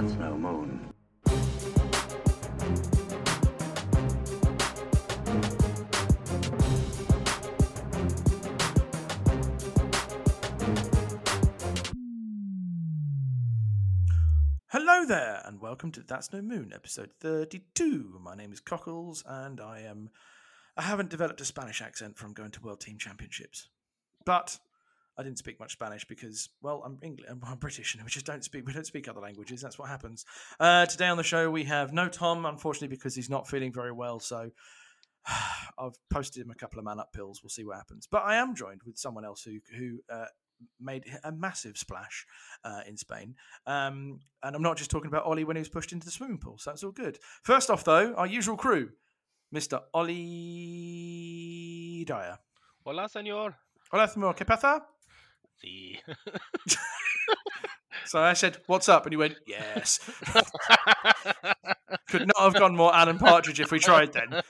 That's no moon. Hello there, and welcome to That's No Moon, episode 32. My name is Cockles, and I am. I haven't developed a Spanish accent from going to World Team Championships, but I didn't speak much Spanish because, well, I'm English, I'm British, and we just don't speak. We don't speak other languages. That's what happens. Uh, today on the show we have no Tom, unfortunately, because he's not feeling very well. So I've posted him a couple of man up pills. We'll see what happens. But I am joined with someone else who who uh, made a massive splash uh, in Spain. Um, and I'm not just talking about Ollie when he was pushed into the swimming pool. So that's all good. First off, though, our usual crew, Mr. Ollie Dyer. Hola, señor. Hola, señor. ¿Qué pasa? Sí. So I said, "What's up?" And he went, "Yes." Could not have gone more Alan Partridge if we tried. Then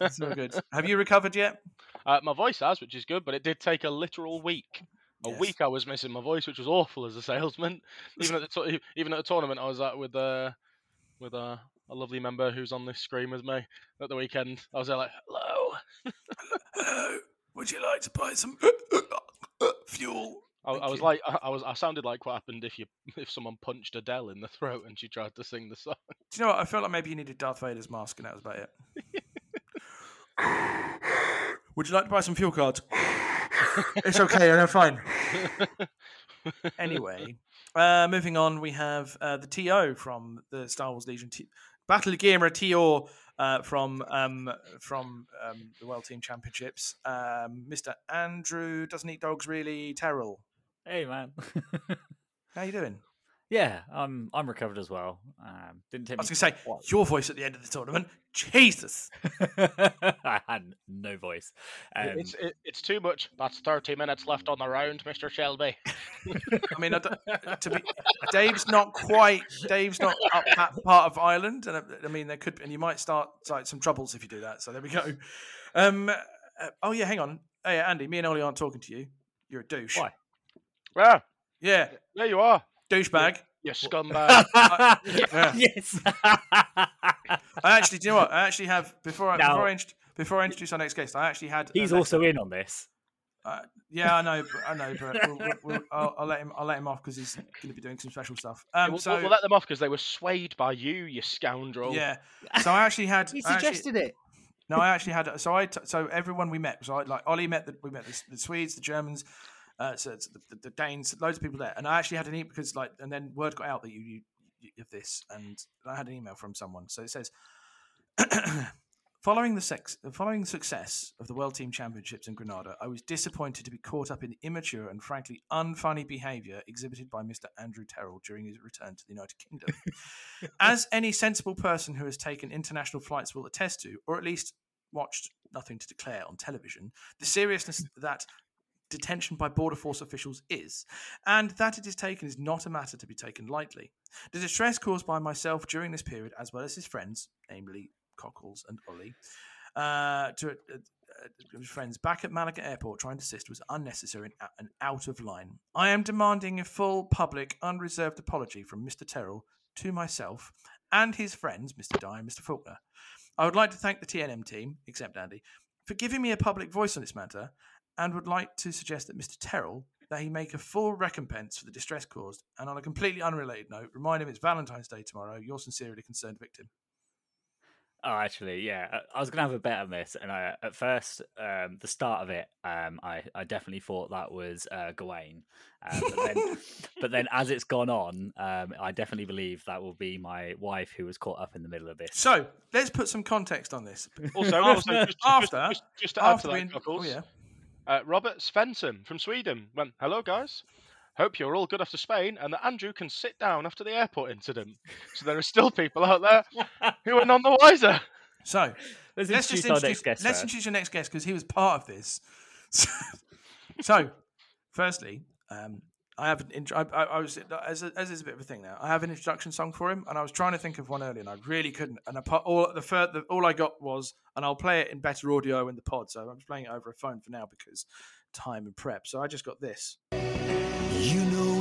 it's all good. Have you recovered yet? Uh, my voice has, which is good, but it did take a literal week. A Yes. week I was missing my voice, which was awful as a salesman. Even at the to- even at the tournament I was at with uh, with uh, a lovely member who's on this screen with me at the weekend. I was there like, "Hello." Hello. Would you like to buy some fuel? I, I was like, I, I was, I sounded like what happened if you if someone punched Adele in the throat and she tried to sing the song. Do you know what? I felt like maybe you needed Darth Vader's mask, and that was about it. Would you like to buy some fuel cards? it's okay, I'm fine. Anyway, uh, moving on, we have uh, the TO from the Star Wars Legion T- Battle Gamer TO uh, from um, from um, the World Team Championships. Um, Mr. Andrew doesn't eat dogs really. Terrell, Hey man. how you doing? Yeah, I'm I'm recovered as well. Um, didn't take I was going to say quite- your voice at the end of the tournament. Jesus. I had no voice. Um, it's it, it's too much. That's thirty minutes left on the round, Mister Shelby. I mean, I to be Dave's not quite. Dave's not up that part of Ireland, and uh, I mean, there could, be, and you might start like some troubles if you do that. So there we go. Um. uh, oh yeah, hang on. Hey Andy, me and Ollie aren't talking to you. You're a douche. Why? Yeah, Yeah, there you are, douchebag. you scumbag. Yeah. yes. I actually, do you know what? I actually have before I Now- before I, int- before I introduce our next guest. I actually had. He's letter- also in on this. Uh, yeah, I know, but, I know, but we'll, we'll, we'll, I'll, I'll let him. I'll let him off because he's going to be doing some special stuff. Um, we'll, so we'll- we'll let them off because they were swayed by you, you scoundrel. yeah, so I actually had. He I actually- suggested it. No, I actually had. So I t- so everyone we met. So I like Ollie met the we met the, the Swedes, the Germans, uh, so the, the, the Danes, loads of people there. And I actually had an email because like, and then word got out that you, you, you of this, and I had an email from someone. So it says. Following the sex, following the success of the World Team Championships in Granada, I was disappointed to be caught up in the immature and frankly unfunny behaviour exhibited by Mr. Andrew Terrell during his return to the United Kingdom. As any sensible person who has taken international flights will attest to, or at least watched Nothing to Declare on television, the seriousness that detention by border force officials is, and that it is taken is not a matter to be taken lightly. The distress caused by myself during this period, as well as his friends, namely Cockles and Ollie, uh, to uh, uh, friends back at Malaga Airport trying to assist was unnecessary and out of line. I am demanding a full, public, unreserved apology from Mr. Terrell to myself and his friends, Mr. Dye and Mr. Faulkner. I would like to thank the TNM team, except Andy, for giving me a public voice on this matter, and would like to suggest that Mr. Terrell that he make a full recompense for the distress caused. And on a completely unrelated note, remind him it's Valentine's Day tomorrow. Your sincerely concerned victim. Oh, actually, yeah. I- I was gonna have a bet on this, and I, at first, um, the start of it, um, I, I definitely thought that was uh, Gawain, um, but, then, but then as it's gone on, um, I definitely believe that will be my wife who was caught up in the middle of this. So let's put some context on this. Also, also just, just- After- just, just to add to After that, we, oh yeah, uh, Robert Svensson from Sweden went, "Hello, guys. Hope you're all good after Spain, and that Andrew can sit down after the airport incident. So there are still people out there who are none the wiser." so Let's let's introduce just our introduce, next guest. let's introduce your next guest because he was part of this. so, firstly, um, I have an intro. I, I, I was as a, as is a bit of a thing now. I have an introduction song for him, and I was trying to think of one earlier, and I really couldn't. And I put all the, fir- the all I got was, and I'll play it in better audio in the pod. So I'm just playing it over a phone for now because time and prep. So I just got this. You know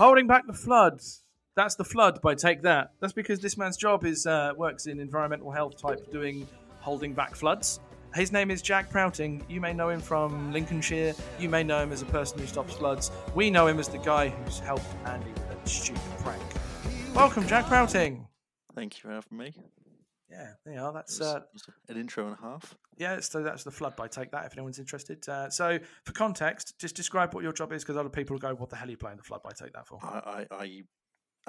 Holding back the floods. That's the flood by Take That. That's because this man's job is uh, works in environmental health type doing holding back floods. His name is Jack Prouting. You may know him from Lincolnshire. You may know him as a person who stops floods. We know him as the guy who's helped Andy with a stupid prank. Welcome, Jack Prouting. Thank you for having me. Yeah, there you are. That's uh, an intro and a half. Yeah. So that's the flood by Take That. If anyone's interested. Uh, so for context, just describe what your job is because other people will go, "What the hell are you playing the flood by Take That for?" I, I, I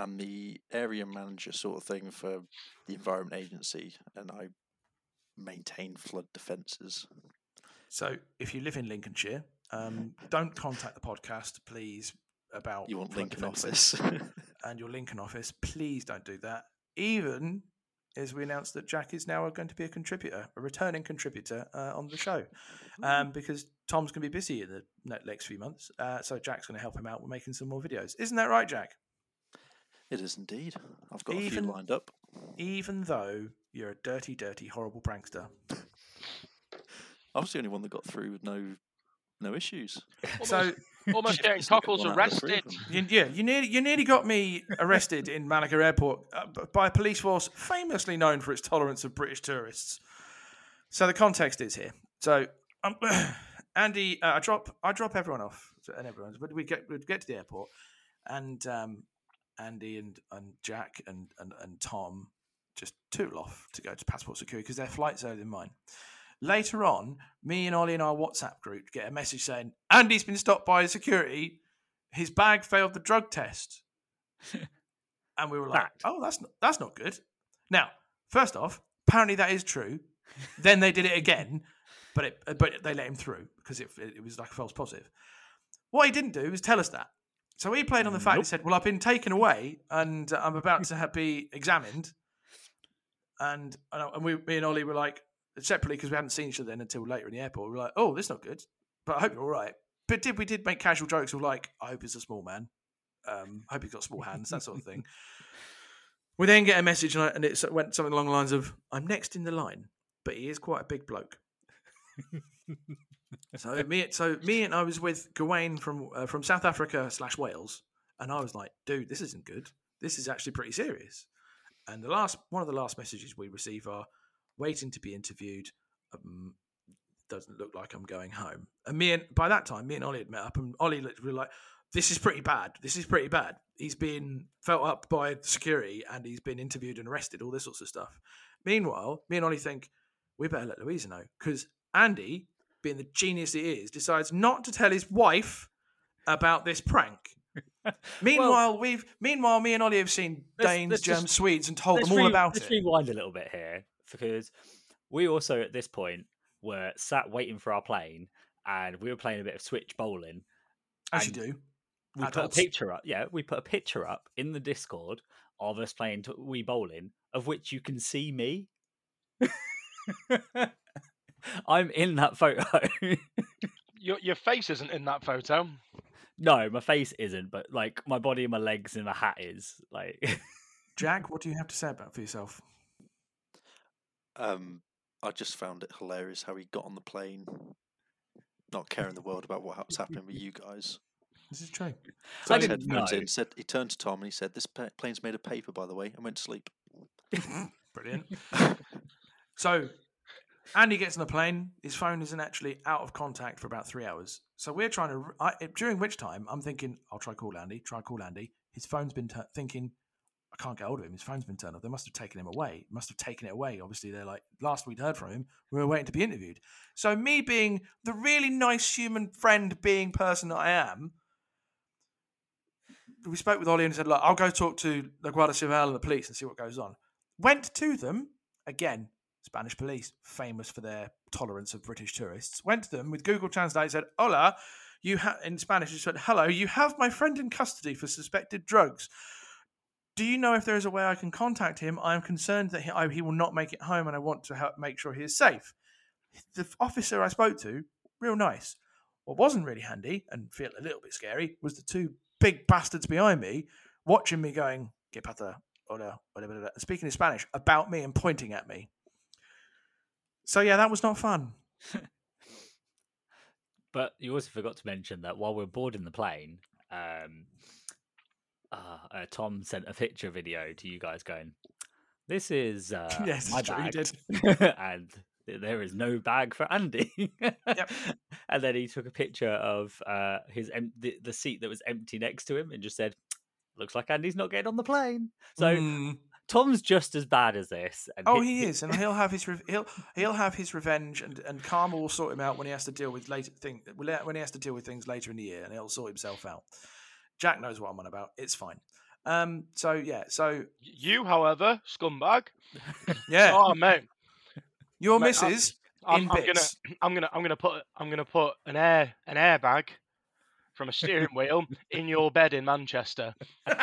am the area manager sort of thing for the Environment Agency, and I maintain flood defences. So if you live in Lincolnshire, um, don't contact the podcast, please. About You want Lincoln office? and your Lincoln office, please don't do that. Even as we announced that Jack is now going to be a contributor, a returning contributor uh, on the show, um, because Tom's going to be busy in the next few months. Uh, so Jack's going to help him out with making some more videos. Isn't that right, Jack? it is indeed. I've got a Even- few lined up. Even though you're a dirty, dirty, horrible prankster. I was the only one that got through with no no issues. So Almost getting Just Cockles one out of the three arrested. You, yeah, you nearly, you nearly got me arrested in Malaga Airport uh, by a police force famously known for its tolerance of British tourists. So the context is here. So um, Andy, uh, I drop I drop everyone off and everyone's, but we get we get to the airport, and um, Andy and, and Jack and, and and Tom just tootle off to go to passport security because their flight's earlier than mine. Later on, me and Ollie in our WhatsApp group get a message saying Andy's been stopped by security. His bag failed the drug test, and we were like, Fact. "Oh, that's not, that's not good." Now, first off, apparently that is true. then they did it again, but it, but they let him through because it, it was like a false positive. What he didn't do was tell us that. So he played on the fact he said, "Well, I've been taken away and I'm about to have, be examined." And and we, me and Ollie were like separately because we hadn't seen each other then until later in the airport. We were like, "Oh, this is not good," but I hope you're all right. But did we did make casual jokes of like, "I hope he's a small man. Um, "I hope he's got small hands," that sort of thing. We then get a message and, I, and it went something along the lines of, "I'm next in the line, but he is quite a big bloke." so me, so me and I was with Gawain from uh, from South Africa slash Wales, and I was like, "Dude, this isn't good. This is actually pretty serious." And the last one of the last messages we receive are, "Waiting to be interviewed." Um, doesn't look like I'm going home. And me and by that time, me and Ollie had met up, and Ollie looked- we like, "This is pretty bad. This is pretty bad." He's been felt up by security, and he's been interviewed and arrested. All this sorts of stuff. Meanwhile, me and Ollie think we better let Louisa know because Andy, being the genius he is, decides not to tell his wife about this prank. Meanwhile, we've meanwhile me and Ollie have seen Let's- Danes, let's just- Germans, Swedes, and told them all re- about let's it. rewind a little bit here because we also at this point were sat waiting for our plane and we were playing a bit of switch bowling. As you do. We put a picture up. Yeah, we put a picture up in the Discord of us playing t- Wii Bowling, of which you can see me. I'm in that photo. Your your face isn't in that photo. no, my face isn't, but like my body and my legs and my hat is. Like, Jack, what do you have to say about for yourself? Um, I just found it hilarious how he got on the plane, not caring the world about what was happening with you guys. This is true. I His didn't know. in, said he turned to Tom and he said, "This plane's made of paper, by the way," and went to sleep. Brilliant. so Andy gets on the plane. His phone isn't actually out of contact for about three hours. So we're trying to. I, during which time I'm thinking, I'll try call Andy. Try call Andy. His phone's been tu- thinking. Can't get hold of him. His phone's been turned off. They must have taken him away. Must have taken it away. Obviously, they're like last we'd heard from him. We were waiting to be interviewed. So me being the really nice human friend, being person that I am, we spoke with Ollie and said, "Look, I'll go talk to the Guardia Civil and the police and see what goes on." Went to them again. Spanish police, famous for their tolerance of British tourists, went to them with Google Translate. Said, "Hola, you in Spanish." He said, "Hello, you have my friend in custody for suspected drugs. Do you know if there is a way I can contact him? I am concerned that he, I, he will not make it home, and I want to help make sure he is safe." The officer I spoke to, real nice. What wasn't really handy and feel a little bit scary was the two big bastards behind me watching me going, "Que pata, hola, whatever, whatever," speaking in Spanish about me and pointing at me. So yeah, that was not fun. But you also forgot to mention that while we're boarding the plane, um, uh, uh, Tom sent a picture video to you guys going, "This is uh, Yes, my bag," and there is no bag for Andy. And then he took a picture of uh, his em- the, the seat that was empty next to him and just said, "Looks like Andy's not getting on the plane." So Mm. Tom's just as bad as this. And Oh, he is, and he'll have his re- he'll he'll have his revenge, and and Karma will sort him out when he has to deal with later thing when he has to deal with things later in the year, and he'll sort himself out. Jack knows what I'm on about. It's fine. Um. So yeah. So You, however, scumbag. yeah. Oh mate, Your mate, I'm- missus I'm, in I'm gonna. I'm gonna, I'm gonna put, I'm gonna put an air, an airbag from a steering wheel in your bed in Manchester.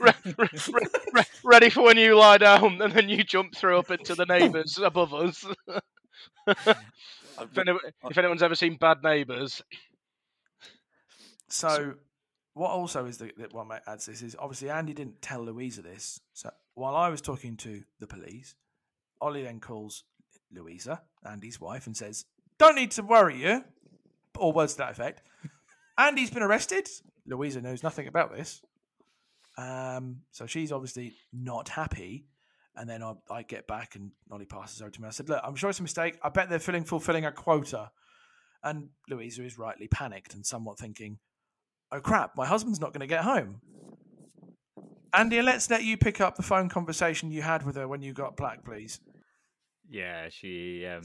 Re- re- re- re- ready for when you lie down and then you jump through up into the neighbours above us. If, any, if anyone's ever seen Bad Neighbours, So, what also is the that what ma- adds this is obviously Andy didn't tell Louisa this. So while I was talking to the police, Ollie then calls Louisa, Andy's wife, and says, "Don't need to worry you," or words to that effect. Andy's been arrested. Louisa knows nothing about this, um, so she's obviously not happy. And then I, I get back and Ollie passes over to me. I said, "Look, I'm sure it's a mistake. I bet they're filling fulfilling a quota." And Louisa is rightly panicked and somewhat thinking, oh crap, my husband's not going to get home. Andy, let's let you pick up the phone conversation you had with her when you got black, please. Yeah, she um,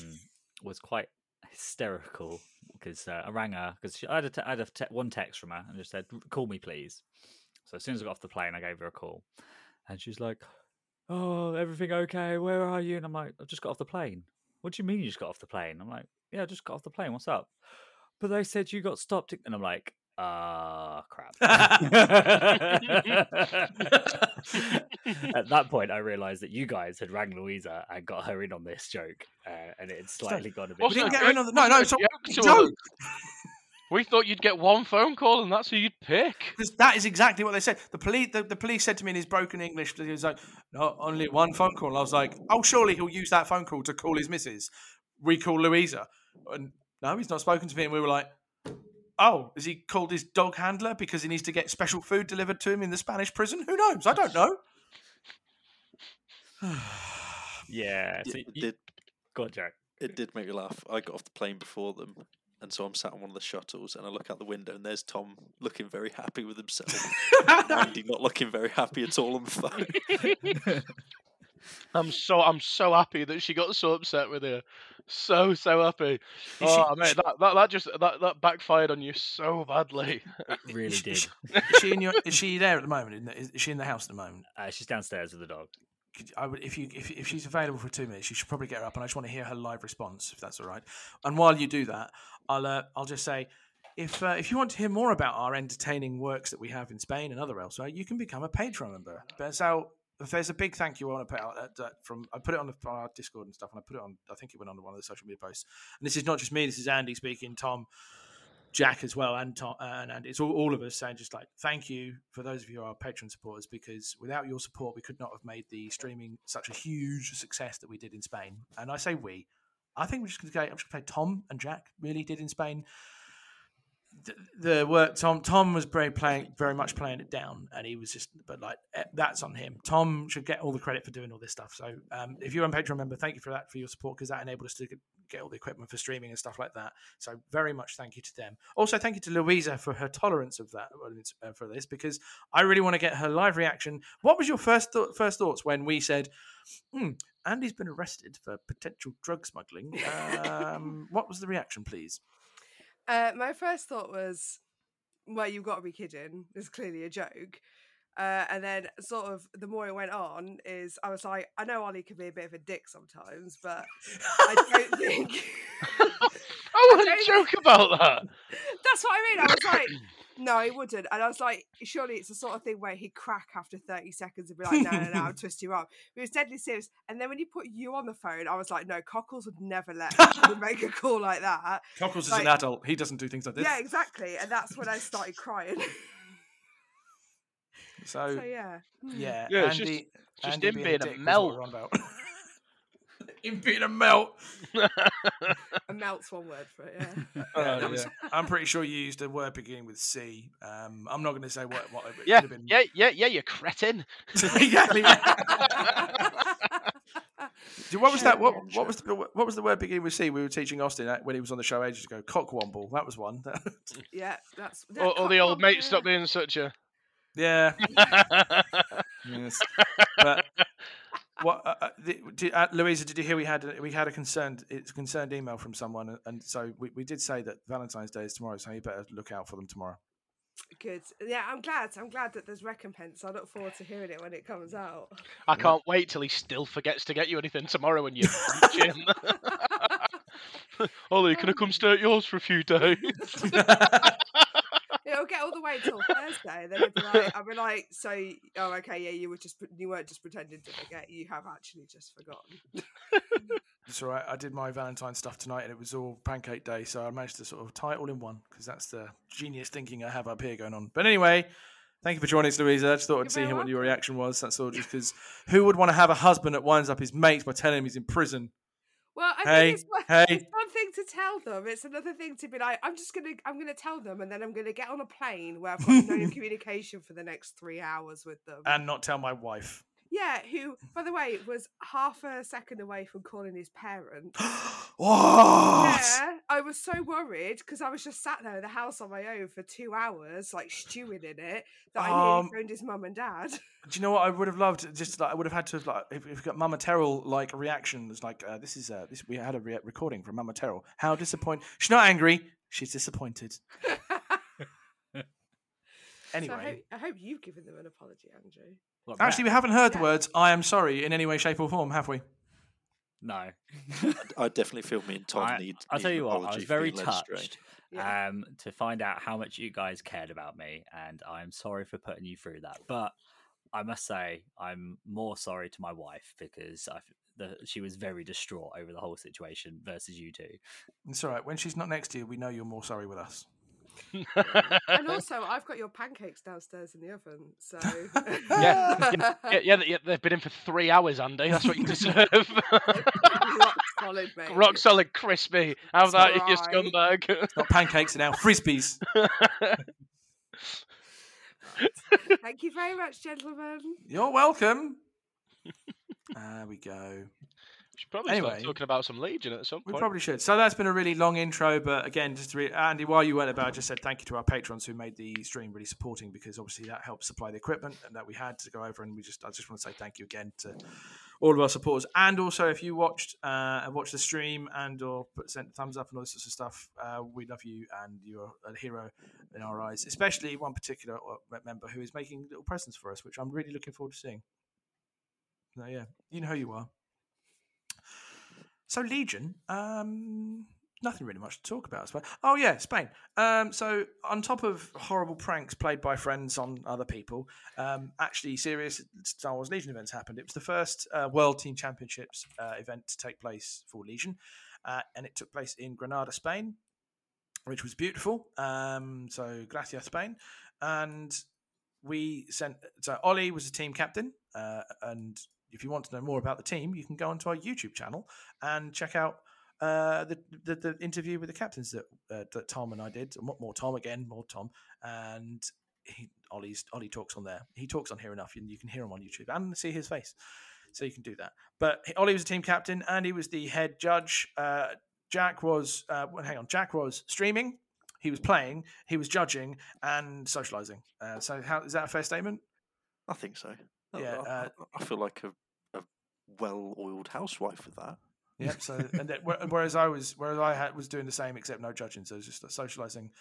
was quite hysterical because uh, I rang her because I had, a te- I had a te- one text from her and just said, "Call me, please." So as soon as I got off the plane, I gave her a call, and she's like, "Oh, everything okay? Where are you?" And I'm like, "I've just got off the plane." What do you mean you just got off the plane? I'm like, "Yeah, I just got off the plane. What's up?" But they said you got stopped, and I'm like, "Ah, crap." At that point, I realised that you guys had rang Louisa and got her in on this joke, uh, and it had slightly gone a bit. What's didn't get her in on the- no, no, it's a joke joke. We thought you'd get one phone call and that's who you'd pick. Because that is exactly what they said. The police, the, the police said to me in his broken English, he was like, "No, only one phone call." And I was like, "Oh, surely he'll use that phone call to call his missus." We call Louisa, and no, he's not spoken to me. And we were like, "Oh, has he called his dog handler because he needs to get special food delivered to him in the Spanish prison? Who knows? I don't know." Yeah, so it, you, did go on, Jack. it did make me laugh. I got off the plane before them, and so I'm sat on one of the shuttles, and I look out the window, and there's Tom looking very happy with himself. Andy not looking very happy at all on the phone. I'm so I'm so happy that she got so upset with you. So so happy. Is she- Oh mate, that, that that just that, that backfired on you so badly. It really did. Is, is she in your? Is she there at the moment? In the- Is, is she in the house at the moment? Uh, she's downstairs with the dog. I would, if you if, if she's available for two minutes, you should probably get her up, and I just want to hear her live response, if that's all right. And while you do that, I'll uh, I'll just say, if uh, if you want to hear more about our entertaining works that we have in Spain and other elsewhere, you can become a Patreon member. So there's a big thank you I want to put out uh, from I put it on, the, on our Discord and stuff, and I put it on. I think it went on one of the social media posts. And this is not just me. This is Andy speaking, Tom. Jack as well, and Tom, and, and it's all, all of us saying just like thank you for those of you who are Patreon supporters because without your support we could not have made the streaming such a huge success that we did in Spain. And I say we, I think we're just going to go. I'm just going to say Tom and Jack really did in Spain. The, the work Tom Tom was very playing very much playing it down, and he was just but like eh, that's on him. Tom should get all the credit for doing all this stuff. So um, if you're on Patreon member, thank you for that for your support because that enabled us to get, get all the equipment for streaming and stuff like that. So very much thank you to them. Also thank you to Louisa for her tolerance of that uh, for this because I really want to get her live reaction. What was your first th- first thoughts when we said, hmm, Andy's been arrested for potential drug smuggling? Um, what was the reaction, please? Uh, my first thought was, well, you've got to be kidding. It's clearly a joke. Uh, and then, sort of, the more it went on, is I was like, I know Ollie can be a bit of a dick sometimes, but I don't think. I want to joke about that. That's what I mean. I was like, no, he wouldn't. And I was like, surely it's the sort of thing where he'd crack after 30 seconds and be like, no, no, no, I'm twisting you up. But it was deadly serious. And then when he put you on the phone, I was like, no, Cockles would never let him make a call like that. Cockles is an adult. He doesn't do things like this. Yeah, exactly. And that's when I started crying. So, so, yeah. Hmm. yeah, Yeah, it's Andy, just Andy him being being a dick melt. we're on about. Him being a melt. A melt's one word for it. Yeah. Yeah, that was- I'm pretty sure you used a word beginning with C. Um, I'm not going to say what. what it could Yeah, have been. yeah, yeah, yeah, you cretin. exactly. Do- What was that? What, Sure. what was the what was the word beginning with C? We were teaching Austin that when he was on the show ages ago. Cockwomble. That was one. yeah, that's. Or, or the old mate stop being such a. yeah. Yes. But what, uh, uh, the, did, uh, Louisa? Did you hear we had a, we had a concerned it's a concerned email from someone, and- and so we, we did say that Valentine's Day is tomorrow, so you better look out for them tomorrow. Good. Yeah, I'm glad. I'm glad that there's recompense. I look forward to hearing it when it comes out. I can't wait till he still forgets to get you anything tomorrow when you reach him. Ollie, can I come stay at yours for a few days? It'll get all the way till Thursday. Then it'll be like, I'll be like, so, oh, okay, yeah, you were just, you weren't just pretending to forget. You have actually just forgotten. It's all right. I did my Valentine stuff tonight, and it was all pancake day, so I managed to sort of tie it all in one because that's the genius thinking I have up here going on. But anyway, thank you for joining us, Louisa. I just thought I'd see very what your reaction was. That's all. Just because who would want to have a husband that winds up his mates by telling him he's in prison? I Hey, think it's one, hey. it's one thing to tell them. It's another thing to be like, I'm just gonna, I'm gonna tell them, and then I'm gonna get on a plane where I've got no communication for the next three hours with them. And not tell my wife. yeah, who, by the way, was half a second away from calling his parents. what? Yeah, I was so worried because I was just sat there in the house on my own for two hours, like stewing in it, that I Um, nearly phoned his mum and dad. Do you know what I would have loved? Just like I would have had to have like if, if we got Mama Terrell like reactions like uh, this is uh, this we had a re- recording from Mama Terrell. How disappointed? She's not angry. She's disappointed. So Anyway, I hope, I hope you've given them an apology, Andrew. What, actually, we haven't heard the words "I am sorry" in any way, shape, or form, have we? No. I definitely feel me and Tom I, need. I'll need tell you what, I was very being led astray. touched Yeah. um, to find out how much you guys cared about me, and I'm sorry for putting you through that. But I must say, I'm more sorry to my wife because I, the, she was very distraught over the whole situation versus you two. It's all right. When she's not next to you, we know you're more sorry with us. And also, I've got your pancakes downstairs in the oven, so Yeah, yeah, yeah, they- yeah, they've been in for three hours, Andy. That's what you deserve. rock solid, mate. Rock solid, crispy. Have It's that, you alright. scumbag. Not pancakes, they're now frisbees. Thank you very much, gentlemen. You're welcome. There we go. Should probably Anyway. start talking about some Legion at some point. We probably should. So that's been a really long intro, but again, just to re- Andy, while you weren't about, I just said thank you to our patrons who made the stream really supporting because obviously that helped supply the equipment and that we had to go over. And we just, I just want to say thank you again to all of our supporters. And also, if you watched uh, and watched the stream and or put, sent a thumbs up and all this sorts of stuff, uh, we love you and you're a hero in our eyes. Especially one particular uh, member who is making little presents for us, which I'm really looking forward to seeing. So yeah, you know who you are. So Legion, um, nothing really much to talk about. I. Oh yeah, Spain. Um, so on top of horrible pranks played by friends on other people, um, actually serious Star Wars Legion events happened. It was the first uh, World Team Championships uh, event to take place for Legion, uh, and it took place in Granada, Spain, which was beautiful. Um, so Gracia, Spain, and we sent. So Ollie was the team captain, uh, and if you want to know more about the team, you can go onto our YouTube channel and check out uh, the, the the interview with the captains that uh, that Tom and I did. More, more Tom again, more Tom, and he, Ollie's Ollie talks on there. He talks on here enough, and you can hear him on YouTube and see his face, so you can do that. But Ollie was a team captain, and he was the head judge. Uh, Jack was uh, well, hang on. Jack was streaming. He was playing. He was judging and socializing. Uh, so, how is that a fair statement? I think so. Yeah, I, uh, I- I feel like a well-oiled housewife with that. Yeah. So, and then, whereas I was, whereas I had, was doing the same except no judging. So it was just like socializing,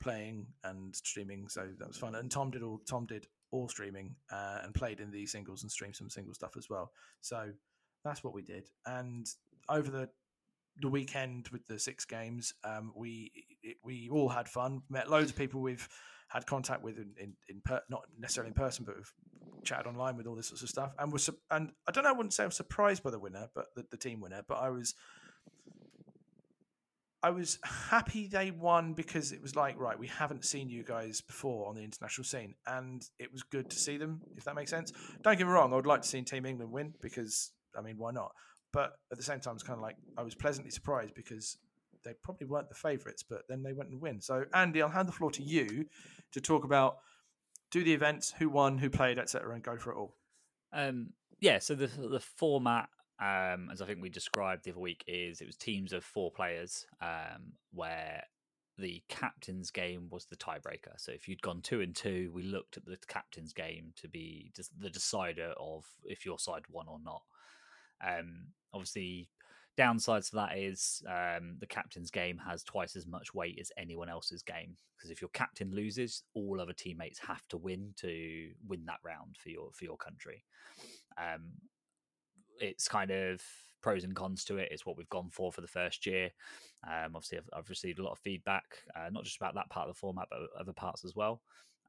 playing, and streaming. So that was fun. And Tom did all. Tom did all streaming uh, and played in the singles and streamed some single stuff as well. So that's what we did. And over the the weekend with the six games, um, we it, we all had fun. Met loads of people we've had contact with in in, in per, not necessarily in person, but chatted online with all this sorts of stuff. And was and I don't know, I wouldn't say I was surprised by the winner, but the, the team winner, but I was. I was happy they won because it was like, right, we haven't seen you guys before on the international scene, and it was good to see them, if that makes sense. Don't get me wrong, I would like to see Team England win because, I mean, why not? but at the same time, it's kind of like I was pleasantly surprised because they probably weren't the favourites, but then they went and win. So, Andy, I'll hand the floor to you to talk about do the events, who won, who played, etc., and go for it all. Um, yeah, so the the format, um, as I think we described the other week, is it was teams of four players, um, where the captain's game was the tiebreaker. So if you'd gone two and two, we looked at the captain's game to be the decider of if your side won or not. Um, obviously, downsides to that is um, the captain's game has twice as much weight as anyone else's game because if your captain loses, all other teammates have to win to win that round for your for your country. Um, it's kind of pros and cons to it. It's what we've gone for for the first year. Um, obviously, I've, I've, received a lot of feedback, uh, not just about that part of the format, but other parts as well,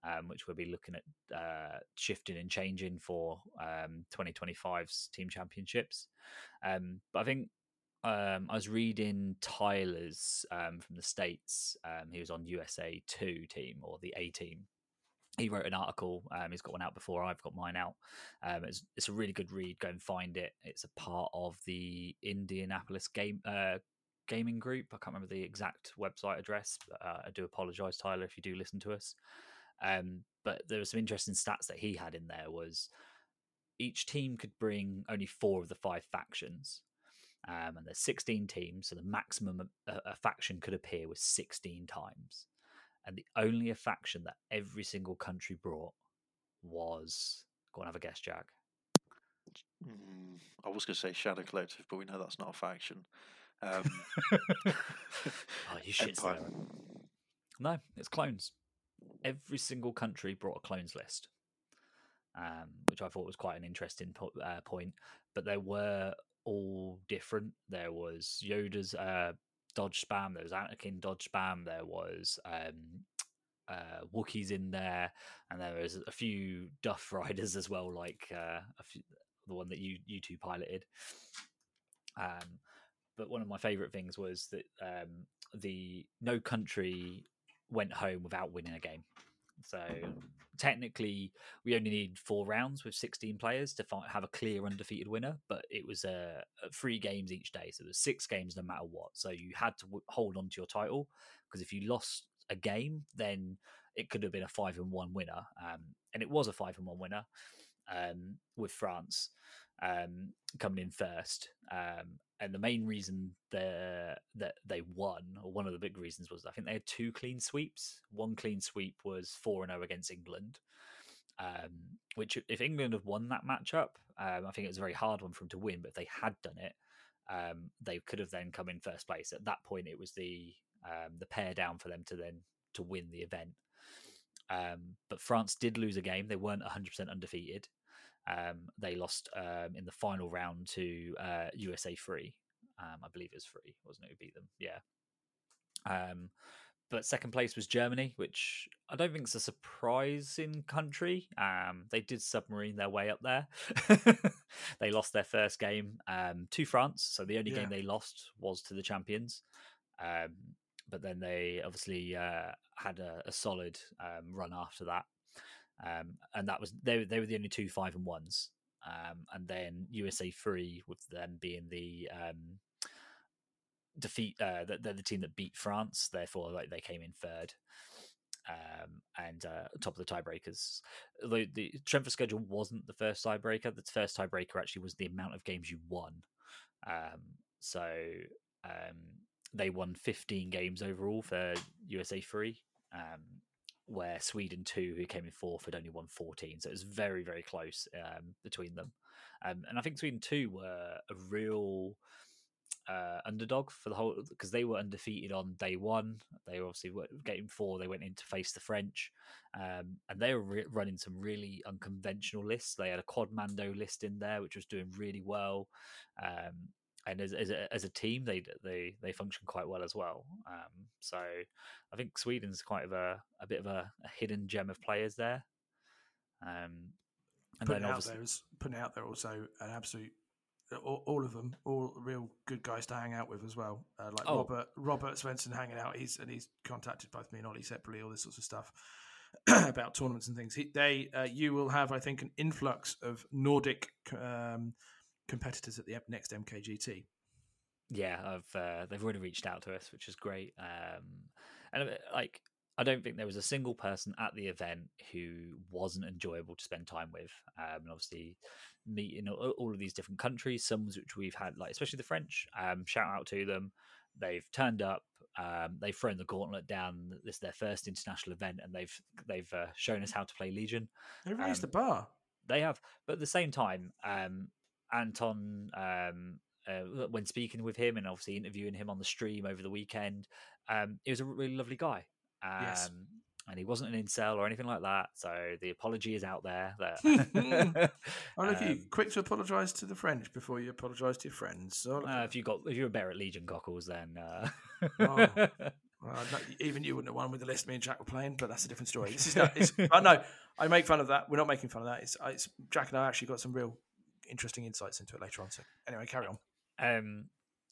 um, which we'll be looking at uh, shifting and changing for um, 2025's team championships. Um, but I think um, I was reading Tyler's um, from the States. Um, he was on USA 2 team or the A team. He wrote an article. Um, he's got one out before I've got mine out. Um, it's, it's, a really good read. Go and find it. It's a part of the Indianapolis game uh, gaming group. I can't remember the exact website address. But, uh, I do apologize, Tyler, if you do listen to us. Um, but there were some interesting stats that he had in there. Was each team could bring only four of the five factions um, and there's 16 teams, so the maximum a, a, faction could appear was 16 times. And the only a faction that every single country brought was go and have a guess, Jack. Mm, I was going to say Shadow Collective, but we know that's not a faction. Um, oh, you should No, it's clones. Every single country brought a clones list, um, which I thought was quite an interesting po- uh, point. But there were all different. There was Yoda's uh, dodge spam. There was Anakin dodge spam. There was um, uh, Wookiees in there, and there was a few Duff riders as well, like uh, few, the one that you you two piloted. Um, but one of my favorite things was that um, the no country went home without winning a game. So technically, we only need four rounds with 16 players to have a clear undefeated winner. But it was uh, three games each day, so it was six games no matter what. So you had to w- hold on to your title because if you lost a game, then it could have been a five and one winner, um, and it was a five and one winner um, with France um, coming in first. Um, and the main reason that they won, or one of the big reasons, was I think they had two clean sweeps. One clean sweep was four and zero oh against England, um, which if England had won that matchup, um, I think it was a very hard one for them to win. But if they had done it, um, they could have then come in first place. At that point, it was the um, the pair down for them to then to win the event. Um, but France did lose a game; they weren't 100% undefeated. Um, they lost um, in the final round to uh, USA three. Um, I believe it was Free, wasn't it? Who beat them? Yeah. Um, but second place was Germany, which I don't think is a surprising country. Um, they did submarine their way up there. they lost their first game um, to France, so the only yeah. game they lost was to the champions. but then they obviously uh, had a, a solid run after that um, and that was they they were the only two five and ones, um, and then USA three with them being the um, defeat. Uh, they're the team that beat France, therefore like they came in third. Um, and uh, top of the tiebreakers. The, the strength of schedule wasn't the first tiebreaker. The first tiebreaker actually was the amount of games you won. Um, so um, they won 15 games overall for USA three, um, where Sweden two, who came in fourth, had only won fourteen. So it was very very close um, between them. Um, and I think Sweden two were a real uh, underdog for the whole because they were undefeated on day one. They obviously were game four. They went in to face the French, um, and they were re- running some really unconventional lists. They had a quad mando list in there, which was doing really well. Um, and as as a, as a team, they they they function quite well as well. Um, so I think Sweden's quite of a a bit of a, a hidden gem of players there. Um, and putting then out there is putting out there also an absolute all, all, of them, all real good guys to hang out with as well. Uh, like oh. Robert Robert Svensson hanging out. He's and he's contacted both me and Ollie separately. All this sorts of stuff about tournaments and things. He, they uh, you will have, I think, an influx of Nordic um, competitors at the next MKGT. Yeah, I've uh, they've already reached out to us, which is great. Um, and uh, like, I don't think there was a single person at the event who wasn't enjoyable to spend time with. Um, and obviously, meeting all, all of these different countries, some which we've had, like especially the French. Um, shout out to them. They've turned up. Um, they've thrown the gauntlet down. This is their first international event, and they've they've uh, shown us how to play Legion. They raised Um, the bar. They have, but at the same time, um, Anton, um, uh, when speaking with him and obviously interviewing him on the stream over the weekend, um, he was a really lovely guy. Um, Yes. And he wasn't an incel or anything like that. So the apology is out there. That look at you, um, quick to apologise to the French before you apologise to your friends. So, uh, if you got if you're better at Legion cockles, then uh... Oh. Well, no, even you wouldn't have won with the list me and Jack were playing, but that's a different story. This is not, it's, but no, I make fun of that. We're not making fun of that. It's, it's Jack and I actually got some real interesting insights into it later on. So anyway, carry on. Um,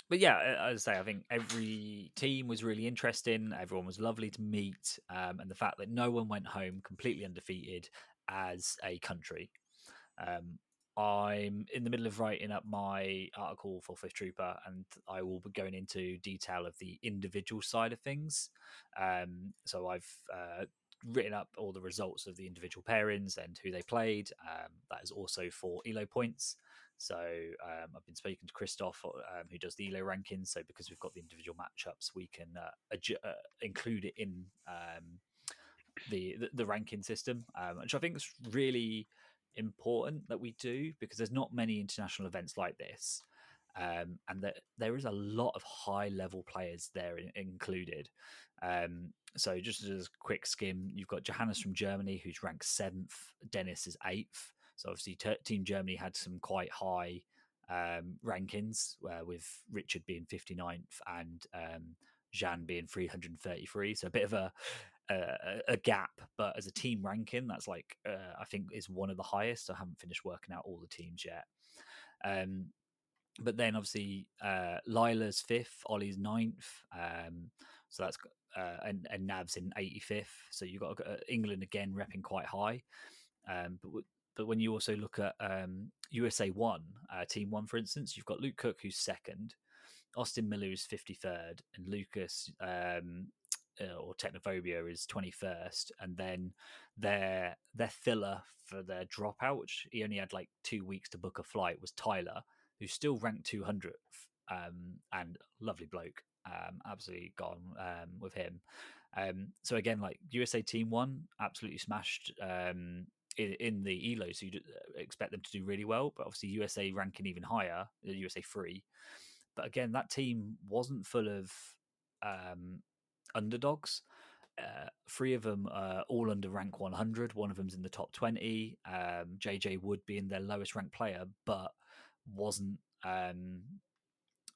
but yeah, as I say, I think every team was really interesting. Everyone was lovely to meet, um, and the fact that no one went home completely undefeated as a country. Um, I'm in the middle of writing up my article for Fifth Trooper, and I will be going into detail of the individual side of things. Um, so I've uh, written up all the results of the individual pairings and who they played. Um, that is also for Elo points. So um, I've been speaking to Christoph, um, who does the Elo rankings. So because we've got the individual matchups, we can uh, adju- uh, include it in um, the, the the ranking system, um, which I think is really important that we do because there's not many international events like this. Um, and that there is a lot of high level players there in, included. Um, so just as a quick skim, you've got Johannes from Germany, who's ranked seventh. Dennis is eighth. So obviously, Team Germany had some quite high um, rankings, uh, with Richard being 59th and um, Jean being 333. So a bit of a, a a gap, but as a team ranking, that's like uh, I think is one of the highest. I haven't finished working out all the teams yet. Um, but then obviously uh, Lila's fifth, Ollie's ninth. Um, so that's uh, and, and Nav's in 85th. So you've got uh, England again repping quite high. Um, but w- but when you also look at um, USA one, uh, Team one, for instance, you've got Luke Cook who's second, Austin Miller is 53rd, and Lucas um, uh, or Technophobia is 21st, and then their their filler for their dropout, which he only had like two weeks to book a flight, was Tyler, who's still ranked 200th, um, and lovely bloke, um, absolutely gone um, with him. Um, so again, like USA Team One, absolutely smashed um, in, in the Elo, so you expect them to do really well. But obviously, USA ranking even higher, USA Three. But again, that team wasn't full of um, underdogs. Uh, three of them are all under rank 100. One of them's in the top 20. Um, JJ Wood being their lowest ranked player, but wasn't um,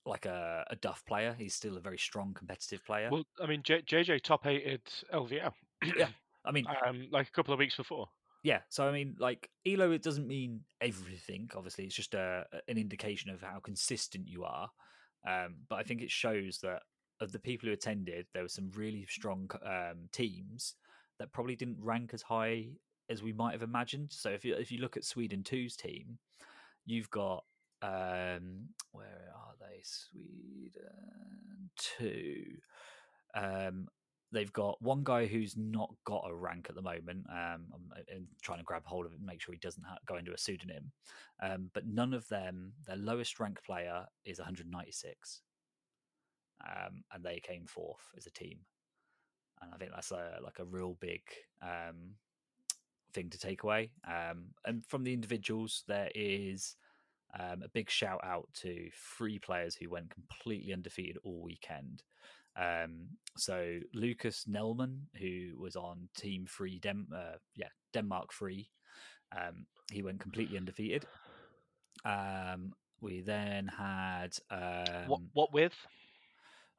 like a, a duff player. He's still a very strong competitive player. Well, I mean, J- JJ top eighted LVO. yeah, I mean, um, like a couple of weeks before. yeah. So I mean, like Elo, it doesn't mean everything. Obviously, it's just a, an indication of how consistent you are. Um, but I think it shows that of the people who attended, there were some really strong um, teams that probably didn't rank as high as we might have imagined. So if you if you look at Sweden 2's team, you've got um, where are they? Sweden two. Um, they've got one guy who's not got a rank at the moment. Um, I'm, I'm trying to grab hold of it and make sure he doesn't ha- go into a pseudonym. Um, but none of them, their lowest ranked player is 196, um, and they came fourth as a team. And I think that's a like a real big um, thing to take away. Um, and from the individuals, there is um, a big shout out to three players who went completely undefeated all weekend. Um, so Lucas Nelman, who was on Team Free, Dem- uh, yeah, Denmark Free, um, he went completely undefeated. Um, we then had um, what what with?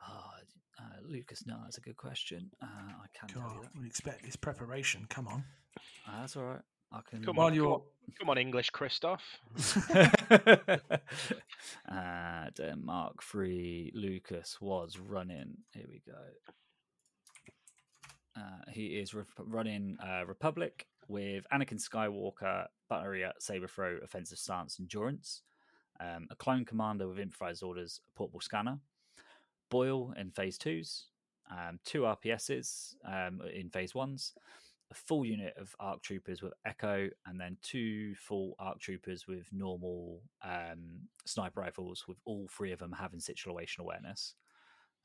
oh, uh, Lucas. No, that's a good question. Uh, I can't tell you that. we expect this preparation. Come on. Uh, that's all right. I can. Come on, you're come on, English, Christoph. uh, Denmark free Lucas was running. Here we go. Uh, he is re- running uh, Republic with Anakin Skywalker, Battery at Saber Throw, Offensive Stance, Endurance. um, a clone commander with improvised orders, a portable scanner, Boyle in phase twos, um, two RPSs um, in phase ones, a full unit of ARC troopers with Echo, and then two full ARC troopers with normal um, sniper rifles, with all three of them having situational awareness.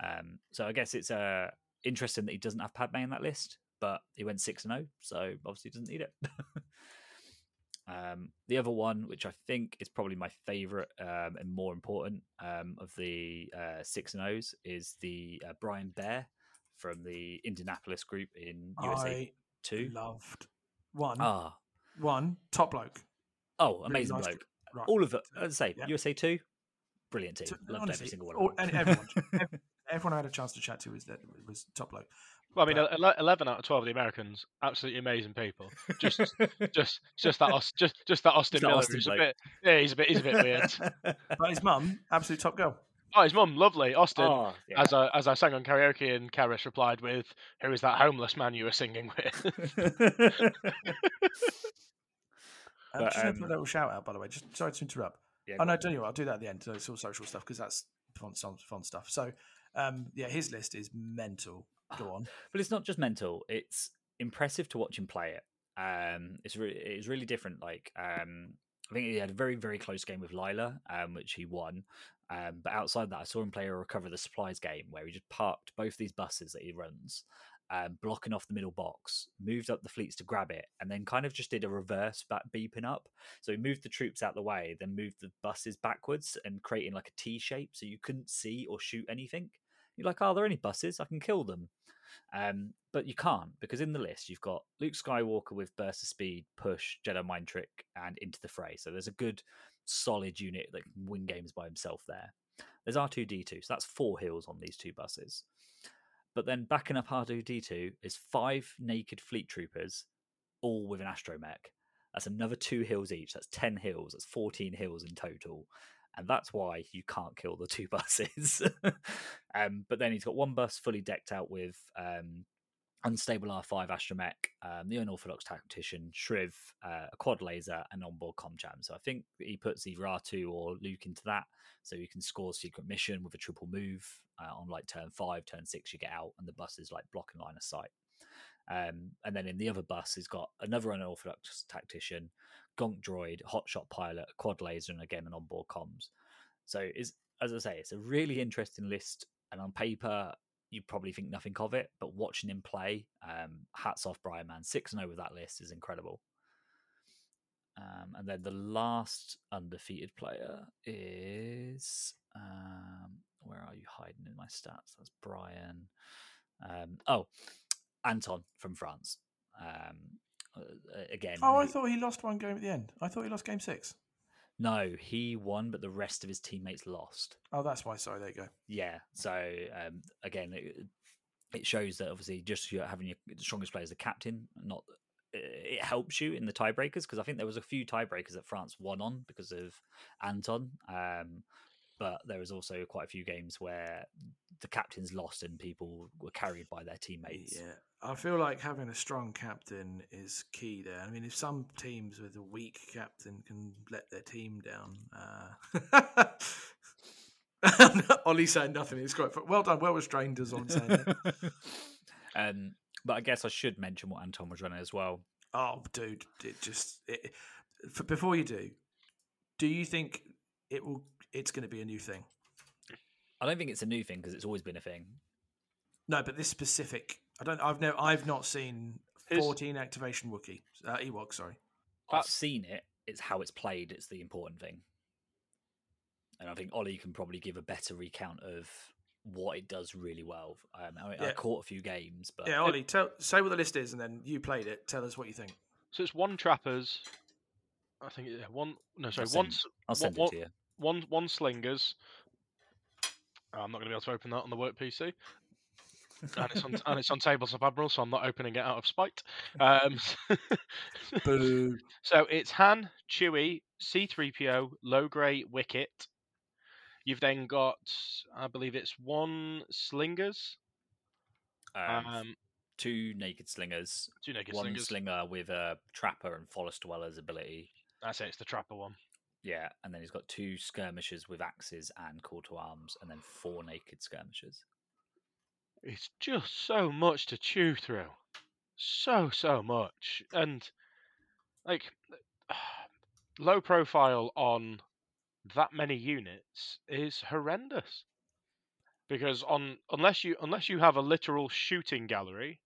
Um, so I guess it's uh, interesting that he doesn't have Padme in that list, but he went six and zero, so obviously doesn't need it. um, the other one, which I think is probably my favourite um, and more important um, of the uh, six and O's, is the uh, Brian Bear from the Indianapolis group in USA I Two. loved one. Ah, One top bloke. oh, Really amazing nice bloke! Right. All of it. As I say, Yeah. USA Two, brilliant team. So, Loved honestly, every single one. all- Of them. and everyone, everyone I had a chance to chat to was that was top bloke. Well, I mean, But- eleven out of twelve of the Americans, absolutely amazing people. Just, just, just that, Aus- just, just that Austin that Miller. Austin who's a bit, yeah, he's a bit, he's a bit weird. But his mum, absolute top girl. Oh, his mum, lovely, Austin. Oh, yeah. As I as I sang on karaoke, and Karis replied with, "Who is that homeless man you were singing with?" Um, But, just um, a little shout out, by the way. Just sorry to interrupt. Yeah, oh no, on. don't you? I'll do that at the end. So it's all social stuff because that's fun, fun, fun stuff. So, um, yeah, his list is mental. Go on. But it's not just mental; it's impressive to watch him play it. Um, it's really it's really different. Like um, I think he had a very very close game with Lila, um, which he won. Um, but outside that, I saw him play a recover the supplies game where he just parked both these buses that he runs, um, blocking off the middle box, moved up the fleets to grab it, and then kind of just did a reverse back beeping up. So he moved the troops out the way, then moved the buses backwards and creating like a T shape, so you couldn't see or shoot anything. You're like, are there any buses? I can kill them. Um, but you can't because in the list you've got Luke Skywalker with burst of speed, push, Jedi mind trick, and into the fray. So there's a good, solid unit that can win games by himself there. There's R2D2, so that's four hills on these two buses. But then backing up R2D2 is five naked fleet troopers, all with an astromech. That's another two hills each. That's 10 hills. That's 14 hills in total. And that's why you can't kill the two buses. um, but then he's got one bus fully decked out with um, unstable R5 astromech, um, the unorthodox tactician, Shriv, uh, a quad laser, and onboard comcham. So I think he puts either R2 or Luke into that, so you can score secret mission with a triple move uh, on like turn five, turn six, you get out, and the bus is like blocking line of sight. Um, and then in the other bus, he's got another unorthodox tactician, gonk droid, hotshot pilot, quad laser, and again an onboard comms. So is as I say, it's a really interesting list, and on paper you probably think nothing of it, but watching him play, um, hats off Brian Man. Six and over that list is incredible. Um, and then the last undefeated player is um, where are you hiding in my stats? That's Brian. Um, oh, Anton from France. Um, uh, again, Oh, I thought he lost one game at the end. I thought he lost game six. No, he won, but the rest of his teammates lost. Oh, that's why. Sorry, there you go. Yeah. So um, again, it, it shows that obviously just having your strongest player as a captain, not it helps you in the tiebreakers because I think there was a few tiebreakers that France won on because of Anton. Um, but there was also quite a few games where the captains lost and people were carried by their teammates. Yeah, I feel like having a strong captain is key there. I mean, if some teams with a weak captain can let their team down, uh... Ollie saying nothing. It's great. Well done, well restrained, as I'm saying. um, but I guess I should mention what Anton was running as well. oh, dude, it just it, f before you do, do you think it will? It's going to be a new thing. I don't think it's a new thing because it's always been a thing. No, but this specific. I don't. I've no. I've not seen His- 14 activation Wookie. Uh, Ewok. Sorry. I've That- seen it. It's how it's played. It's the important thing. And I think Ollie can probably give a better recount of what it does really well. Um, I, mean, I Yeah. caught a few games, but Yeah, Ollie, tell say what the list is, and then you played it. Tell us what you think. So it's one trappers. I think yeah, one. No, sorry, send- one. s- I'll send what- it to you. One one slingers. Oh, I'm not going to be able to open that on the work PC. and it's on and it's on Tabletop Admiral, so I'm not opening it out of spite. Um, Boo. so it's Han, Chewie, C3PO, Logray, Wicket. You've then got, I believe it's one slingers, Um, um, two naked slingers, two naked one slingers. slinger with a trapper and forest dweller's ability. That's it. It's the trapper one. Yeah, and then he's got two skirmishers with axes and call to arms, and then four naked skirmishers. It's just so much to chew through. So, so much. And, like, low profile on that many units is horrendous. Because on unless you unless you have a literal shooting gallery,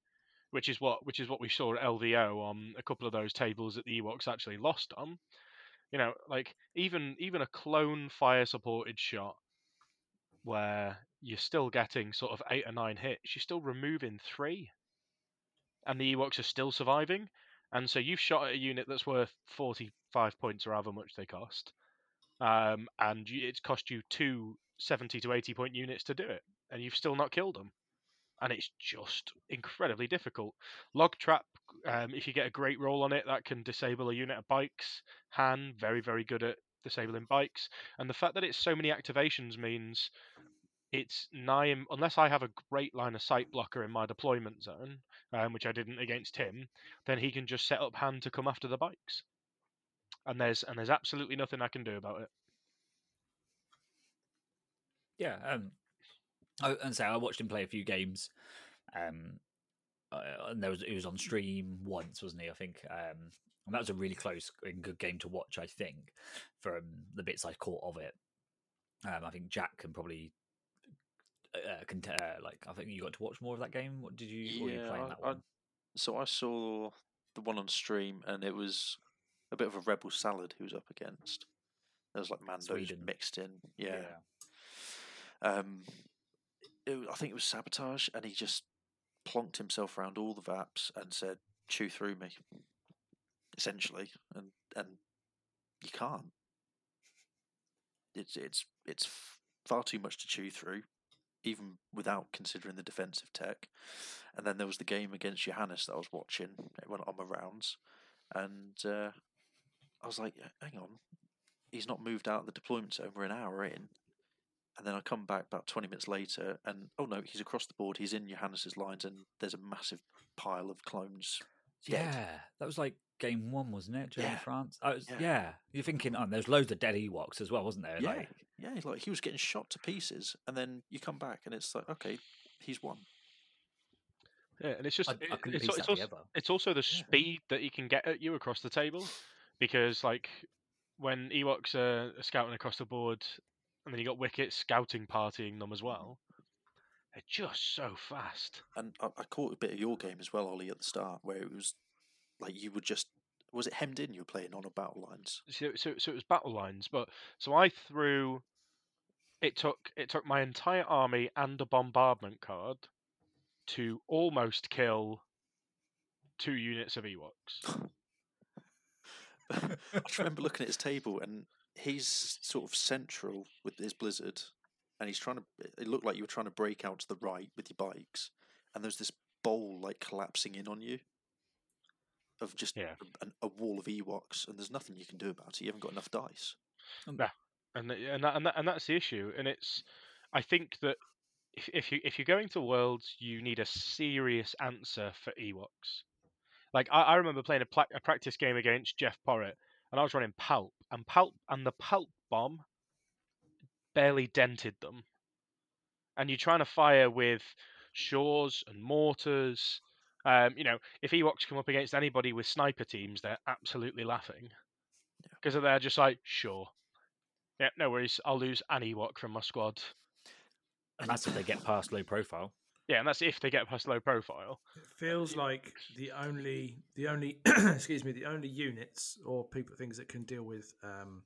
which is what which is what we saw at LVO on a couple of those tables that the Ewoks actually lost on, you know, like even even a clone fire supported shot where you're still getting sort of eight or nine hits, you're still removing three. And the Ewoks are still surviving. And so you've shot at a unit that's worth 45 points or however much they cost. Um, and it's cost you two 70 to 80 point units to do it. And you've still not killed them. And it's just incredibly difficult. Log trap, um, if you get a great roll on it, that can disable a unit of bikes. Han, very, very good at disabling bikes. And the fact that it's so many activations means it's nigh unless I have a great line of sight blocker in my deployment zone, um, which I didn't against him, then he can just set up Han to come after the bikes, and there's and there's absolutely nothing I can do about it. Yeah, um, I, and so I watched him play a few games, um, uh, and there was it was on stream once, wasn't he? I think, um, and that was a really close and good game to watch. I think from the bits I caught of it. Um, I think Jack can probably uh, can t- uh, like I think you got to watch more of that game. What did you? You Yeah, playing I- that I- one? So I saw the one on stream, and it was a bit of a rebel salad he was up against. There was like Mandos Sweden. mixed in. Yeah. Um, it, I think it was sabotage, and he just plonked himself around all the VAPs and said, "Chew through me," essentially, and and you can't. It's it's it's far too much to chew through, even without considering the defensive tech. And then there was the game against Johannes that I was watching. It went on my rounds, and uh, I was like, "Hang on, he's not moved out of the deployment zone. We're an hour in." And then I come back about 20 minutes later, and oh no, he's across the board. He's in Johannes's lines, and there's a massive pile of clones. dead. Yeah, that was like game one, wasn't it? Germany Yeah. France. Oh, was, Yeah. yeah. you're thinking, oh, there's loads of dead Ewoks as well, wasn't there? Yeah, Like, yeah, he's like he was getting shot to pieces, and then you come back, and it's like, okay, he's won. Yeah, and it's just I, it- I it's, it's, also, it's also the Yeah. speed that he can get at you across the table, because like when Ewoks are, are scouting across the board, and then you got Wicket scouting partying them as mm-hmm. well. They're just so fast. And I, I caught a bit of your game as well, Ollie, at the start, where it was like you were just was it hemmed in you were playing on a battle lines. so, so so it was battle lines but so i threw it took it took my entire army and a bombardment card to almost kill two units of ewoks I remember looking at his table, and he's sort of central with his blizzard, and he's trying to. It looked like you were trying to break out to the right with your bikes, and there's this bowl like collapsing in on you, of just Yeah. a, a wall of Ewoks, and there's nothing you can do about it. You haven't got enough dice. and and that, and, that, and that's the issue and it's i think that if, if you if you're going to worlds you need a serious answer for ewoks like i, I remember playing a, pla- a practice game against jeff porritt and i was running palp and palp and the pulp bomb barely dented them and you're trying to fire with shores and mortars um, you know if ewoks come up against anybody with sniper teams they're absolutely laughing because they're just like sure yeah, no worries. I'll lose an Ewok from my squad. And that's if they get past low profile. Yeah, and that's if they get past low profile. It feels like the only the only excuse me the only units or people things that can deal with um,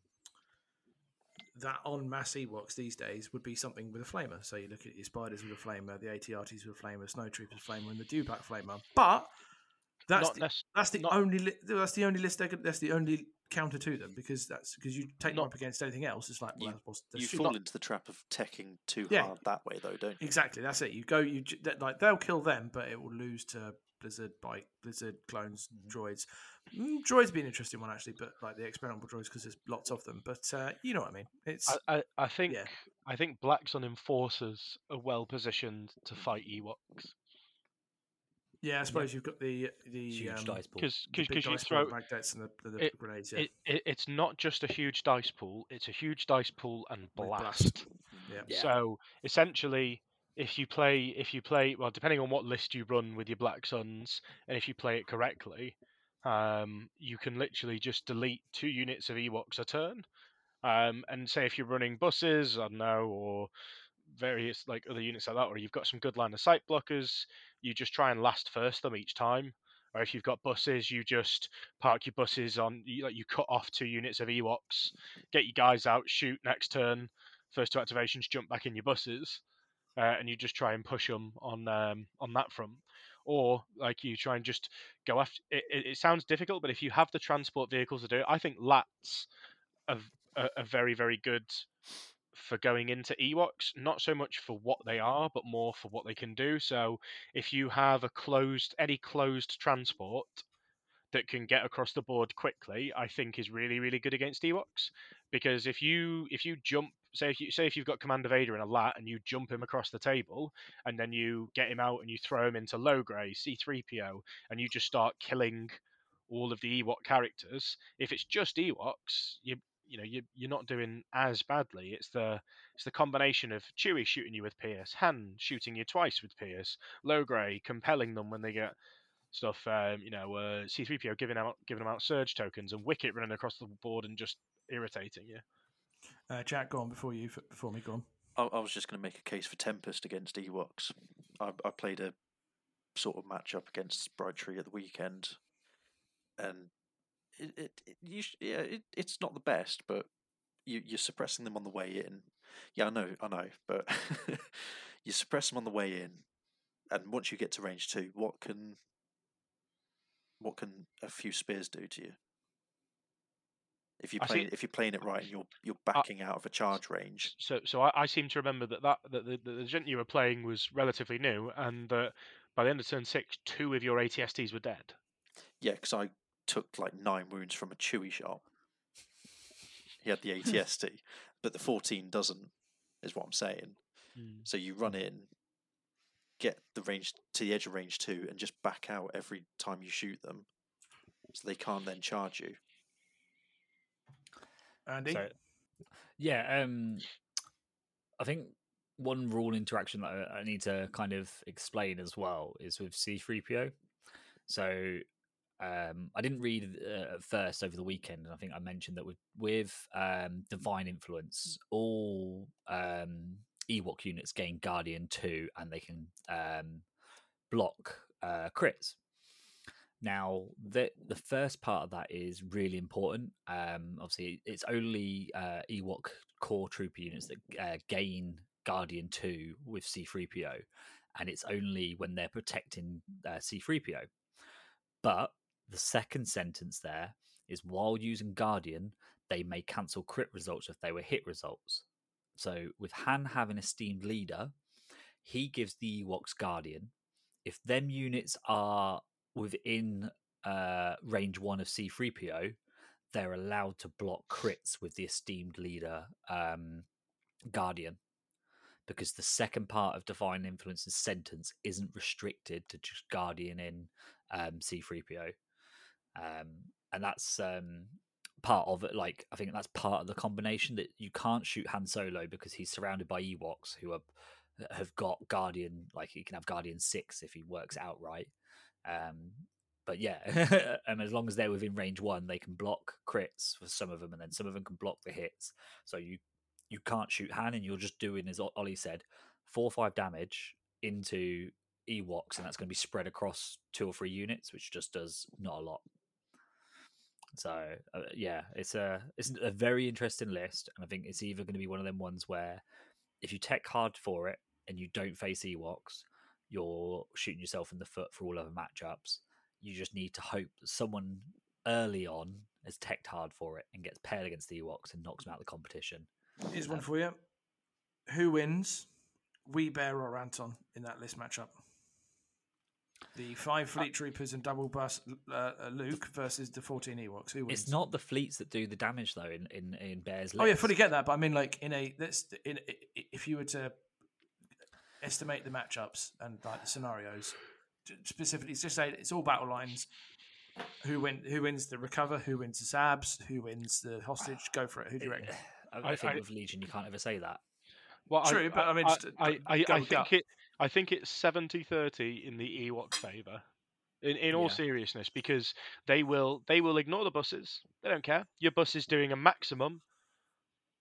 that on mass Ewoks these days would be something with a flamer. So you look at your spiders with a flamer, the ATRTs with a flamer, snow troopers flamer, and the dewback flamer. But that's Not the, that's the not- only li- that's the only list they could, that's the only counter to them because that's because you take them Not- up against anything else. It's like well, You- that's what's- that's You shit. fall into the trap of teching too Yeah. hard that way, though, don't you? Exactly, that's it. You go, you j- like they'll kill them, but it will lose to Blizzard bike, Blizzard clones, droids. Mm, droids be an interesting one actually, but like the experimental droids because there's lots of them. But uh, you know what I mean. It's I, I, I think Yeah. I think Black Sun enforcers are well positioned to fight Ewoks. Yeah, I suppose you've got the the Huge um, dice pool. Because because you dice throw pool, and the, the it- grenades. Yeah, it, it, it's not just a huge dice pool; it's a huge dice pool and blast. blast. yeah. Yeah. So essentially, if you play, if you play, well, depending on what list you run with your Black Suns, and if you play it correctly, um, you can literally just delete two units of Ewoks a turn. Um, and say if you're running buses, I don't know, or various like other units like that, or you've got some good line of sight blockers, you just try and last first them each time. Or if you've got buses, you just park your buses on, you, like you cut off two units of Ewoks, get your guys out, shoot next turn, first two activations, jump back in your buses, uh, and you just try and push them on um, on that front. Or like you try and just go after. It, it, it sounds difficult, but if you have the transport vehicles to do it, I think LAATs are, are very very good for going into Ewoks. Not so much for what they are, but more for what they can do. So if you have a closed any closed transport that can get across the board quickly, I think is really really good against Ewoks. Because if you if you jump say if you say if you've got Commander Vader in a LAAT and you jump him across the table and then you get him out and you throw him into Logray C3PO and you just start killing all of the Ewok characters. If it's just Ewoks, you you know you you're not doing as badly. It's the it's the combination of Chewie shooting you with Pierce, Han shooting you twice with Pierce, Logray compelling them when they get stuff. Um, you know, uh, C3PO giving out giving them out surge tokens, and Wicket running across the board and just irritating you. Uh, Jack, go on before you before me. Go on. I, I was just going to make a case for Tempest against Ewoks. I, I played a sort of matchup against Bride Tree at the weekend, and it, it, it you sh- yeah, it, it's not the best, but you you're suppressing them on the way in. Yeah, I know, I know, but you suppress them on the way in, and once you get to range two, what can what can a few spears do to you? If you I play if you're playing it right and you're you're backing out of a charge range, So, so I, I seem to remember that that, that the, the gent you were playing was relatively new, and that by the end of turn six, two of your ATSTs were dead. Yeah, because I took like nine wounds from a Chewie shot. He had the ATST, but the 14 doesn't, is what I'm saying. So you run in, get the range to the edge of range two, and just back out every time you shoot them, so they can't then charge you. Andy, So, yeah, um, I think one rule interaction that I, I need to kind of explain as well is with C3PO. So, um, I didn't read uh, at first over the weekend, and I think I mentioned that with with um, Divine Influence, all um, Ewok units gain Guardian two, and they can um, block uh, crits. Now, the the first part of that is really important. Um, obviously, it's only uh, Ewok core trooper units that uh, gain Guardian two with C3PO, and it's only when they're protecting uh, C3PO. But the second sentence there is while using Guardian, they may cancel crit results if they were hit results. So, with Han having esteemed leader, he gives the Ewoks Guardian. If them units are within uh, range one of C3PO, they're allowed to block crits with the esteemed leader um, Guardian. Because the second part of Divine Influence's sentence isn't restricted to just Guardian in um, C3PO. Um, and that's um, part of it. Like, I think that's part of the combination that you can't shoot Han Solo because he's surrounded by Ewoks who are have got Guardian. Like, he can have Guardian six if he works outright. Um, but yeah, and as long as they're within range one, they can block crits for some of them, and then some of them can block the hits. So you you can't shoot Han, and you're just doing as Ollie said, four or five damage into Ewoks, and that's going to be spread across two or three units, which just does not a lot. So uh, yeah, it's a it's a very interesting list, and I think it's either going to be one of them ones where if you tech hard for it and you don't face Ewoks, you're shooting yourself in the foot for all other matchups. You just need to hope that someone early on has teched hard for it and gets paired against the Ewoks and knocks them out of the competition. here's one for you. Who wins, We Bear or Anton in that list matchup? The five fleet troopers and double bus uh, uh, Luke versus the 14 Ewoks. Who wins? It's not the fleets that do the damage though in in, in Bears. Oh yeah, list. fully get that, but I mean, like in a that's in if you were to estimate the matchups and like the scenarios, t- specifically just say it's all battle lines. Who win? Who wins the recover? Who wins the sabs? Who wins the hostage? Go for it. Who do you reckon? I, I- I think I- with Legion you can't ever say that. Well, True, but I mean, just, I, I, go I gut. think it. I think it's 70-30 in the Ewok favour. In in all Yeah. seriousness, because they will they will ignore the buses. They don't care. Your bus is doing a maximum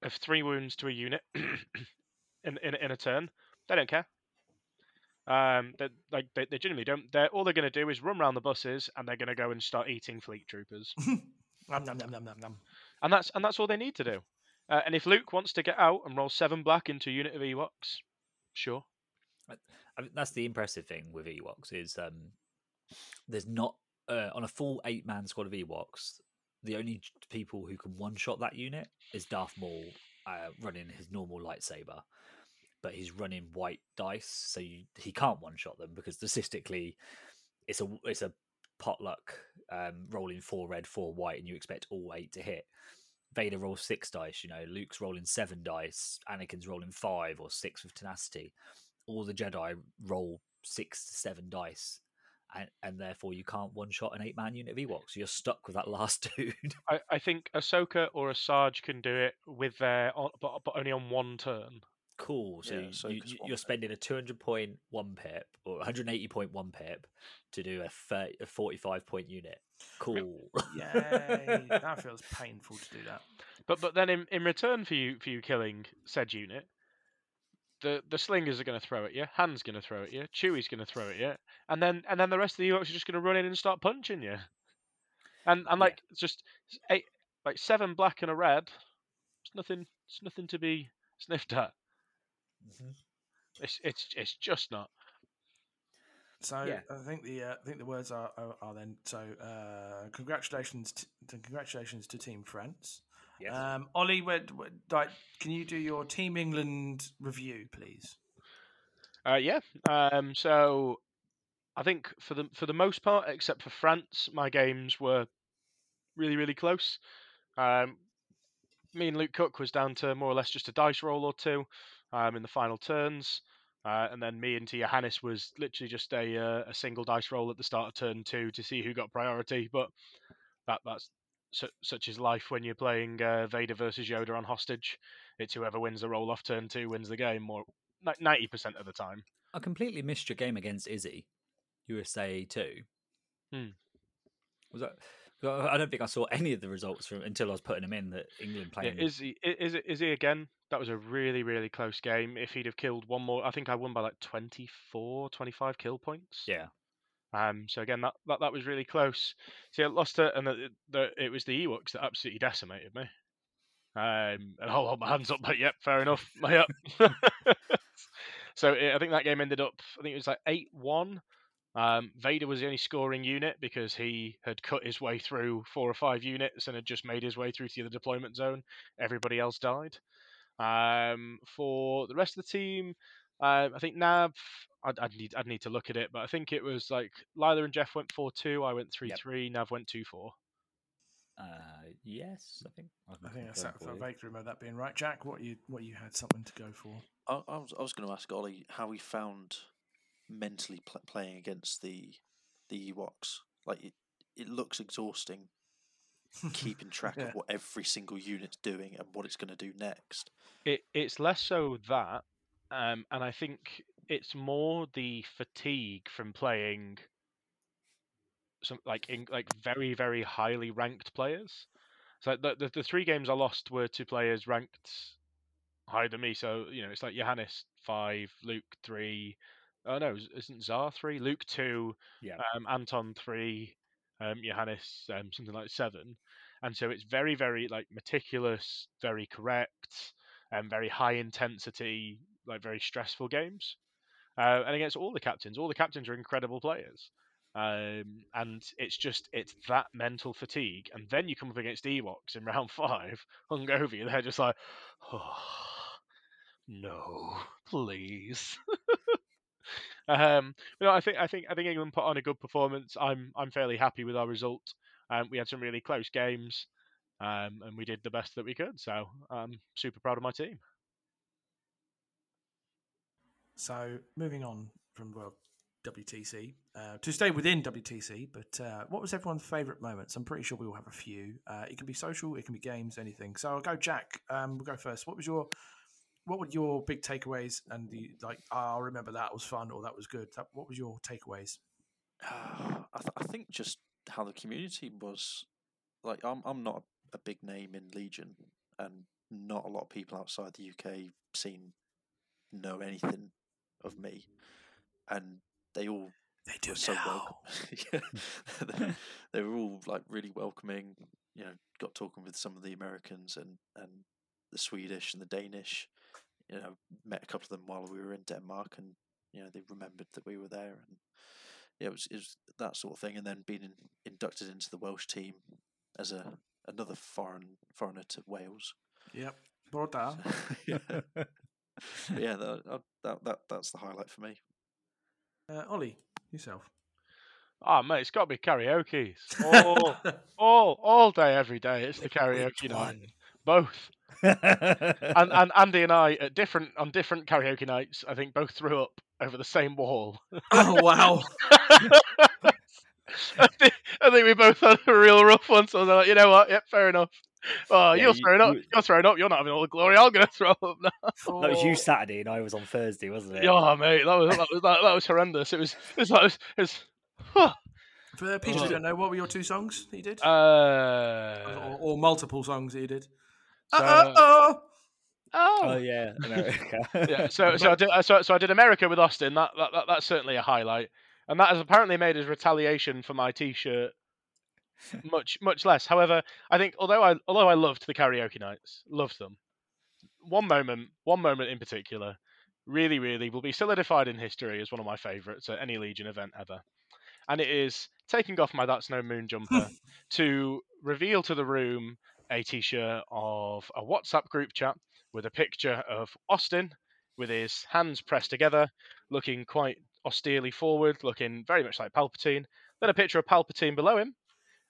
of three wounds to a unit in in, in a turn. They don't care. Um, that like they, they genuinely don't. They're all they're going to do is run around the buses and they're going to go and start eating fleet troopers, Nom, nom, nom, nom, nom, nom. and that's and that's all they need to do. Uh, and if Luke wants to get out and roll seven black into a unit of Ewoks, sure. I mean, that's the impressive thing with Ewoks is um, there's not uh, on a full eight man squad of Ewoks. The only people who can one shot that unit is Darth Maul uh, running his normal lightsaber, but he's running white dice, so you, he can't one shot them because statistically, it's a it's a potluck um, rolling four red, four white, and you expect all eight to hit. Vader rolls six dice, you know. Luke's rolling seven dice. Anakin's rolling five or six with tenacity all the Jedi roll six to seven dice, and, and therefore you can't one shot an eight man unit of Ewoks. You're stuck with that last dude. I, I think Ahsoka or a Sarge can do it with their, but, but only on one turn. cool. So Yeah, you, Ahsoka's you, one you're pip. spending a 200 point one pip or 180 point one pip to do a, 30, a 45 point unit. Cool. Yay! that feels painful to do that. But but then in, in return for you for you killing said unit, the the slingers are going to throw at you, Han's going to throw at you, Chewie's going to throw at you, and then and then the rest of the Ewoks are just going to run in and start punching you. And and like it's just eight like seven black and a red. It's nothing. It's nothing to be sniffed at. Mhm. It's it's it's just not. So Yeah. I think the uh, I think the words are are, are then so uh, congratulations to, to congratulations to Team France. Yes. Um, Ollie, where, where, like, can you do your Team England review, please? Uh, yeah. Um, so I think for the for the most part, except for France, my games were really really close. Um, me and Luke Cook was down to more or less just a dice roll or two um, in the final turns, uh, and then me and Johannes was literally just a uh, a single dice roll at the start of turn two to see who got priority. But that that's su- such is life when you're playing uh, Vader versus Yoda on hostage. It's whoever wins the roll off turn two wins the game, more ninety percent of the time. I completely missed your game against Izzy, USA two. Hmm. Was that? I don't think I saw any of the results from until I was putting them in. That England Yeah, is he is it is he again? That was a really really close game. If he'd have killed one more, I think I won by like 24, 25 kill points. yeah. Um. So again, that that, that was really close. See, I lost it, and the, the, it was the Ewoks that absolutely decimated me. Um. And I'll hold my hands up, but yep, fair enough. My up. so eh, I think that game ended up. I think it was like eight one. Um, Vader was the only scoring unit because he had cut his way through four or five units and had just made his way through to the other deployment zone. Everybody else died. Um, for the rest of the team, uh, I think Nav. I'd, I'd need I'd need to look at it, but I think it was like Lila and Jeff went four two. I went three Yep. three. Nav went two four. Uh, yes, I think. I I think that's confirm that for for you. vague remember that being right. Jack, what you what you had something to go for? I, I was, I was going to ask Ollie how he found mentally pl- playing against the the Ewoks. Like it, it looks exhausting keeping track Yeah. of what every single unit's doing and what it's going to do next. It it's less so that, um, and I think it's more the fatigue from playing some like in, like very very highly ranked players. So the, the the three games I lost were to players ranked higher than me. So you know it's like Johannes five, Luke three. Oh no, is- isn't Zar three? Luke two, Yeah. um, Anton three, um, Johannes um, something like seven. And so it's very very like meticulous, very correct, and very high intensity, like very stressful games. Uh, and against all the captains, all the captains are incredible players. Um, and it's just it's that mental fatigue, and then you come up against Ewoks in round five, hungover. And they're just like, oh, no, please. um, but no, I think I think I think England put on a good performance. I'm I'm fairly happy with our result. Um, we had some really close games, um, and we did the best that we could. So I'm super proud of my team. So moving on from well, WTC uh, to stay within WTC. But uh, what was everyone's favourite moments? I'm pretty sure we all have a few. Uh, it can be social, it can be games, anything. So I'll go, Jack. Um, we'll go first. What was your what were your big takeaways and the like? Oh, I remember that was fun or that was good. That, what was your takeaways? I, th- I think just how the community was like. I'm I'm not a big name in Legion, and not a lot of people outside the UK scene know anything of me, and they all They do were so now. welcome. they, were all like really welcoming. You know, got talking with some of the Americans and and the Swedish and the Danish. You know, met a couple of them while we were in Denmark, and you know they remembered that we were there, and yeah, it was it was that sort of thing. And then being in, inducted into the Welsh team as a another foreign foreigner to Wales. Yep. Broda. yeah, But yeah, that, uh, that that that's the highlight for me. Uh, Ollie, yourself. Ah, mate, it's got to be karaoke. All, all, all day, every day. It's the karaoke night. Both. And, and Andy and I, at different on different karaoke nights, I think both threw up over the same wall. oh wow! I, think, I think we both had a real rough one. So I was like, you know what? Yep, fair enough. Oh, Yeah, you're you- throwing up. you- You're throwing up. You're not having all the glory. I'm gonna throw up now. That was you Saturday, and I was on Thursday, wasn't it? Oh, mate, that was that was, that, that was horrendous. It was it was like it was. huh. For people who Oh. don't know, what were your two songs that you did? Uh, or, or multiple songs that you did? so, Uh, oh, oh, Oh yeah, America. yeah. So so I did uh, so, so I did America with Austin. That, that, that that's certainly a highlight, and that has apparently made as retaliation for my T-shirt much much less. However, I think although I although I loved the karaoke nights, loved them. One moment, one moment in particular, really really will be solidified in history as one of my favourites at any Legion event ever, and it is taking off my That's No Moon jumper to reveal to the room a T-shirt of a WhatsApp group chat with a picture of Austin with his hands pressed together, looking quite austerely forward, looking very much like Palpatine. Then a picture of Palpatine below him,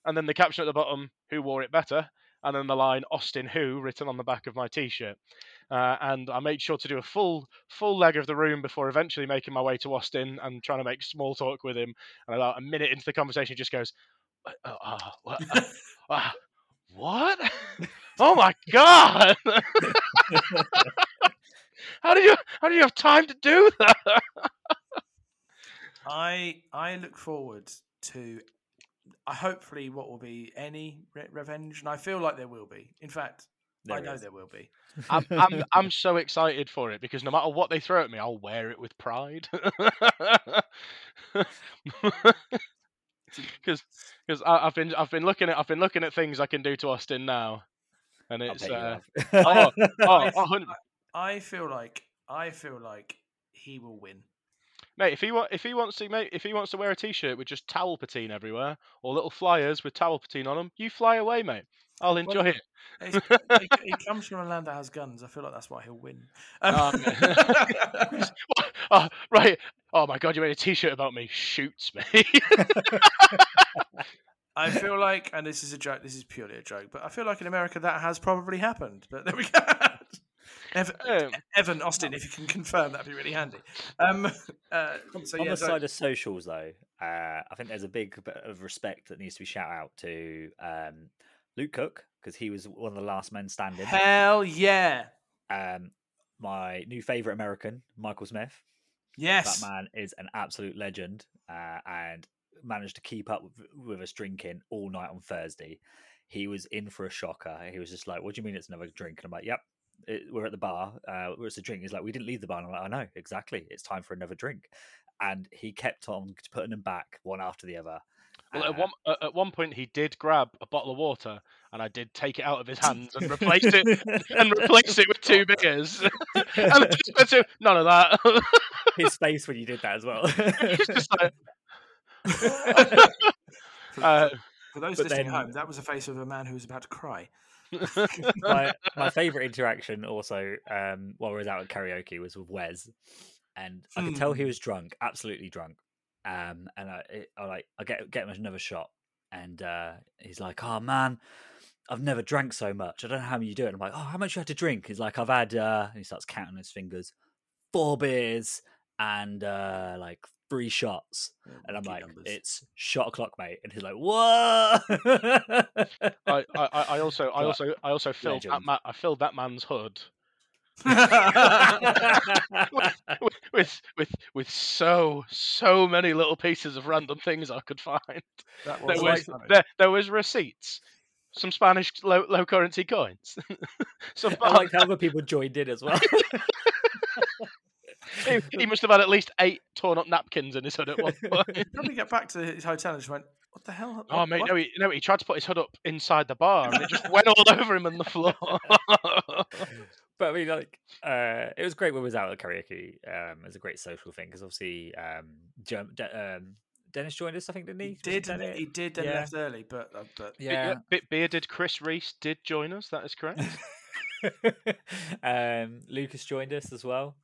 and then the caption at the bottom, "Who wore it better?" And then the line "Austin Who" written on the back of my T-shirt. Uh, and I made sure to do a full full leg of the room before eventually making my way to Austin and trying to make small talk with him. And about a minute into the conversation, he just goes, "Uh, uh, uh, what? uh, what? oh my god! how do you how do you have time to do that? I I look forward to uh, hopefully what will be any re- revenge, and I feel like there will be. In fact, I There know is. there will be. I'm, I'm I'm so excited for it because no matter what they throw at me, I'll wear it with pride. Because because I've been I've been looking at I've been looking at things I can do to Austin now, and it's uh, oh, oh, I, I feel like I feel like he will win. Mate. If he wa- if he wants to mate if he wants to wear a t-shirt with just towel patine everywhere or little flyers with towel patine on them, you fly away, mate. I'll enjoy it. He, he comes from a land that has guns. I feel like that's why he'll win. Um, Um, oh, right. Oh my god, you made a t-shirt about me. Shoots me. I feel like, and this is a joke. This is purely a joke, but I feel like in America that has probably happened. But there we go. Evan, Um, Evan Austin, if you can confirm, that'd be really handy. Um, uh, so on yeah, the so- side of socials, though, uh, I think there's a big bit of respect that needs to be shout out to um, Luke Cook because he was one of the last men standing. hell yeah, Um, my new favorite American, Michael Smith. yes. That man is an absolute legend uh, and managed to keep up with, with us drinking all night on Thursday. He was in for a shocker. He was just like, "What do you mean it's another drink?" And I'm like, "Yep." It, we're at the bar. Uh, it's a drink. He's like, we didn't leave the bar. And I'm like, I know exactly. It's time for another drink, and he kept on putting them back one after the other. Well, Uh, at one at at one point he did grab a bottle of water, and I did take it out of his hands and replace it and replace it with two beers. and I just went to none of that. his face when you did that as well. It's just like, uh, For those listening then- at home, that was a face of a man who was about to cry. my my favorite interaction also um while we was out at karaoke was with Wes, and I could tell he Hmm. was drunk, absolutely drunk. Um, and I, I like I get get him another shot, and uh, he's like, "Oh man, I've never drank so much. I don't know how you do it." I'm like, "Oh, how much you had to drink?" He's like, "I've had," uh, and he starts counting his fingers, four beers and uh, like three shots, oh, and I'm like, numbers. it's shot o'clock, mate. And he's like, what? I, I, I I also I also I also filled that ma- I filled that man's hood with, with with with so so many little pieces of random things I could find. that There was was there, there was receipts, some Spanish low low currency coins, some. I like how other people joined in as well. He, he must have had at least eight torn up napkins in his hood at one point. Probably get back to his hotel and just went, "What the hell?" Oh What- mate, what?" no, he, no, he tried to put his hood up inside the bar and it just went all over him on the floor. but I mean, like, uh, it was great when we was out at karaoke. Um, it was a great social thing because obviously, um, Germ- De- um, Dennis joined us. I think didn't he? He did. Dennis? He did. Then Yeah. left early, but uh, but Yeah. Bit bearded Chris Reese did join us. That is correct. um, Lucas joined us as well.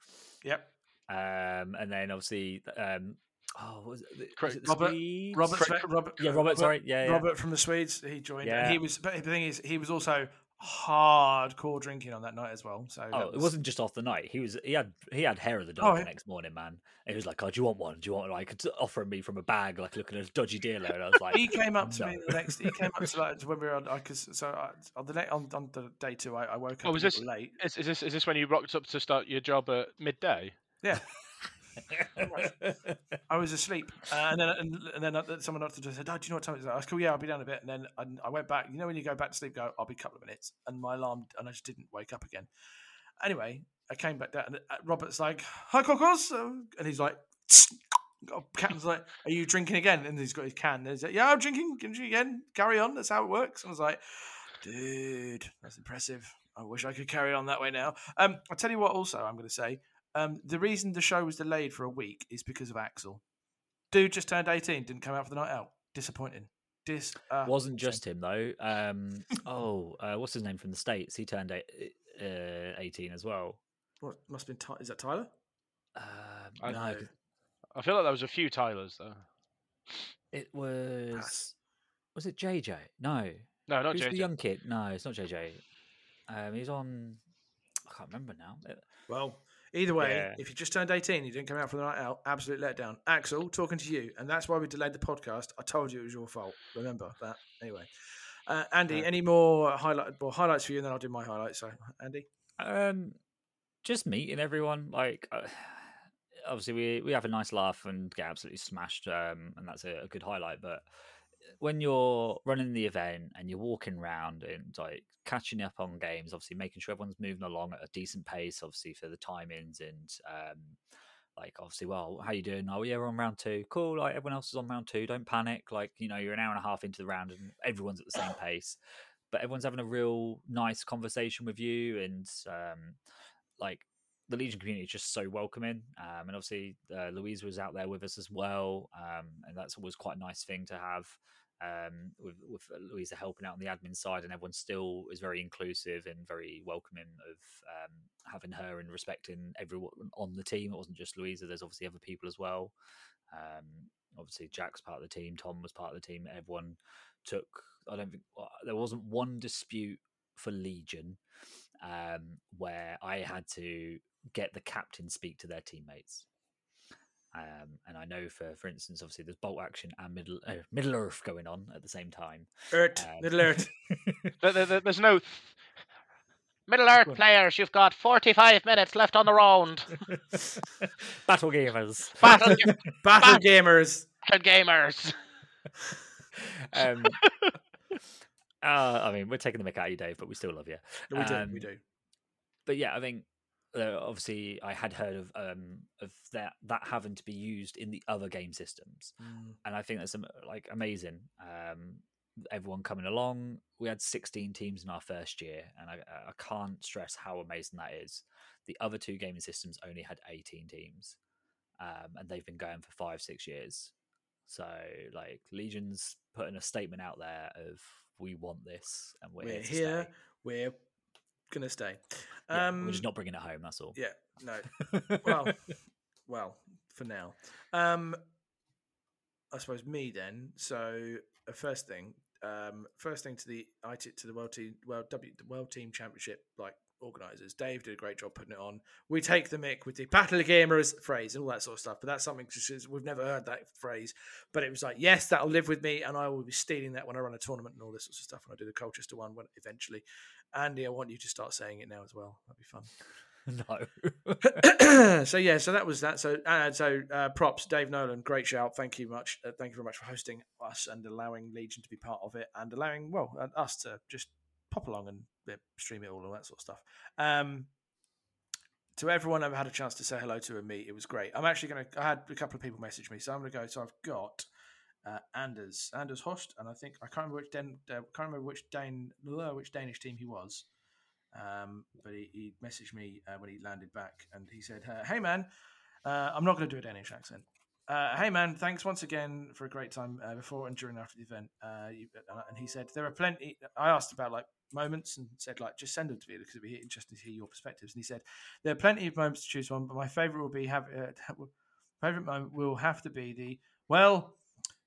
yep. Um, and then obviously, um, oh, was it? Was it Robert- Swedes? Robert, Cra- Robert, Yeah, Robert. Sorry, yeah, yeah. Robert from the Swedes. He joined. Yeah. He was. But the thing is, he was also hardcore drinking on that night as well. So Oh, that it was- wasn't just off the night. He was he had he had hair of the Oh, dog yeah. the next morning, man. And he was like, "Oh, do you want one? Do you want like t- offering me from a bag, like looking at a dodgy dealer?" And I was like, He came up to me the next. He came up to like when we were on. Cause, so I, on the next, on, on the day two, I, I woke up Oh, a was this- late. Is, is this is this when you rocked up to start your job at midday? Yeah, I was asleep, uh, and then and, and then uh, someone else just said, "Oh, do you know what time it is?" I was cool. Yeah, I'll be down a bit. And then I, I went back. You know when you go back to sleep, go, "I'll be a couple of minutes," and my alarm, and I just didn't wake up again. Anyway, I came back down, and uh, Robert's like, "Hi, Cocos," um, and he's like. Captain's like, "Are you drinking again?" And he's got his can. And he's like, "Yeah, I'm drinking. Can you again? Carry on. That's how it works." And I was like, "Dude, that's impressive. I wish I could carry on that way now." Um, I'll tell you what. Also, I'm going to say, um, the reason the show was delayed for a week is because of Axel. Dude just turned 18, didn't come out for the night out. Disappointing. Dis. Uh, Wasn't just him though. Um, oh, uh, what's his name from the states? He turned eight, uh, eighteen as well. What must have been? Ty- is that Tyler? Um, I no, I feel like there was a few Tylers though. it was. Was it JJ? No, No, not who's JJ. the young kid? No, it's not JJ. Um, he's on. I can't remember now. Uh, Well, either way, Yeah. if you just turned 18, you didn't come out for the night out, absolute letdown. Axel, talking to you, and that's why we delayed the podcast. I told you it was your fault. Remember that. Anyway, uh, Andy, Right. any more highlight well, highlights for you, and then I'll do my highlights. So, Andy. Um, just meeting everyone. Like, uh, obviously, we we have a nice laugh and get absolutely smashed, um, and that's a, a good highlight. But when you're running the event and you're walking around and like catching up on games, obviously making sure everyone's moving along at a decent pace, obviously for the timings and um, like obviously, well, how you doing? Oh, yeah, we're on round two. Cool. Like everyone else is on round two. Don't panic. Like you know, you're an hour and a half into the round and everyone's at the same pace, but everyone's having a real nice conversation with you and um, like the Legion community is just so welcoming. Um, and obviously, uh, Louise was out there with us as well, um, and that's always quite a nice thing to have. Um, with, with Louisa helping out on the admin side, and everyone still is very inclusive and very welcoming of um, having her and respecting everyone on the team. It wasn't just Louisa; there's obviously other people as well. Um, obviously, Jack's part of the team, Tom was part of the team. Everyone took. I don't think well, there wasn't one dispute for Legion um, where I had to get the captain speak to their teammates. Um, and I know for for instance, obviously there's bolt action and middle uh, Middle Earth going on at the same time. Earth, Um, Middle Earth. There- there- there- there's no. Middle Earth players, you've got 45 minutes left on the round. Battle gamers. Battle Battle gamers. gamers. um, uh, I mean, we're taking the mick out of you, Dave, but we still love you. We do. Um, we do. but yeah, I think uh, obviously I had heard of um, of that that having to be used in the other game systems, Mm. and I think that's like amazing. Um, everyone coming along. We had 16 teams in our first year, and I, I can't stress how amazing that is. The other two gaming systems only had 18 teams, um, and they've been going for five, six years. So, like, Legion's putting a statement out there of we want this, and we're, We're here. To here. We're gonna stay. Yeah, Um, we're just not bringing it home. That's all. Yeah. No. well, well, for now. Um, I suppose me then. So uh, first thing, um, first thing to the IT to the world team, world W, the world team championship, like organisers. Dave did a great job putting it on. We take the mick with the battle of gamers phrase and all that sort of stuff. But that's something we've never heard that phrase. But it was like, yes, that'll live with me, and I will be stealing that when I run a tournament and all this sort of stuff. When I do the Colchester one, when eventually, Andy, I want you to start saying it now as well. That'd be fun. no. so yeah, so that was that. So uh, so uh, props, Dave Nolan, great shout. Thank you much. Uh, thank you very much for hosting us and allowing Legion to be part of it, and allowing well uh, us to just pop along and stream it all and that sort of stuff. Um, to everyone I've had a chance to say hello to and meet, it was great. I'm actually going to. I had a couple of people message me, so I'm going to go. So I've got uh, Anders Anders Host, and I think I can't remember which Dan, uh, can't remember which which Danish team he was. Um, but he, he messaged me uh, when he landed back, and he said, uh, "Hey man, uh, I'm not going to do a Danish accent. Uh, hey man, thanks once again for a great time before and during and after the event." You, and he said, "There are plenty." I asked about like moments and said like just send them to me because it'd be interesting to hear your perspectives. And he said, "There are plenty of moments to choose from, but my favorite will be have favorite moment will have to be the well."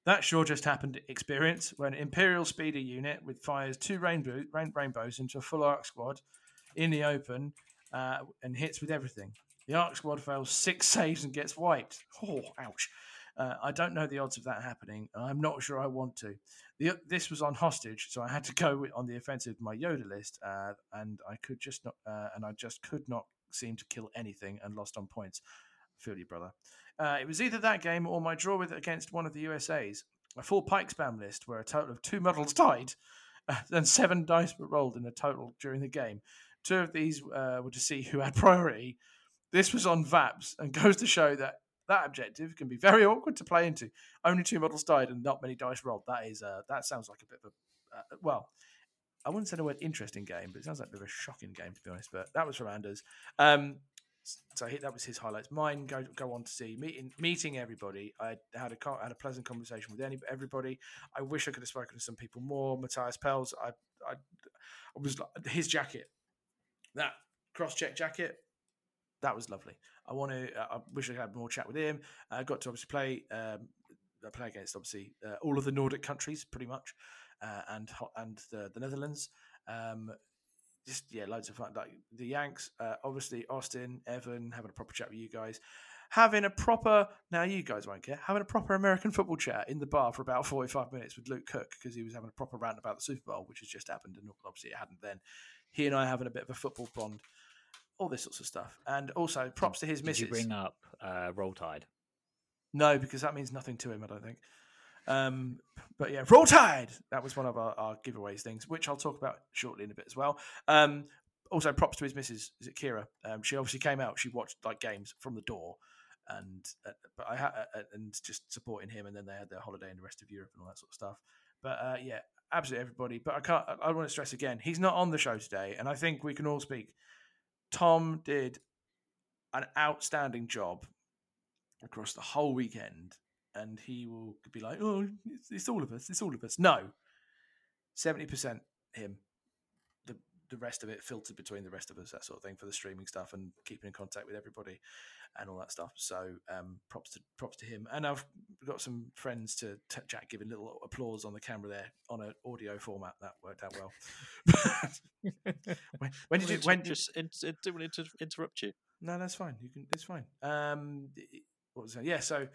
That sure just happened experience when Imperial Speeder unit with fires two rainbow, rain, rainbows into a full arc squad in the open uh, and hits with everything. The arc squad fails six saves and gets wiped. Oh, ouch. Uh, I don't know the odds of that happening. I'm not sure I want to. The, this was on hostage, so I had to go on the offensive with my Yoda list, uh, and I could just not, uh, and I just could not seem to kill anything and lost on points. Feel you, brother. Uh, it was either that game or my draw with against one of the USA's. A full Pyke spam list where a total of two medals died uh, and seven dice were rolled in a total during the game. Two of these uh, were to see who had priority. This was on VAPs and goes to show that that objective can be very awkward to play into. Only two models died and not many dice rolled. That is uh, that sounds like a bit of a uh, well, I wouldn't say the word interesting game, but it sounds like a bit of a shocking game to be honest. But that was from Anders. Um, so that was his highlights. Mine go go on to see meeting meeting everybody. I had a had a pleasant conversation with any, everybody. I wish I could have spoken to some people more. Matthias Pels, I I, I was his jacket, that cross check jacket, that was lovely. I want to. I wish I had more chat with him. I got to obviously play um, play against obviously uh, all of the Nordic countries pretty much, uh, and and the, the Netherlands. Um, just yeah, loads of fun. Like the Yanks, uh, obviously Austin, Evan, having a proper chat with you guys, having a proper now you guys won't care having a proper American football chat in the bar for about forty five minutes with Luke Cook because he was having a proper rant about the Super Bowl, which has just happened, and obviously it hadn't then. He and I having a bit of a football bond, all this sorts of stuff, and also props to his Did missus. you bring up uh, Roll Tide? No, because that means nothing to him, I don't think. Um, but yeah, Roll Tide! That was one of our, our giveaways things, which I'll talk about shortly in a bit as well. Um, also, props to his missus, is it Kira? Um, she obviously came out, she watched like games from the door. And uh, but I ha- uh, and just supporting him, and then they had their holiday in the rest of Europe and all that sort of stuff. But uh, yeah, absolutely everybody. But I can't. I, I want to stress again, he's not on the show today, and I think we can all speak. Tom did an outstanding job across the whole weekend, and he will be like, "Oh, it's, it's all of us. It's all of us." No, seventy percent him. The the rest of it filtered between the rest of us, that sort of thing, for the streaming stuff and keeping in contact with everybody and all that stuff. So um, props to props to him. And I've got some friends to t- Jack giving little applause on the camera there on an audio format. That worked out well. when, when did you? When did, just in, in, didn't want to interrupt you. no, that's fine. You can. It's fine. Um, what was that? Yeah. So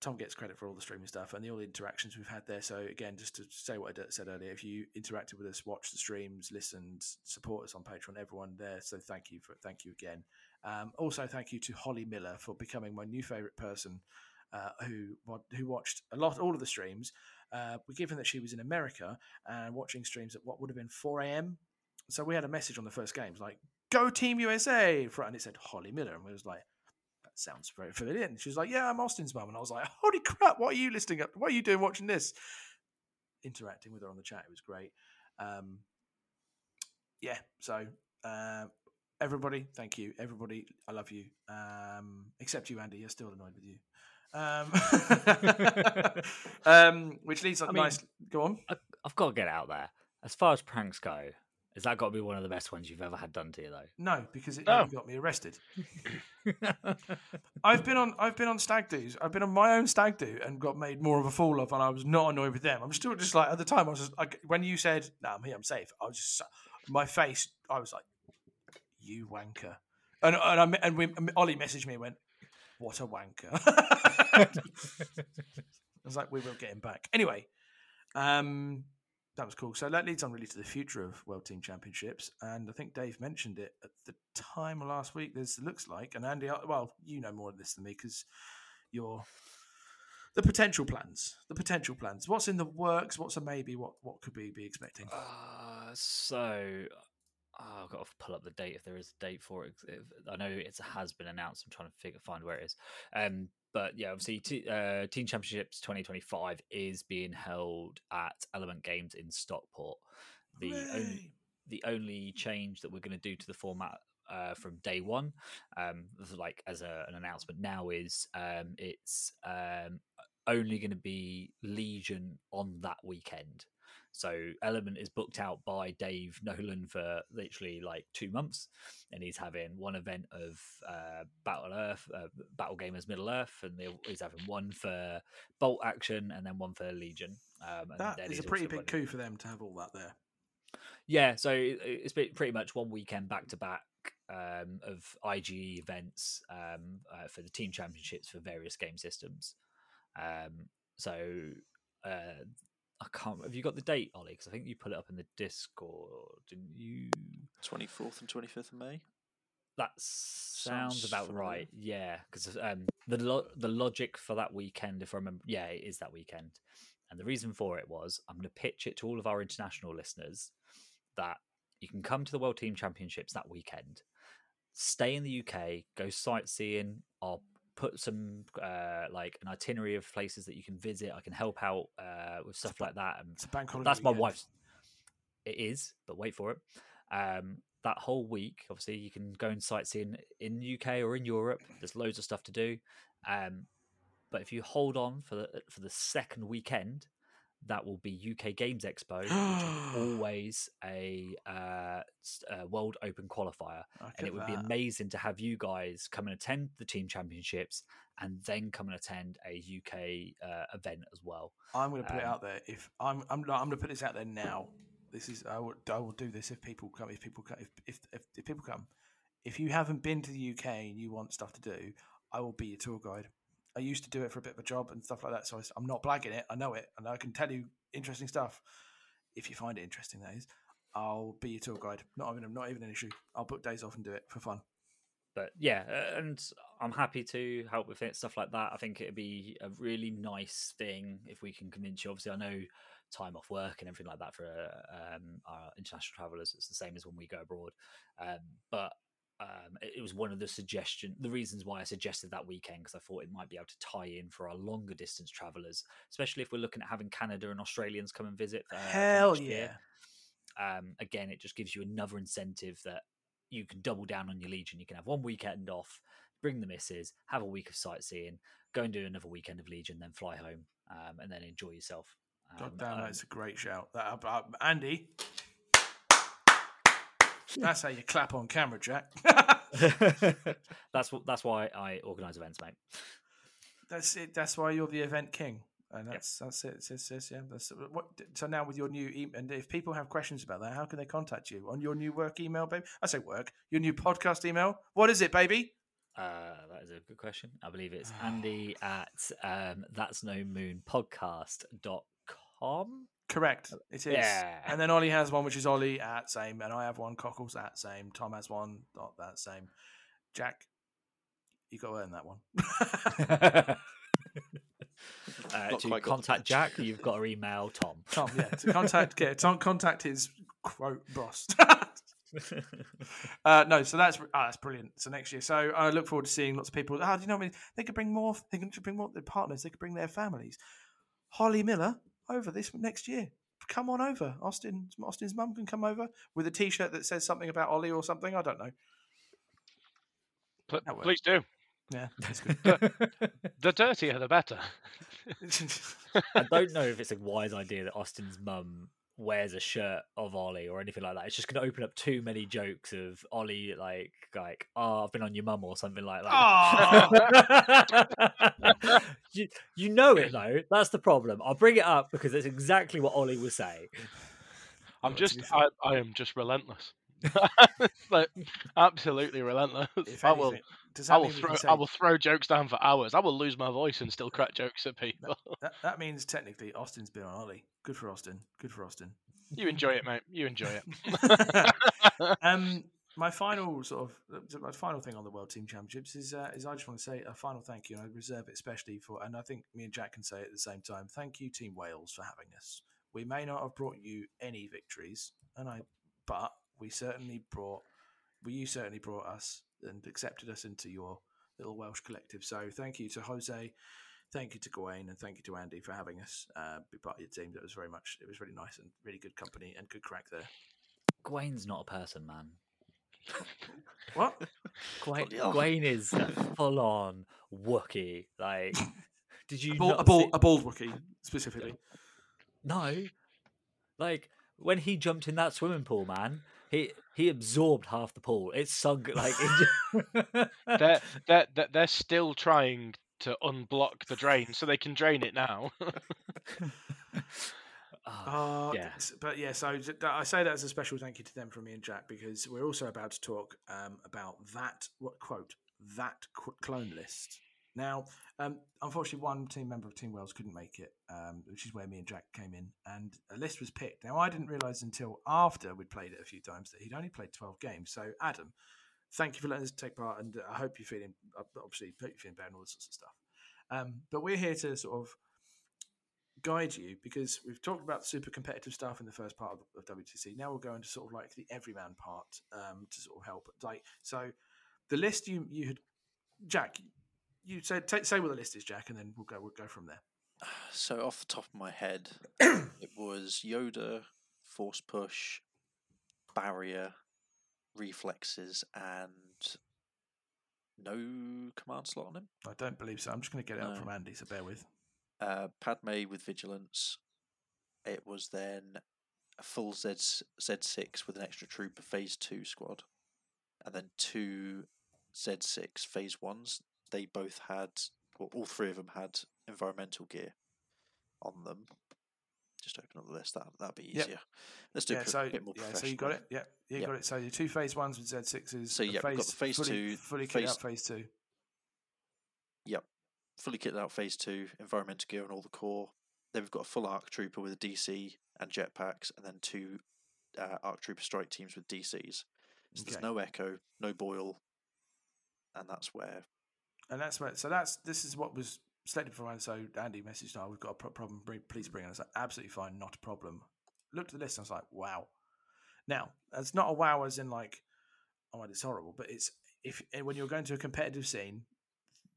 Tom gets credit for all the streaming stuff and the all the interactions we've had there. So again, just to say what I said earlier, if you interacted with us, watched the streams, listened, support us on Patreon, everyone there. So thank you for thank you again. Um, also, thank you to Holly Miller for becoming my new favorite person. Uh, who who watched a lot, all of the streams? Uh, given that she was in America and watching streams at what would have been 4 a.m. So we had a message on the first games like "Go Team USA!" and it said Holly Miller, and we was like, "That sounds very familiar." And she was like, "Yeah, I'm Austin's mum," and I was like, "Holy crap! What are you listening up? What are you doing watching this?" Interacting with her on the chat, it was great. Um, yeah, so uh, everybody, thank you. Everybody, I love you. Um, except you, Andy. You're still annoyed with you. Um, um, which leads on I mean- nice. Go on. I, I've got to get out there. As far as pranks go, has that got to be one of the best ones you've ever had done to you, though? No, because it Oh. got me arrested. I've been on I've been on stag do's. I've been on my own stag do and got made more of a fool of, and I was not annoyed with them. I'm still just like at the time I was just like when you said, "No, I'm here, I'm safe." I was just my face. I was like, You wanker. And and, I, and we, and Ollie messaged me and went, "What a wanker." I was like, "We will get him back." Anyway, um, that was cool. So that leads on really to the future of World Team Championships, and I think Dave mentioned it at the time last week. There's looks like, and Andy, uh, well, you know more of this than me because you're the potential plans. The potential plans. What's in the works? What's a maybe? What what could we be expecting? Uh, so oh, I've got to pull up the date if there is a date for it. I know it has been announced. I'm trying to figure find where it is. Um, but yeah, obviously, t- uh, Team Championships 2025 is being held at Element Games in Stockport. The only, the only change that we're going to do to the format uh, from day one, um, like as a, an announcement now, is um, it's um, only going to be Legion on that weekend. So Element is booked out by Dave Nolan for literally like two months, and he's having one event of uh, Battle Earth, uh, Battle Gamers Middle Earth, and he's having one for Bolt Action and then one for Legion. Um, and That a pretty big coup for them to have all that there. yeah, so it- it's been pretty much one weekend back to back um, of IGE events um, uh, for the team championships for various game systems. Um, so uh, I can't. Have you got the date, Ollie? Because I think you put it up in the Discord, didn't you? 24th and 25th of May. That sounds Sounds about right. Yeah, because um, the lo- the logic for that weekend, if I remember, yeah, it is that weekend. And the reason for it was I'm going to pitch it to all of our international listeners that you can come to the World Team Championships that weekend, stay in the UK, go sightseeing. I'll put some uh, like an itinerary of places that you can visit. I can help out uh, with stuff like that. And It's a bank holiday. that's my weekend. wife's. It is, but wait for it. Um, that whole week, obviously, you can go and sightseeing in UK or in Europe. There's loads of stuff to do. Um, but if you hold on for the for the second weekend, that will be UK Games Expo, which is always a, uh, a World Open qualifier, Look and it would be amazing to have you guys come and attend the team championships, and then come and attend a UK uh, event as well. I'm going to put it Um, out there. If I'm, I'm, I'm going to put this out there now. This is, I will, I will do this if people come. If people come, if, if, if, if people come, if you haven't been to the UK and you want stuff to do, I will be your tour guide. I used to do it for a bit of a job and stuff like that, so I, am not blagging it. I know it, and I can tell you interesting stuff. If you find it interesting, that is, I'll be your tour guide. Not even, not even an issue. I'll book days off and do it for fun. but yeah, and I'm happy to help with it, stuff like that. I think it'd be a really nice thing if we can convince you. Obviously, I know time off work and everything like that for um, our international travelers. It's the same as when we go abroad, um, but. Um, it was one of the suggestion, the reasons why I suggested that weekend because I thought it might be able to tie in for our longer distance travelers, especially if we're looking at having Canada and Australians come and visit. Uh, Hell yeah! um, again, it just gives you another incentive that you can double down on your Legion. You can have one weekend off, bring the misses, have a week of sightseeing, go and do another weekend of Legion, then fly home, um, and then enjoy yourself. God Um, damn, that's a great shout. That, uh, Andy, that's how you clap on camera, Jack. that's what. That's why I organise events, mate. That's it. That's why you're the event king, and that's that's it. It's, it's, it's- yeah. That's what. So now with your new email, and if people have questions about that, how can they contact you on your new work email, baby? I say work. Your new podcast email. What is it, baby? Uh, that is a good question. I believe it's Andy at um, that's no moon podcast.com. Correct. It is. Yeah. And then Ollie has one, which is Ollie at same, and I have one, Cockles at same. Tom has one, not that same. Jack, you got to earn that one. uh, to quite got the contact. Jack, you've got to email Tom. Tom, yeah, to contact, yeah, Tom, contact his quote boss. uh, no, so that's oh, that's brilliant. So next year, so I look forward to seeing lots of people. Ah, do you know what I mean? They could bring more. They can bring more their partners. They could bring their families. Holly Miller over this next year. Come on over, Austin. Austin's mum can come over with a T-shirt that says something about Ollie or something. I don't know. Pl- please do. Yeah, that's good. The dirtier, the better. I don't know if it's a wise idea that Austin's mum wears a shirt of Ollie or anything like that. It's just going to open up too many jokes of Ollie, like, like, oh, I've been on your mum or something like that. you, you know it though. That's the problem. I'll bring it up because it's exactly what Ollie was saying. I'm just, I, I am just relentless. like absolutely relentless. If I will. anything, I will mean throw. say I will throw jokes down for hours. I will lose my voice and still crack jokes at people. that, that means technically Austin's been on Ollie. Good for Austin. Good for Austin. You enjoy it, mate. You enjoy it. um, my final sort of my final thing on the World Team Championships is uh, is I just want to say a final thank you, and I reserve it especially for, and I think me and Jack can say it at the same time. Thank you, Team Wales, for having us. We may not have brought you any victories, and I, but we certainly brought, well, you certainly brought us and accepted us into your little Welsh collective. So thank you to Jose, thank you to Gawain, and thank you to Andy for having us uh, be part of your team. That was very much, it was really nice and really good company and good crack there. Gwain's not a person, man. What? Gwain, Bloody hell. Gwain is a full-on Wookie. Like, did you A bald, not a, bald, see- a bald Wookie specifically. No, like when he jumped in that swimming pool, man. He he absorbed half the pool. It sunk like. It... they're, they're they're they're still trying to unblock the drain so they can drain it now. Ah, Uh, yeah. s- But yeah, so I say that as a special thank you to them from me and Jack because we're also about to talk um, about that what quote that qu- clone list. Now, um, unfortunately, one team member of Team Wales couldn't make it, um, which is where me and Jack came in, and a list was picked. Now, I didn't realise until after we'd played it a few times that he'd only played twelve games. So, Adam, thank you for letting us take part, and I hope you're feeling uh, obviously hope you're feeling better and all sorts of stuff. Um, but we're here to sort of guide you because we've talked about super competitive stuff in the first part of, of WTC. Now we'll go into sort of like the everyman part um, to sort of help. Like so, the list you you had, Jack. You say take, say what the list is, Jack, and then we'll go we'll go from there. So off the top of my head, it was Yoda, force push, barrier, reflexes, and no command slot on him. I don't believe so. I'm just going to get it up from Andy, so bear with. Uh, Padme with vigilance. It was then a full Z Z6 with an extra trooper phase two squad, and then two Z6 phase ones. They both had, well, all three of them had environmental gear on them. Just open up the list. That that'd be Yep. easier. Let's do Yeah, a so bit more yeah, so you got it. Yeah, you Yep. got it. So your two phase ones with Z sixes. So, yeah, we've got the phase fully, two, fully kitted phase- out phase two. Yep. Fully kitted out phase two, environmental gear on all the core. Then we've got a full arc trooper with a DC and jetpacks, and then two uh, arc trooper strike teams with DCs. So Okay. there's no echo, no Boyle, and that's where And that's where. So that's this is what was selected for. mine. So Andy messaged, "Oh, we've got a pro- problem. Please bring it." I was like, "Absolutely fine, not a problem." Looked at the list. and I was like, "Wow." Now it's not a wow as in like, "Oh, my, it's horrible," but it's if eh, when you're going to a competitive scene,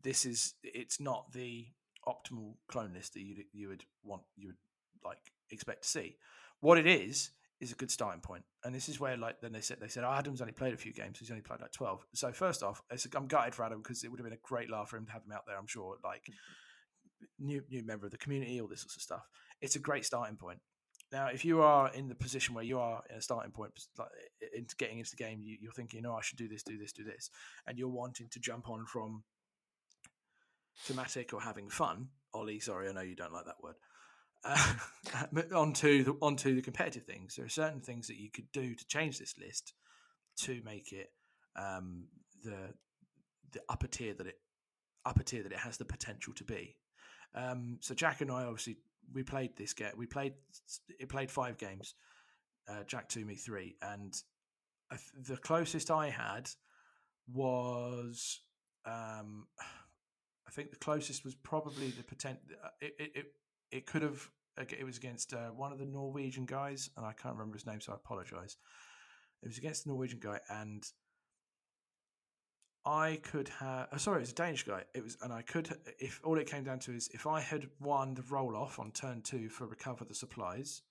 this is it's not the optimal clone list that you you would want you would like expect to see. What it is is a good starting point, and this is where like then they said they said oh, Adam's only played a few games, he's only played like twelve. So first off, it's, I'm gutted for Adam because it would have been a great laugh for him to have him out there. I'm sure, like mm. new new member of the community, all this sorts of stuff. It's a great starting point. Now, if you are in the position where you are in a starting point, like into getting into the game, you, you're thinking, "Oh, I should do this, do this, do this," and you're wanting to jump on from thematic or having fun. Ollie, sorry, I know you don't like that word. Uh, onto the onto the competitive things. There are certain things that you could do to change this list to make it um, the the upper tier that it upper tier that it has the potential to be. Um, so Jack and I obviously we played this game. We played it played five games. Uh, Jack two, me three, and th- the closest I had was um, I think the closest was probably the potential. It, it it it could have. It was against uh, one of the Norwegian guys, and I can't remember his name, so I apologise. It was against the Norwegian guy, and I could have. Oh, sorry, it was a Danish guy. It was, and I could. If all it came down to is if I had won the roll off on turn two for recover the supplies,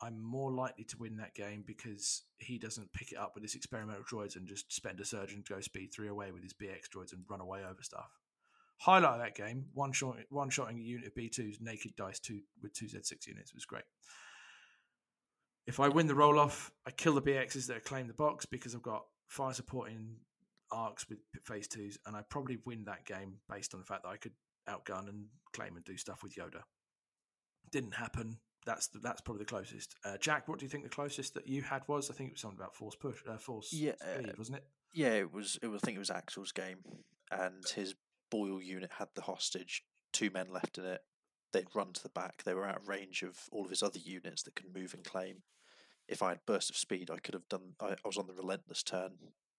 I'm more likely to win that game because he doesn't pick it up with his experimental droids and just spend a surge and go speed three away with his BX droids and run away over stuff. Highlight of that game: one shot, one shotting a unit of B2s, naked dice two with two Z6 units. It was great. If I win the roll off, I kill the BXs that claim the box because I've got fire supporting arcs with phase twos, and I probably win that game based on the fact that I could outgun and claim and do stuff with Yoda. Didn't happen. that's the, that's probably the closest. Uh, Jack, what do you think the closest that you had was? I think it was something about force push, uh, force Yeah, speed, wasn't it? Yeah, it was. It was. I think it was Axel's game, and his Boyle unit had the hostage. Two men left in it. They'd run to the back. They were out of range of all of his other units that could move and claim. If I had burst of speed, I could have done. I, I was on the relentless turn,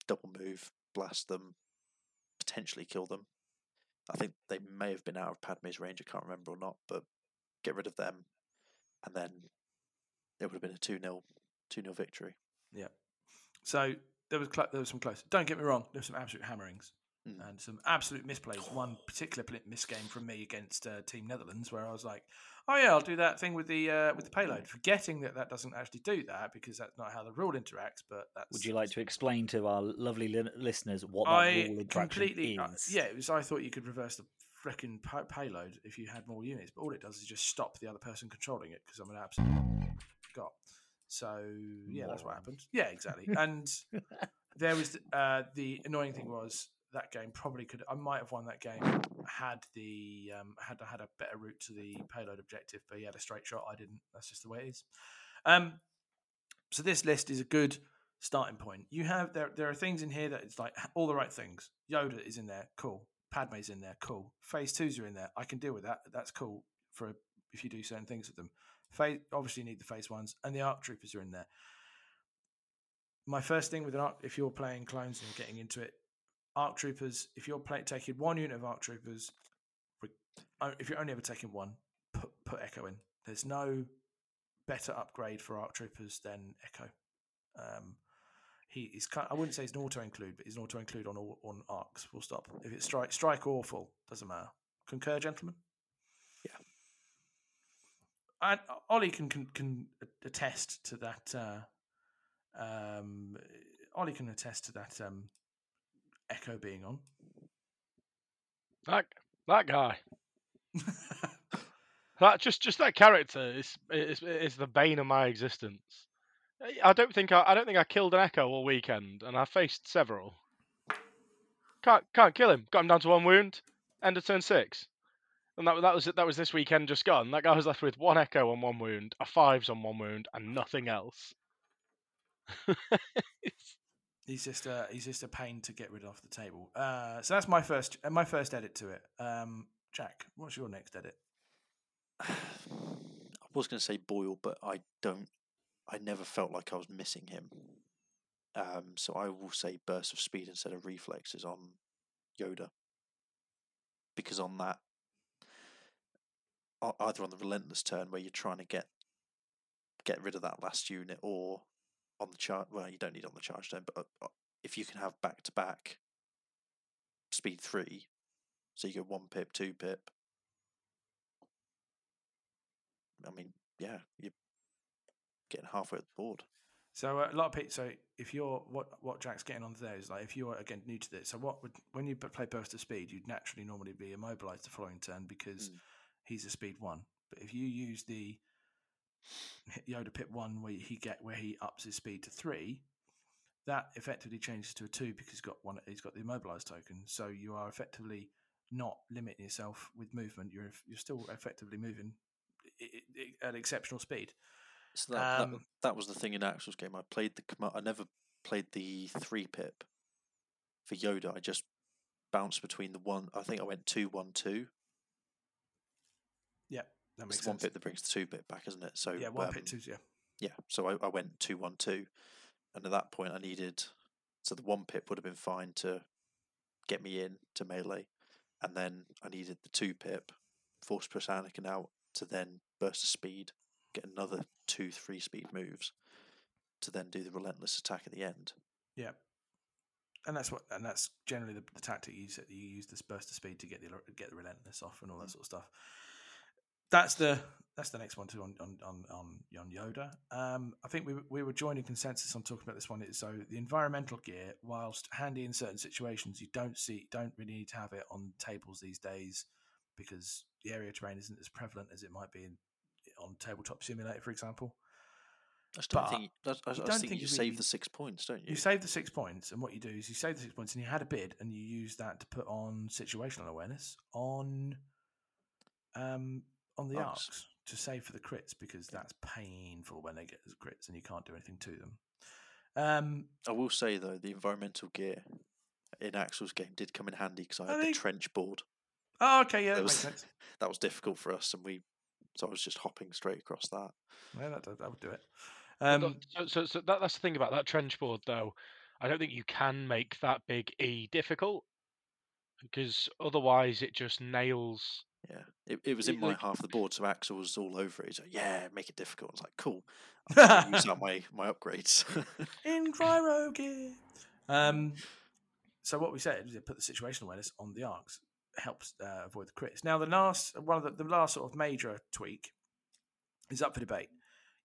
double move, blast them, potentially kill them. I think they may have been out of Padme's range. I can't remember or not, but get rid of them, and then it would have been a two 0 two 0 victory. Yeah. So there was cl- there was some close. Don't get me wrong. There were some absolute hammerings Mm. and some absolute misplays. One particular pl- misgame from me against uh, Team Netherlands, where I was like, "Oh yeah, I'll do that thing with the uh, with the payload," forgetting that that doesn't actually do that because that's not how the rule interacts. But that's Would you like to explain to our lovely li- listeners what that I rule interaction completely uh, is? yeah. It was. I thought you could reverse the freaking pay- payload if you had more units, but all it does is just stop the other person controlling it because I'm an absolute got. So yeah, that's what happened. Yeah, exactly. And there was uh, the annoying thing was that game probably could I might have won that game had the um, had had a better route to the payload objective, but he had a straight shot. I didn't. That's just the way it is. Um, so this list is a good starting point. You have there there are things in here that it's like all the right things. Yoda is in there, cool. Padme's in there, cool. Phase twos are in there. I can deal with that. That's cool for if you do certain things with them. Phase obviously you need the phase ones, and the arc troopers are in there. My first thing with an arc, if you're playing clones and getting into it, arc troopers. If you're play, taking one unit of arc troopers, uh, if you're only ever taking one, put put Echo in. There's no better upgrade for arc troopers than Echo. Um, he is. kind- I wouldn't say he's an auto include, but he's an auto include on all on arcs. Full stop. If it's strike, strike or full, doesn't matter. Concur, gentlemen. Yeah. And Ollie can can, can attest to that. Uh, um, Ollie can attest to that. Um, Echo being on. That that guy. That just just that character is is is the bane of my existence. I don't think I, I don't think I killed an echo all weekend, and I faced several. Can't can't kill him. Got him down to one wound. End of turn six, and that that was it. That was this weekend just gone. That guy was left with one echo on one wound, a fives on one wound, and nothing else. It's- He's just a he's just a pain to get rid of the table. Uh, so that's my first uh, my first edit to it. Um, Jack, what's your next edit? I was going to say Boyle, but I don't. I never felt like I was missing him. Um, so I will say burst of speed instead of reflexes on Yoda, because on that, either on the relentless turn where you're trying to get get rid of that last unit, or on the charge. Well, you don't need on the charge turn, but uh, if you can have back to back speed three, so you go one pip, two pip. I mean, yeah, you're getting halfway at the board. So uh, a lot of people. So if you're what what Jack's getting on there is like if you're again new to this. So what would when you play burst of speed, you'd naturally normally be immobilized the following turn because Mm. he's a speed one. But if you use the Yoda pip one where he get where he ups his speed to three, that effectively changes to a two because he's got one. He's got the immobilized token. So you are effectively not limiting yourself with movement. You're you're still effectively moving at exceptional speed. So that, Um, that that was the thing in Axel's game. I played the. I never played the three pip for Yoda. I just bounced between the one. I think I went two one two. That makes the one sense. pip that brings the two pip back, isn't it? So yeah, one um, pit twos. Yeah. Yeah, so I, I went two one two, and at that point I needed so the one pip would have been fine to get me in to melee, and then I needed the two pip, force push Anakin out to then burst of speed, get another two three speed moves, to then do the relentless attack at the end. Yeah, and that's what, and that's generally the, the tactic you use. You use this burst of speed to get the get the relentless off and all that sort of stuff. That's the that's the next one too on on on on, on Yoda. Um, I think we were- we were joining consensus on talking about this one. So the environmental gear, whilst handy in certain situations, you don't see don't really need to have it on tables these days because the area terrain isn't as prevalent as it might be in, on tabletop simulator, for example. I don't But think. I, I, I you don't think, think you you save really- the six points, don't you? You save the six points, and what you do is you save the six points, and you had a bid, and you use that to put on situational awareness on, um, on the Arcs. arcs to save for the crits because that's painful when they get those crits and you can't do anything to them. Um, I will say though, the environmental gear in Axel's game did come in handy because I I had the trench board. oh, okay, yeah, that That makes was sense. that was difficult for us, and we so I was just hopping straight across that. Yeah, that, that, that would do it. Um, so, so, so that, that's the thing about that trench board, though. I don't think you can make that big E difficult because otherwise it just nails. Yeah, it, it was in my half of the board, so Axel was all over it. He's like, "Yeah, make it difficult." I was like, "Cool." I can use up my my upgrades. in cryo gear. Um, so what we said is put the situational awareness on the arcs helps uh, avoid the crits. Now the last one of the, the last sort of major tweak is up for debate.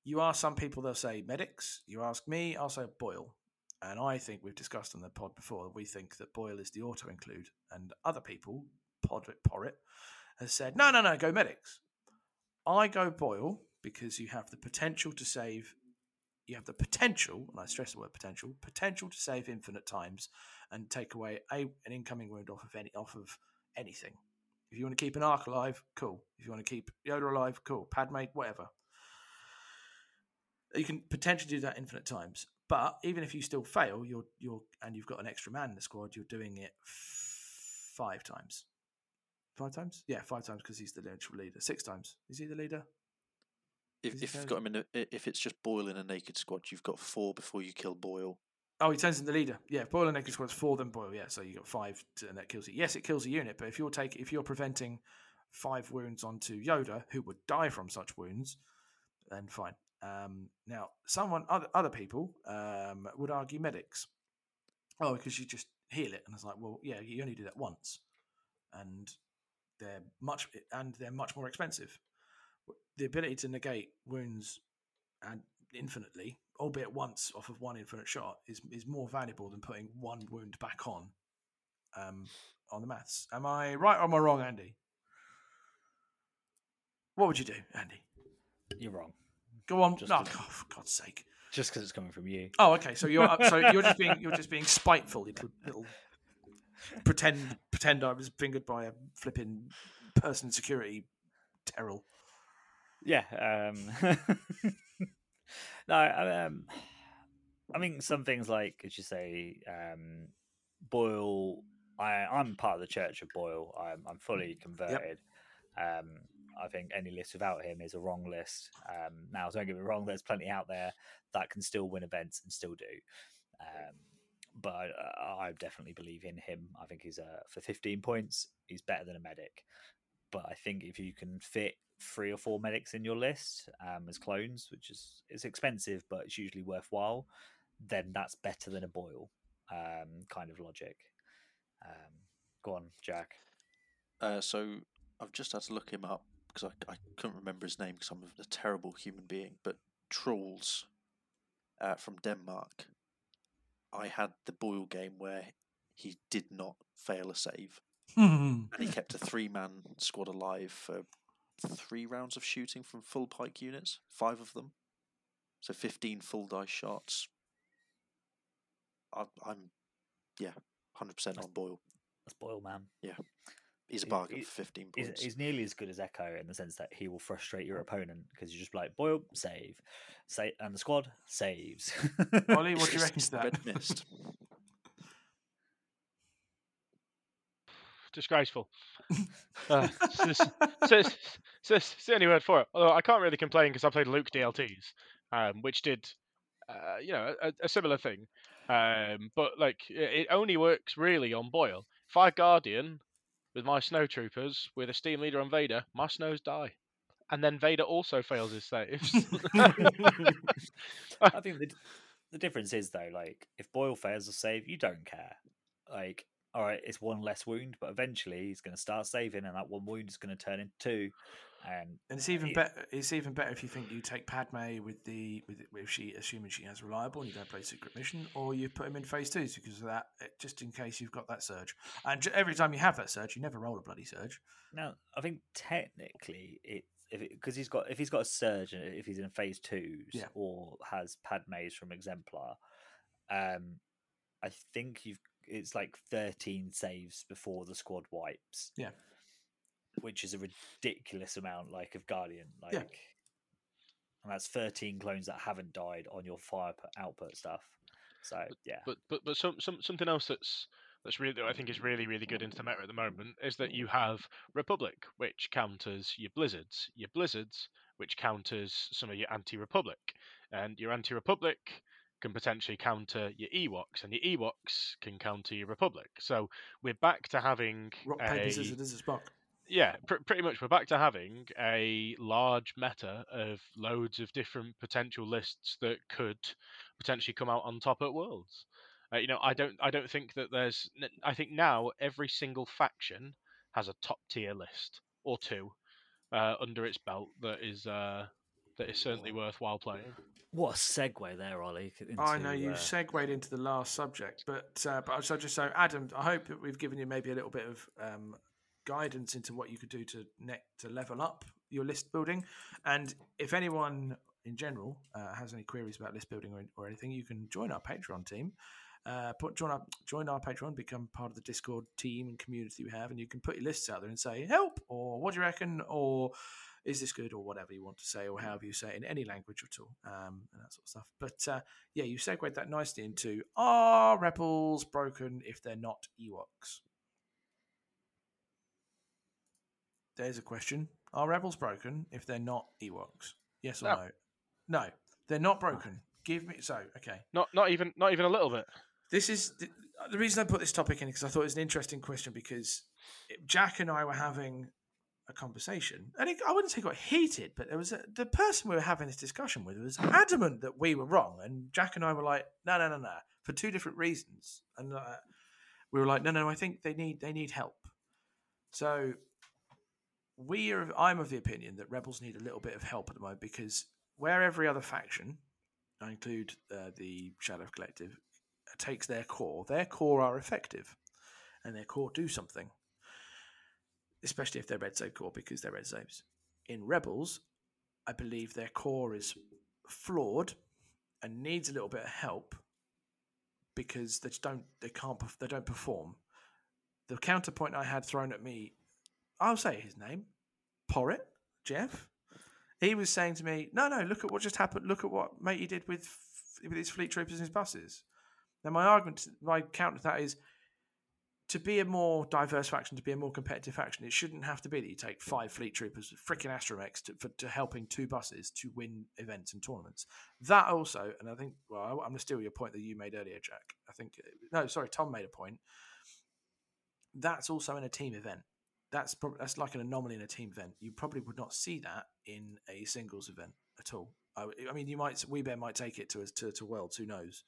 You ask some people, they'll say medics. You ask me, I'll say Boyle. And I think we've discussed on the pod before. We think that Boyle is the auto include, and other people, Podrit Porrit, has said no, no, no, go medics. I go Boyle because you have the potential to save you have the potential, and I stress the word potential, potential to save infinite times and take away a, an incoming wound off of any off of anything. If you want to keep an arc alive, cool. If you want to keep Yoda alive, cool. Padme, whatever. You can potentially do that infinite times. But even if you still fail, you're you're and you've got an extra man in the squad, you're doing it f- five times. Five times? Yeah, five times because he's the literal leader. Six times. Is he the leader? if if you've got him in, a, if it's just Boyle in a naked squad, you've got four before you kill Boyle. Oh, he turns into the leader. Yeah, Boyle and Naked Squad's four, then Boyle. Yeah, so you got five, to, and that kills it. Yes, it kills a unit, but if you're taking, if you're preventing five wounds onto Yoda, who would die from such wounds, then fine. Um, now, someone, other other people um, would argue medics. Oh, because you just heal it, and it's like, well, yeah, you only do that once, and they're much and they're much more expensive. The ability to negate wounds and infinitely, albeit once off of one infinite shot, is is more valuable than putting one wound back on. Um, on the maths, am I right or am I wrong, Andy? What would you do, Andy? You're wrong. Go on. Just no, God, for God's sake. Just because it's coming from you. Oh, okay. So you're so you're just being you're just being spiteful, little, little pretend pretend I was fingered by a flipping person in security, Terrell. Yeah. Um, no, I- um, I mean some things like, as you say, um, Boyle. I, I'm part of the Church of Boyle. I'm, I'm fully converted. Um, I think any list without him is a wrong list. Um, now, don't get me wrong. There's plenty out there that can still win events and still do. Um, but I, definitely believe in him. I think he's uh, for 15 points. He's better than a medic. But I think if you can fit three or four medics in your list um, as clones, which is it's expensive, but it's usually worthwhile, then that's better than a Boyle um, kind of logic. Um, go on, Jack. Uh, so I've just had to look him up because I, I couldn't remember his name because I'm a terrible human being. But Troels uh, from Denmark, I had the Boyle game where he did not fail a save, and he kept a three-man squad alive for three rounds of shooting from full Pyke units, five of them, so 15 full dice shots. I, I'm, yeah, 100% on Boyle. That's Boyle, man. He's a bargain he- for 15 He's, points. he's nearly as good as Echo in the sense that he will frustrate your opponent because you're just like Boyle save, say, and the squad saves. Ollie, what do you reckon just to that? Red mist. Disgraceful. Uh, it's, it's, it's the only word for it. Although I can't really complain because I played Luke DLTs, um, which did, uh, you know, a, a similar thing. Um, but like, it, it only works really on Boyle. If I Guardian with my snow troopers with a Steam Leader on Vader, my snows die, and then Vader also fails his saves. I think the, the difference is though, like if Boyle fails a save, you don't care. Like, all right, it's one less wound, but eventually he's going to start saving, and that one wound is going to turn into two. And And it's even better. It's even better if you think you take Padme with the with if she assuming she has reliable and you don't play secret mission, or you put him in phase twos because of that, eh, just in case you've got that surge. And every time you have that surge, you never roll a bloody surge. now, I think technically it if because he's got if he's got a surge if he's in phase twos Yeah. or has Padme's from Exemplar, um, I think you've it's like thirteen saves before the squad wipes. Yeah. which is a ridiculous amount, like of Guardian, like, Yeah. and that's thirteen clones that haven't died on your fire output stuff. So yeah, But but but some, some something else that's that's really that I think is really really good into the meta at the moment is that you have Republic, which counters your Blizzards, your Blizzards, which counters some of your anti-Republic, and your anti-Republic can potentially counter your Ewoks, and your Ewoks can counter your Republic. So we're back to having Rock, a paper, scissors, this is Spock. yeah, pr- pretty much we're back to having a large meta of loads of different potential lists that could potentially come out on top at Worlds. Uh, you know, I don't, I don't think that there's. I think now every single faction has a top tier list or two uh, under its belt that is uh, that is certainly worthwhile playing. what a segue there, Ollie. Into, I know you uh, segued into the last subject, but uh, but so just so Adam, I hope that we've given you maybe a little bit of um, guidance into what you could do to net to level up your list building, and if anyone in general uh, has any queries about list building or, or anything, you can join our Patreon team. Uh, put join our join our Patreon, become part of the Discord team and community we have, and you can put your lists out there and say help or what do you reckon or is this good or whatever you want to say or however you say it in any language at all um, and that sort of stuff. But uh, yeah, you segued that nicely into are rebels broken if they're not Ewoks? There's a question. Are rebels broken if they're not Ewoks? Yes or No. no? No, they're not broken. Give me so okay. Not, not even, not even a little bit. This is the, the reason I put this topic in because I thought it was an interesting question because Jack and I were having a conversation, and it, I wouldn't say got heated, but there was a, the person we were having this discussion with was adamant that we were wrong, and Jack and I were like, no, no, no, no, for two different reasons, and uh, we were like, no, no, I think they need they need help. So we are. I'm of the opinion that rebels need a little bit of help at the moment because where every other faction, I include uh, the Shadow Collective, takes their core, their core are effective, and their core do something. Especially if they're red save core because they're red saves. In rebels, I believe their core is flawed and needs a little bit of help because they don't they can't they don't perform. The counterpoint I had thrown at me, I'll say his name, Porrit Jeff. He was saying to me, "No, no, look at what just happened. Look at what Matey did with with his fleet troopers and his buses." Now, my argument, my counter to that is to be a more diverse faction, to be a more competitive faction, it shouldn't have to be that you take five fleet troopers, freaking astromechs, to, for, to helping two buses to win events and tournaments. That also, and I think, well, I'm going to steal your point that you made earlier, Jack. I think, uh, no, sorry, Tom made a point. That's also in a team event. That's prob- that's like an anomaly in a team event. You probably would not see that in a singles event at all. I, I mean, you might, WeBear might take it to, to, to Worlds, who knows?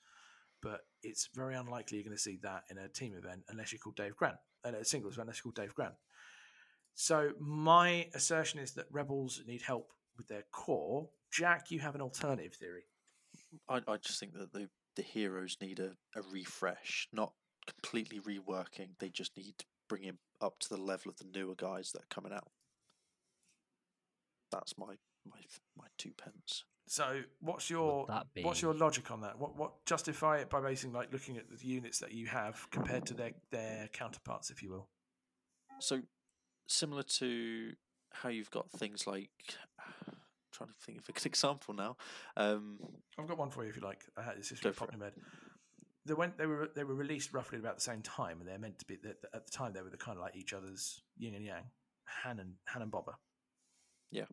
But it's very unlikely you're going to see that in a team event unless you're called Dave Grant, and a singles event unless you're called Dave Grant. So my assertion is that rebels need help with their core. Jack, you have an alternative theory. I, I just think that the the heroes need a, a refresh, not completely reworking. They just need to bring him up to the level of the newer guys that are coming out. That's my my my two pence. So what's your that what's your logic on that? What what justify it by basing like looking at the units that you have compared to their their counterparts, if you will? So similar to how you've got things like trying to think of a good example now. Um, I've got one for you if you like. I had this just Go really popped in my head. They went. They were. They were released roughly about the same time, and they're meant to be. At the time, they were the kind of like each other's yin and yang. Han and Han and Boba. Yeah.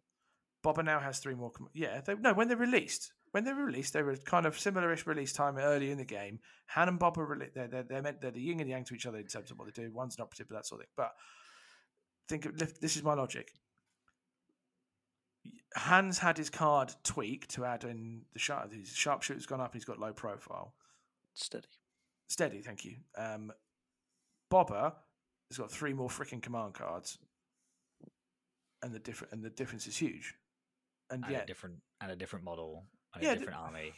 Boba now has three more. Com- yeah. They, no, when they released, when they were released, they were kind of similar-ish release time early in the game. Han and Boba. They're, they're they're meant they're the yin and yang to each other in terms of what they do. One's an operative, but that sort of thing. But think of this is my logic. Hans had his card tweaked to add in the sharp. His sharpshooter's gone up. He's got low profile. steady. Steady, thank you. Um, Boba has got three more freaking command cards, and the different and the difference is huge. And, and yeah, a different and a different model and Yeah, a d- different army.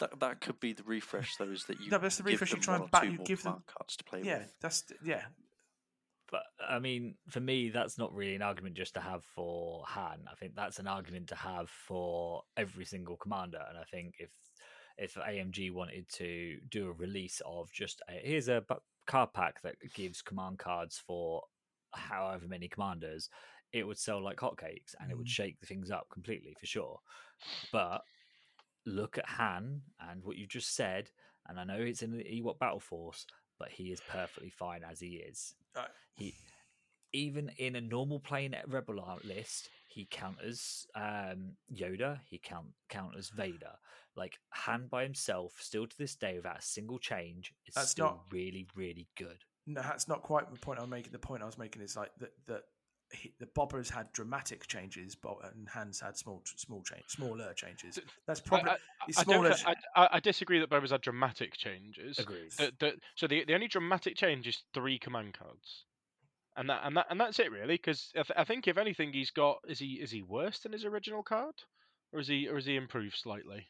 That that could be the refresh. Though is that you No, but that's the refresh you try and back- you give them- command cards to play yeah, with. that's yeah. But I mean, for me, that's not really an argument just to have for Han. I think that's an argument to have for every single commander. And I think if if AMG wanted to do a release of just a, here's a bu- card pack that gives command cards for however many commanders, it would sell like hotcakes and it would Mm. shake things up completely for sure. But look at Han and what you just said, and I know it's in the Ewok Battle Force, but he is perfectly fine as he is. Uh, He even in a normal playing Rebel Art list, he counters um, Yoda, he count counters Vader. Like Han by himself, still to this day, without a single change, is That's still not- really, really good. No, that's not quite the point I'm making. The point I was making is like that that he, the Boba's had dramatic changes, but and Hans had small small change, smaller changes. That's probably I, it's I, don't smaller. I, I- I disagree that Boba's had dramatic changes. Agreed. The, the, so the, the only dramatic change is three command cards, and that and that and that's it really. Because I, th- I think if anything, he's got is he is he worse than his original card, or is he or is he improved slightly?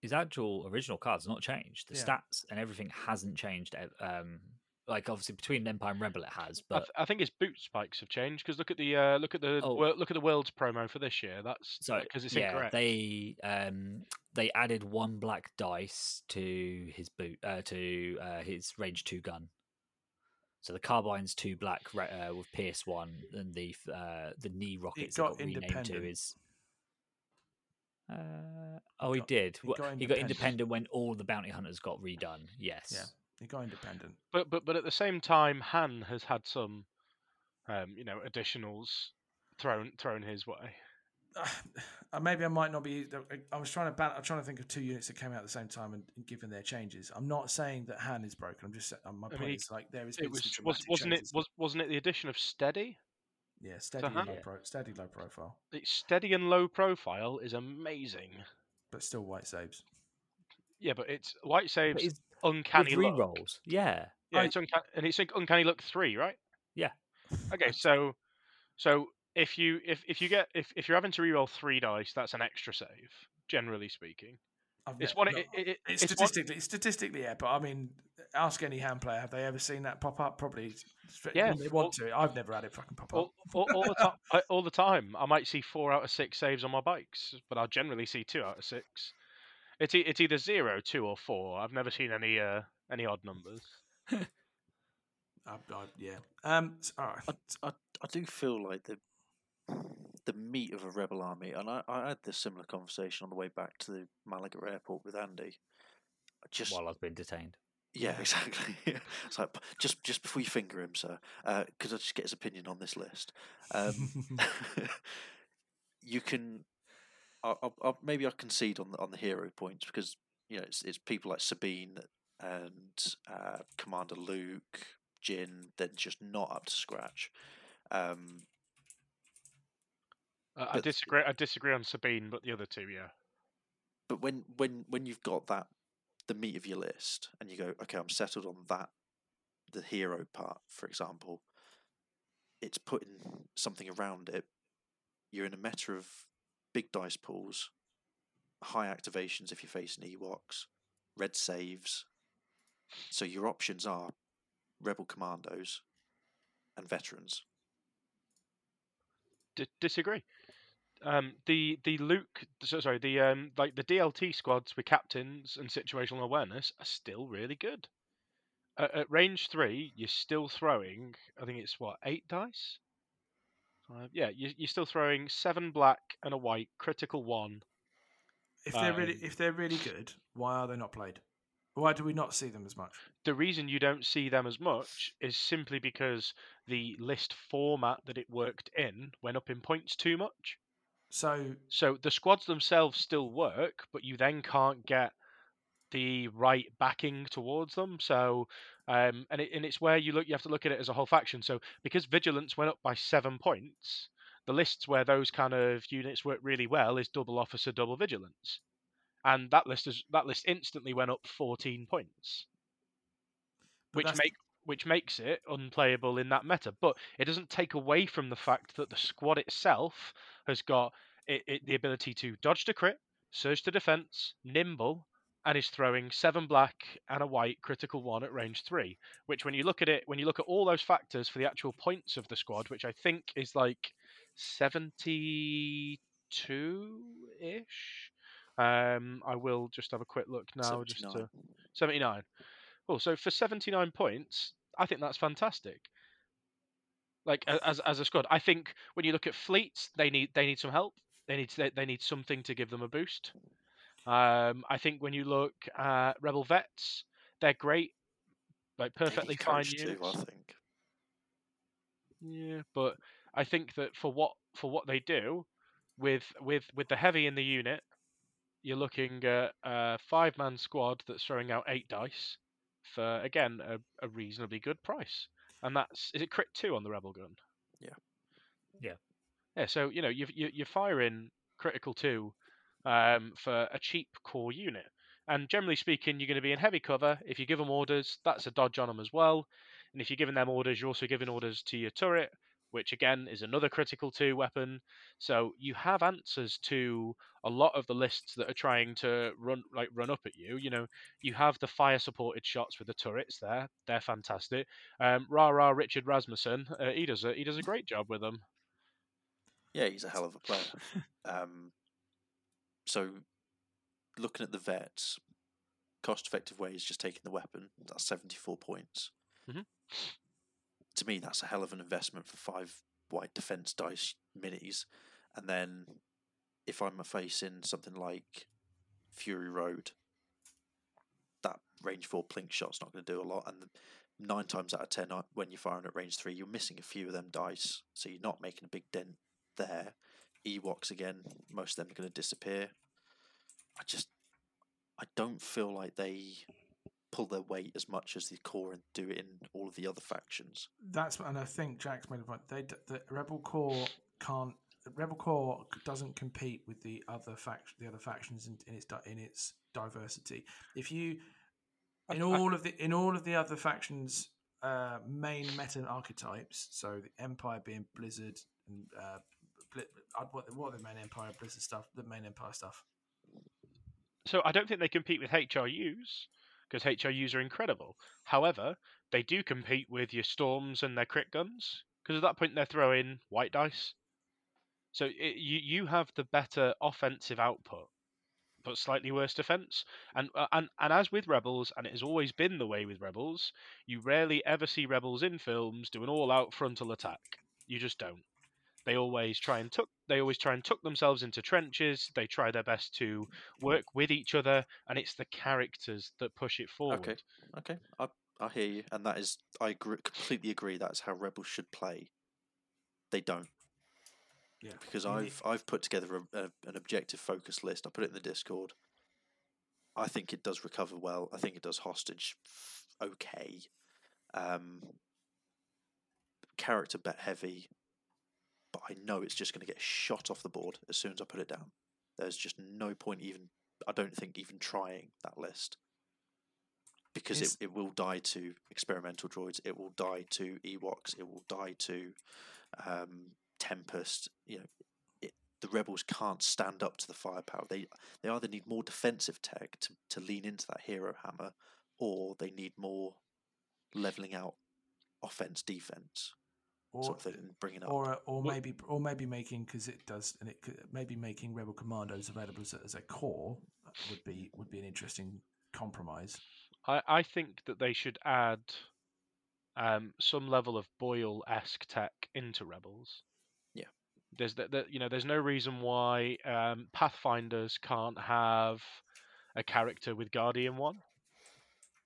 His actual original card's not changed. The Yeah. stats and everything hasn't changed. Um, like obviously between Empire and Rebel, it has, I, but th- I think his boot spikes have changed because look at the uh, look at the Oh. look at the world's promo for this year. That's So because it's yeah, incorrect. they um they added one black dice to his boot uh, to uh, his range two gun. So the carbine's two black uh, with Pierce one, and the uh, the knee rockets that got got renamed to independent. is. Uh, oh, he, got- did. he Wha- got he got independent. independent when all the bounty hunters got redone. Yes. Yeah. He got independent. But but but at the same time, Han has had some, um, you know, additionals thrown thrown his way. Uh, maybe I might not be. I was trying to ban, I'm trying to think of two units that came out at the same time and, and given their changes. I'm not saying that Han is broken. I'm just saying my mean, point it- is like there is It was, was wasn't it was wasn't it the addition of steady? yeah steady low pro, steady low profile, It's steady and low profile is amazing. but still white saves. Yeah, but it's white But uncanny with look. rerolls. Yeah. Yeah, I- it's uncanny, and it's un- uncanny look three, right? Yeah. Okay, so so if you if, if you get if, if you're having to reroll three dice, that's an extra save, generally speaking. Oh, I've It's ne- one. It, it, it- it's it's one- statistically, statistically, yeah. But I mean, ask any Han player have they ever seen that pop up? Probably. Yeah, they want to. I've never had it fucking pop up. all, all, all the time. All the time, I might see four out of six saves on my bikes, but I'll generally see two out of six. It's e- it's either zero, two, or four. I've never seen any uh any odd numbers. I, I, yeah. Um. s- All right. I, I, I do feel like the the meat of a rebel army, and I, I had this similar conversation on the way back to the Malaga airport with Andy. Just While I've been detained. yeah, exactly. it's like just just before you finger him, sir, because I just get his opinion on this list. Um, you can, I, I, I, maybe I concede on the on the hero points because you know it's it's people like Sabine and uh, Commander Luke, Jyn, then just not up to scratch. Um, Uh, I disagree. I disagree on Sabine, but the other two, yeah. but when when when you've got that the meat of your list and you go okay i'm settled on that the hero part for example it's putting something around it you're in a meta of big dice pools high activations if you're facing ewoks red saves so your options are rebel commandos and veterans D- disagree. Um, the the Luke, so, sorry, the um, like the DLT squads with captains and situational awareness are still really good. At range three, you're still throwing. I think it's what eight dice. Five, yeah, you, you're still throwing seven black and a white critical one. if they're really, um, if they're really good, why are they not played? Why do we not see them as much? The reason you don't see them as much is simply because the list format that it worked in went up in points too much. So So the squads themselves still work, but you then can't get the right backing towards them. So, um, and it, and it's where you look. You have to look at it as a whole faction. So because vigilance went up by seven points, the lists where those kind of units work really well is double officer, double vigilance, and that list is that list instantly went up fourteen points, But which that's- make which makes it unplayable in that meta. But it doesn't take away from the fact that the squad itself has got it, it, the ability to dodge to crit, surge to defense, nimble, and is throwing seven black and a white critical one at range three. Which, when you look at it, when you look at all those factors for the actual points of the squad, which I think is like seventy-two ish. Um, I will just have a quick look now, just to 79. Oh, so for 79 points, I think that's fantastic. like as as a squad. I think when you look at fleets, they need they need some help. They need they, they need something to give them a boost. Um, I think when you look at rebel vets, they're great, like They need perfectly fine coach too, units. I think. Yeah, but I think that for what for what they do, with with with the heavy in the unit, you're looking at a five man squad that's throwing out eight dice for again a, a reasonably good price, and that's is it crit two on the rebel gun? Yeah. Yeah. Yeah. So you know you you you're firing critical two um, for a cheap core unit. And generally speaking, you're going to be in heavy cover. If you give them orders, that's a dodge on them as well. And if you're giving them orders, you're also giving orders to your turret, which again is another critical two weapon. So you have answers to a lot of the lists that are trying to run like run up at you. You know, you have the fire supported shots with the turrets there; they're fantastic. Um, rah rah, Richard Rasmussen, uh, he does a he does a great job with them. Yeah, he's a hell of a player. um, so, looking at the vets, cost-effective way is just taking the weapon. That's seventy-four points. Mhm. To me, that's a hell of an investment for five white defense dice minis, and then if I'm facing something like Fury Road, that range four plink shot's not going to do a lot, and nine times out of ten, uh, when you're firing at range three, you're missing a few of them dice, so you're not making a big dent there. Ewoks again, most of them are going to disappear. I just, I don't feel like they pull their weight as much as the core and do it in all of the other factions. That's and I think Jack's made a point. They the Rebel Core can't. Rebel Core doesn't compete with the other faction, the other factions in, in its in its diversity. If you in I- all of the in all of the other factions' uh, main meta archetypes, so the Empire being Blizzard and uh, Bli- uh, what what are the main Empire Blizzard stuff? The main Empire stuff. So I don't think they compete with HRUs because HRUs are incredible. However, they do compete with your storms and their crit guns because at that point they're throwing white dice. So it, you you have the better offensive output, but slightly worse defense. And uh, and and as with rebels, and it has always been the way with rebels, you rarely ever see rebels in films do an all-out frontal attack. You just don't. They always try and tuck. They always try and tuck themselves into trenches. They try their best to work with each other, and it's the characters that push it forward. Okay, okay, I I hear you, and that is I agree, completely agree. That's how rebels should play. They don't Yeah, because You need- I've I've put together a, a, an objective focus list. I put it in the Discord. I think it does recover well. I think it does hostage okay. Um, character bet heavy, but I know it's just going to get shot off the board as soon as I put it down. There's just no point even. I don't think even trying that list because it, it will die to experimental droids. It will die to Ewoks. It will die to um, Tempest. You know, it, the rebels can't stand up to the firepower. They they either need more defensive tech to, to lean into that hero hammer, or they need more leveling out offense defense or sort of thing and bringing up. or or Well- maybe or maybe making because it does and it could, maybe making rebel commandos available as a, as a core would be would be an interesting compromise. I, I think that they should add um, some level of Boyle esque tech into Rebels. Yeah. There's that, that you know there's no reason why um, Pathfinders can't have a character with Guardian one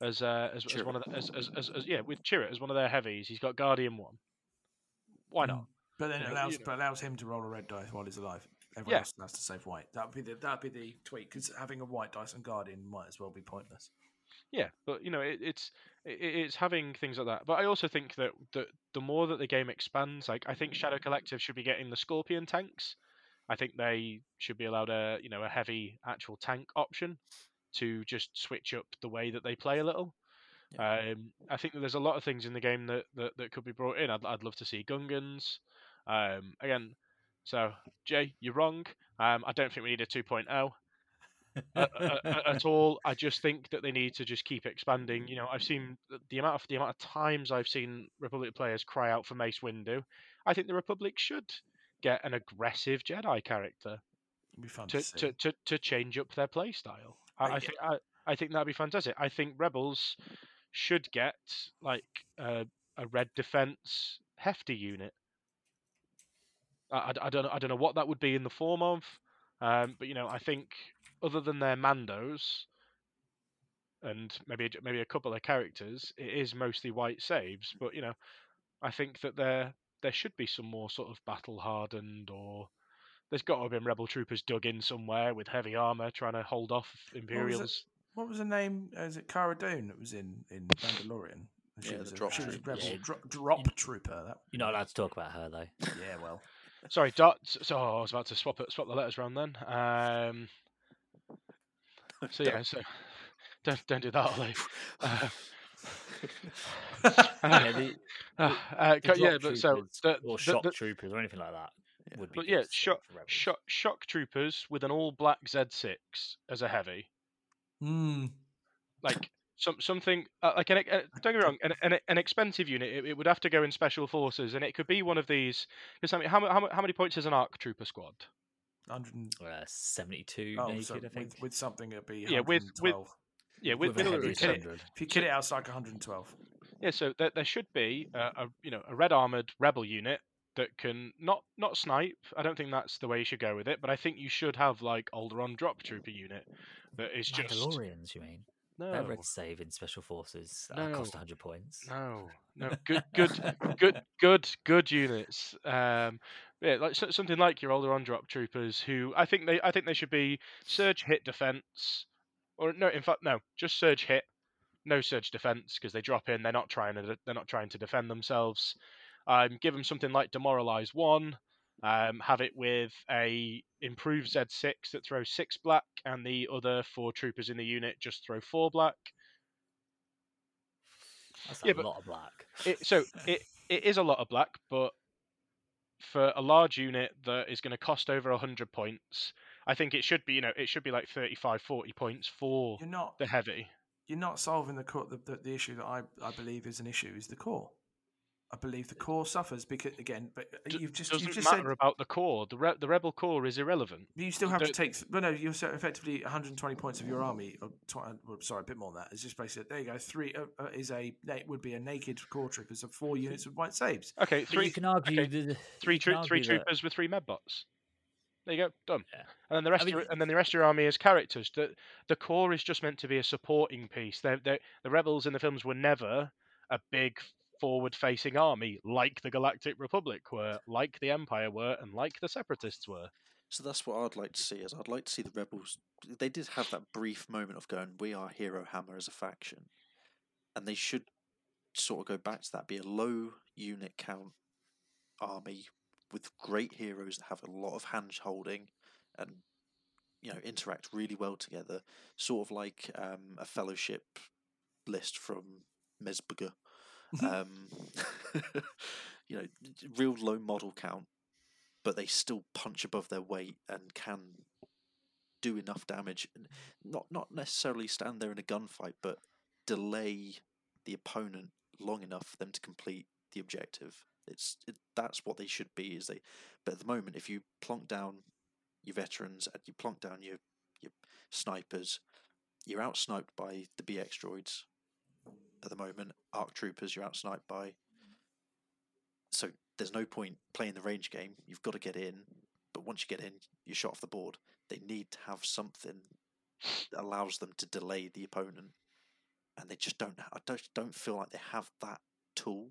as uh, as, as one of the, as, as, as, as yeah with Chirrut as one of their heavies. He's got Guardian one. Why mm. not? But then it allows you know. but allows him to roll a red dice while he's alive. Everyone Yeah. else has to save white. That'd be the that'd be the tweak because having a white dice and guardian might as well be pointless. Yeah, but you know, it, it's it, it's having things like that. But I also think that the the more that the game expands, like I think Shadow Collective should be getting the Scorpion tanks. I think they should be allowed a you know a heavy actual tank option to just switch up the way that they play a little. Um, I think that there's a lot of things in the game that, that, that could be brought in. I'd, I'd love to see Gungans. Um, again, so Jay, you're wrong. Um, I don't think we need a 2.0 at, at, at all. I just think that they need to just keep expanding. You know, I've seen the- amount of the amount of times I've seen Republic players cry out for Mace Windu. I think the Republic should get an aggressive Jedi character be fun to, to, to, to, change up their play style. I, I think I, I think that'd be fantastic. I think Rebels should get like uh, a red defense hefty unit. I, I, I don't know- I don't know what that would be in the form of, um, but you know I think other than their Mandos and maybe maybe a couple of characters, it is mostly white saves. But you know, I think that there there should be some more sort of battle hardened or there's got to have been rebel troopers dug in somewhere with heavy armor trying to hold off Imperials. What was the name? Uh, is it Cara Dune that was in in Mandalorian? She Yeah, was the a, drop she was a trooper. rebel Yeah. dro- drop trooper. That, You're not allowed to talk about her though. yeah, well, Sorry, dot. So I was about to swap it, swap the letters around then. Um, so yeah, so don't don't do that, Ollie. Uh, Yeah, the, uh, uh, yeah, but so the, or the- shock the- troopers or anything like that Yeah. would be. but yeah, shock, shock, shock troopers with an all black Z6 as a heavy, mm, like some something uh, like an, uh, don't get me wrong, an, an, an expensive unit. It, it would have to go in special forces, and it could be one of these. Because I mean, how, how, how many points is an arc trooper squad? 100 and- Uh, Seventy-two oh, naked, so I think. with, with something it'd be Yeah, with- with- Yeah, with, with a with, heavy kit- If you kit it out, it's like 112. Yeah, so there, there should be a, a you know a red armored rebel unit that can not not snipe. I don't think that's the way you should go with it, but I think you should have like Alderaan drop trooper unit that is just Mandalorians, you mean? no Their red save in special forces uh, cost No. 100 points. no no good good good good good units. Um, yeah, like so, something like your Alderaan drop troopers, who I think they I think they should be surge hit defense, or no, in fact no, just surge hit. No surge defense because they drop in. They're not trying to. They're not trying to defend themselves. Um, give them something like demoralize one. Um, have it with a improved Z6 that throws six black, and the other four troopers in the unit just throw four black. That's Yeah, a lot of black. It, so it it is a lot of black, but for a large unit that is going to cost over 100 points, I think it should be, you know, it should be like 35, 40 points for You're not the heavy. you're not solving the core. The, the, the issue that I, I believe is an issue is the core. I believe the core suffers because again, but uh, you've just doesn't you've just matter said about the core. The re- the rebel core is irrelevant. you still you have to don't- take. Well, no, you're so effectively 120 points of your army. Or tw- uh, well, sorry, a bit more than that. It's just basically there you go. Three uh, uh, is a it would be a naked core troopers of four units with white saves. Okay, But three you can argue okay, the, three you can troo- three argue that- troopers with three medbots. There you go, done. Yeah. And then the rest, mean- of your, and then the rest of your army is characters. The the core is just meant to be a supporting piece. They they the rebels in the films were never a big forward-facing army like the Galactic Republic were, like the Empire were, and like the Separatists were. So that's what I'd like to see. Is I'd like to see the rebels. They did have that brief moment of going, "We are Hero Hammer as a faction," and they should sort of go back to that. Be a low unit count army with great heroes that have a lot of hand holding and you know interact really well together. Sort of like um, a fellowship list from Mesburger. Um, you know, real low model count but they still punch above their weight and can do enough damage. Not not necessarily stand there in a gunfight, but delay the opponent long enough for them to complete the objective. It's it, that's what they should be. Is they? But at the moment, if you plonk down your veterans and you plonk down your your snipers, you're outsniped by the BX droids. At the moment, arc troopers, you're out sniped by so there's no point playing the range game. You've got to get in, but once you get in, you're shot off the board. They need to have something that allows them to delay the opponent, and they just don't. I don't don't feel like they have that tool.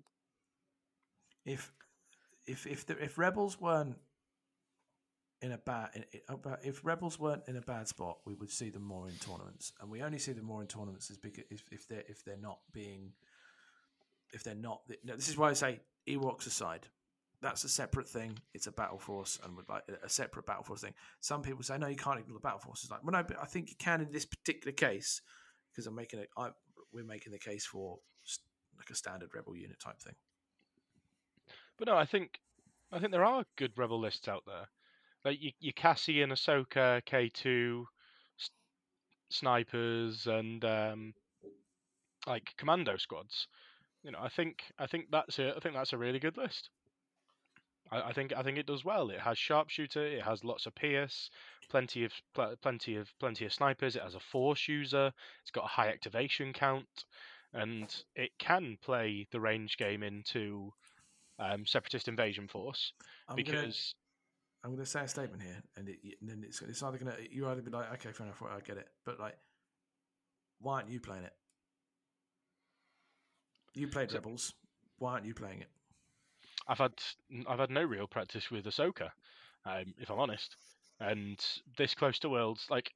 if if if the, if rebels weren't in a bad in- uh, if rebels weren't in a bad spot, we would see them more in tournaments, and we only see them more in tournaments is because if, if they're if they're not being if they're not no, this is why I say Ewoks aside. That's a separate thing. It's a battle force, and would like a separate battle force thing. Some people say no, you can't ignore the battle force. It's like, well, no, but I think you can in this particular case because I'm making it. I we're making the case for like a standard rebel unit type thing. But no, I think I think there are good rebel lists out there. Like your, your Cassie and Ahsoka K two s- snipers and um, like commando squads. You know, I think I think that's a I think that's a really good list. I, I think I think it does well. It has sharpshooter. It has lots of Pierce, plenty of pl- plenty of plenty of snipers. It has a force user. It's got a high activation count, and it can play the range game into um, separatist invasion force I'm because I'm going to say a statement here, and, it, and then it's, it's either going to you either be like, okay, fair enough, I get it, but like, why aren't you playing it? You played So- Rebels. Why aren't you playing it? I've had I've had no real practice with Ahsoka, um, if I'm honest. And this close to Worlds, like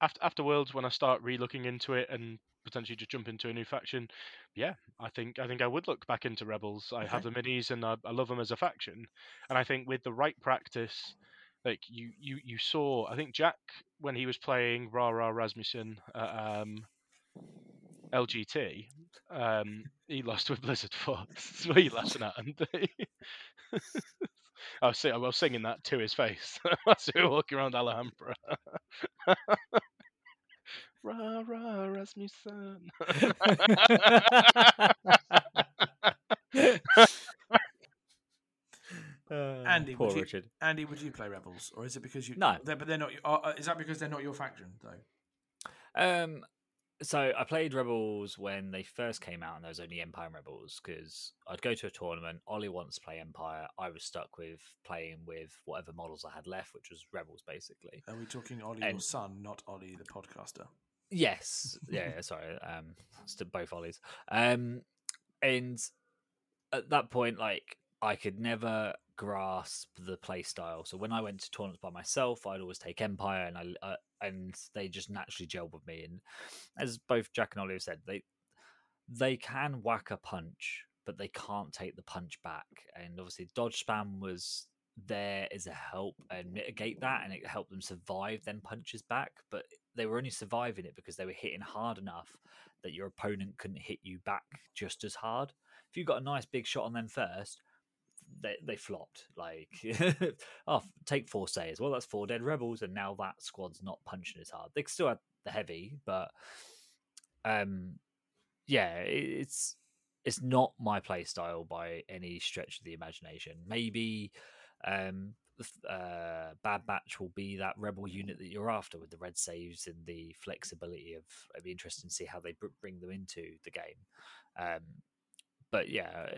after after Worlds, when I start re-looking into it and potentially just jump into a new faction, yeah, I think I think I would look back into Rebels. I have the minis and I, I love them as a faction, and I think with the right practice, like you you you saw, I think Jack when he was playing Ra Ra Rasmussen at um, LGT, um, he lost with Blizzard Force. what are you laughing at, Andy? I was, sing- I was singing that to his face I were walking around Alhambra. Ra ra Rasmussen. Andy, poor would you- Richard. Andy, would you play Rebels, or is it because you? No. they're, but they're not. Uh, uh, is that because they're not your faction though? Um, so I played Rebels when they first came out, and there was only Empire and Rebels because I'd go to a tournament. Ollie wants to play Empire. I was stuck with playing with whatever models I had left, which was Rebels, basically. Are we talking Ollie, your son, not Ollie the podcaster? Yes, yeah, yeah, sorry, um, to both Ollies. Um, and at that point, like I could never grasp the play style. So when I went to tournaments by myself, I'd always take Empire, and I uh, and they just naturally gelled with me. And as both Jack and Ollie have said, they they can whack a punch, but they can't take the punch back. And obviously, dodge spam was there as a help and mitigate that, and it helped them survive then punches back. But they were only surviving it because they were hitting hard enough that your opponent couldn't hit you back just as hard. If you got a nice big shot on them first, they they flopped. Like, oh, take four sayers. Well, that's four dead rebels, and now that squad's not punching as hard. They still had the heavy, but um, yeah, it's it's not my play style by any stretch of the imagination. Maybe um, uh, Bad Batch will be that rebel unit that you're after with the red saves and the flexibility of. It'd be interesting to see how they bring them into the game. Um, but yeah,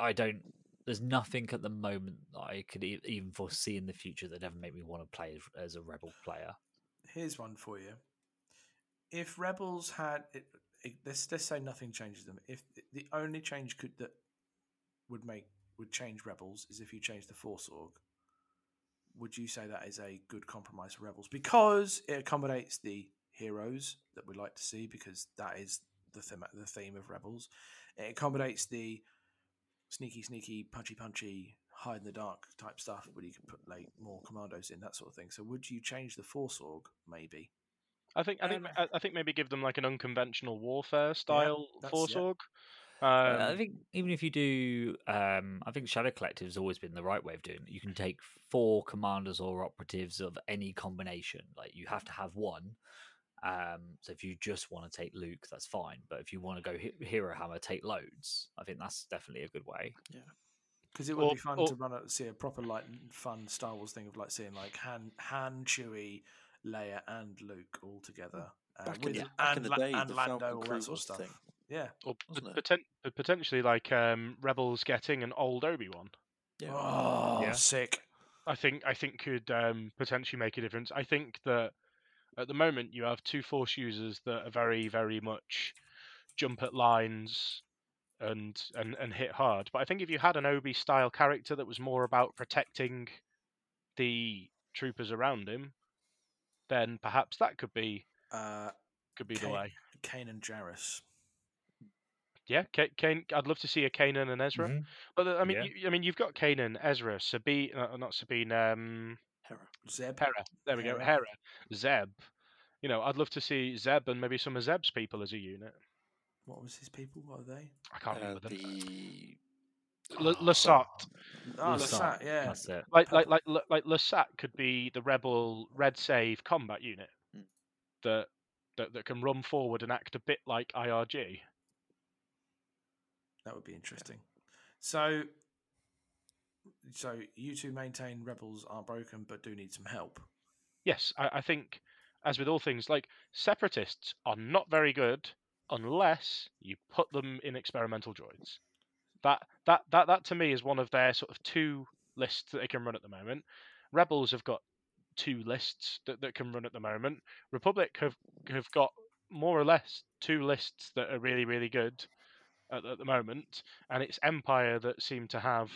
I don't. There's nothing at the moment that I could e- even foresee in the future that ever make me want to play as, as a rebel player. Here's one for you. If Rebels had, it, it, let's let's say nothing changes them. If the only change could that would make would change Rebels is if you change the Force org, would you say that is a good compromise for Rebels because it accommodates the heroes that we like to see because that is the theme the theme of Rebels. It accommodates the sneaky, sneaky, punchy, punchy, hide in the dark type stuff where you can put like more commandos in that sort of thing. So would you change the Force org maybe? I think I think Um, I I think maybe give them like an unconventional warfare style that's- force yeah. org. Uh, I Um, think even if you do, um, I think Shadow Collective has always been the right way of doing it. You can take four commanders or operatives of any combination. Like you have to have one. Um, so if you just want to take Luke, that's fine. But if you want to go he- Hero Hammer, take loads. I think that's definitely a good way. Yeah, because it would Or- be fun or- to run a, see a proper like fun Star Wars thing of like seeing like Han, Han, Chewie, Leia, and Luke all together. Uh, Back in with, the- and, in the day, and the Lando, Falcon all that sort of stuff. thing. Yeah. or p- poten- potentially like um, rebels getting an old Obi Wan. Yeah. Oh, Yeah. sick. I think I think could um, potentially make a difference. I think that at the moment you have two force users that are very very much jump at lines and and and hit hard. But I think if you had an Obi style character that was more about protecting the troopers around him, then perhaps that could be Uh, could be the way. Kanan Jarrus. Yeah, Ka- Kane. I'd love to see a Kanan and Ezra. Mhm. But uh, I mean, Yeah. you, I mean, you've got Kanan, Ezra, Sabine, uh, not Sabine, um, Hera. Zeb. Hera. There we go, Hera. Hera, Zeb. You know, I'd love to see Zeb and maybe some of Zeb's people as a unit. What was his people? What are they? I can't Uh, remember them. the L- Lasat, Oh, Lasat, Lasat, yeah. That's it. like like like like like Lasat could be the rebel red save combat unit Hmm. that that that can run forward and act a bit like IRG. That would be interesting. So, so you two maintain rebels aren't broken, but do need some help. Yes, I, I think, as with all things, like separatists are not very good unless you put them in experimental droids. That that that that to me is one of their sort of two lists that they can run at the moment. Rebels have got two lists that, that can run at the moment. Republic have have got more or less two lists that are really really good at, at the moment, and it's Empire that seem to have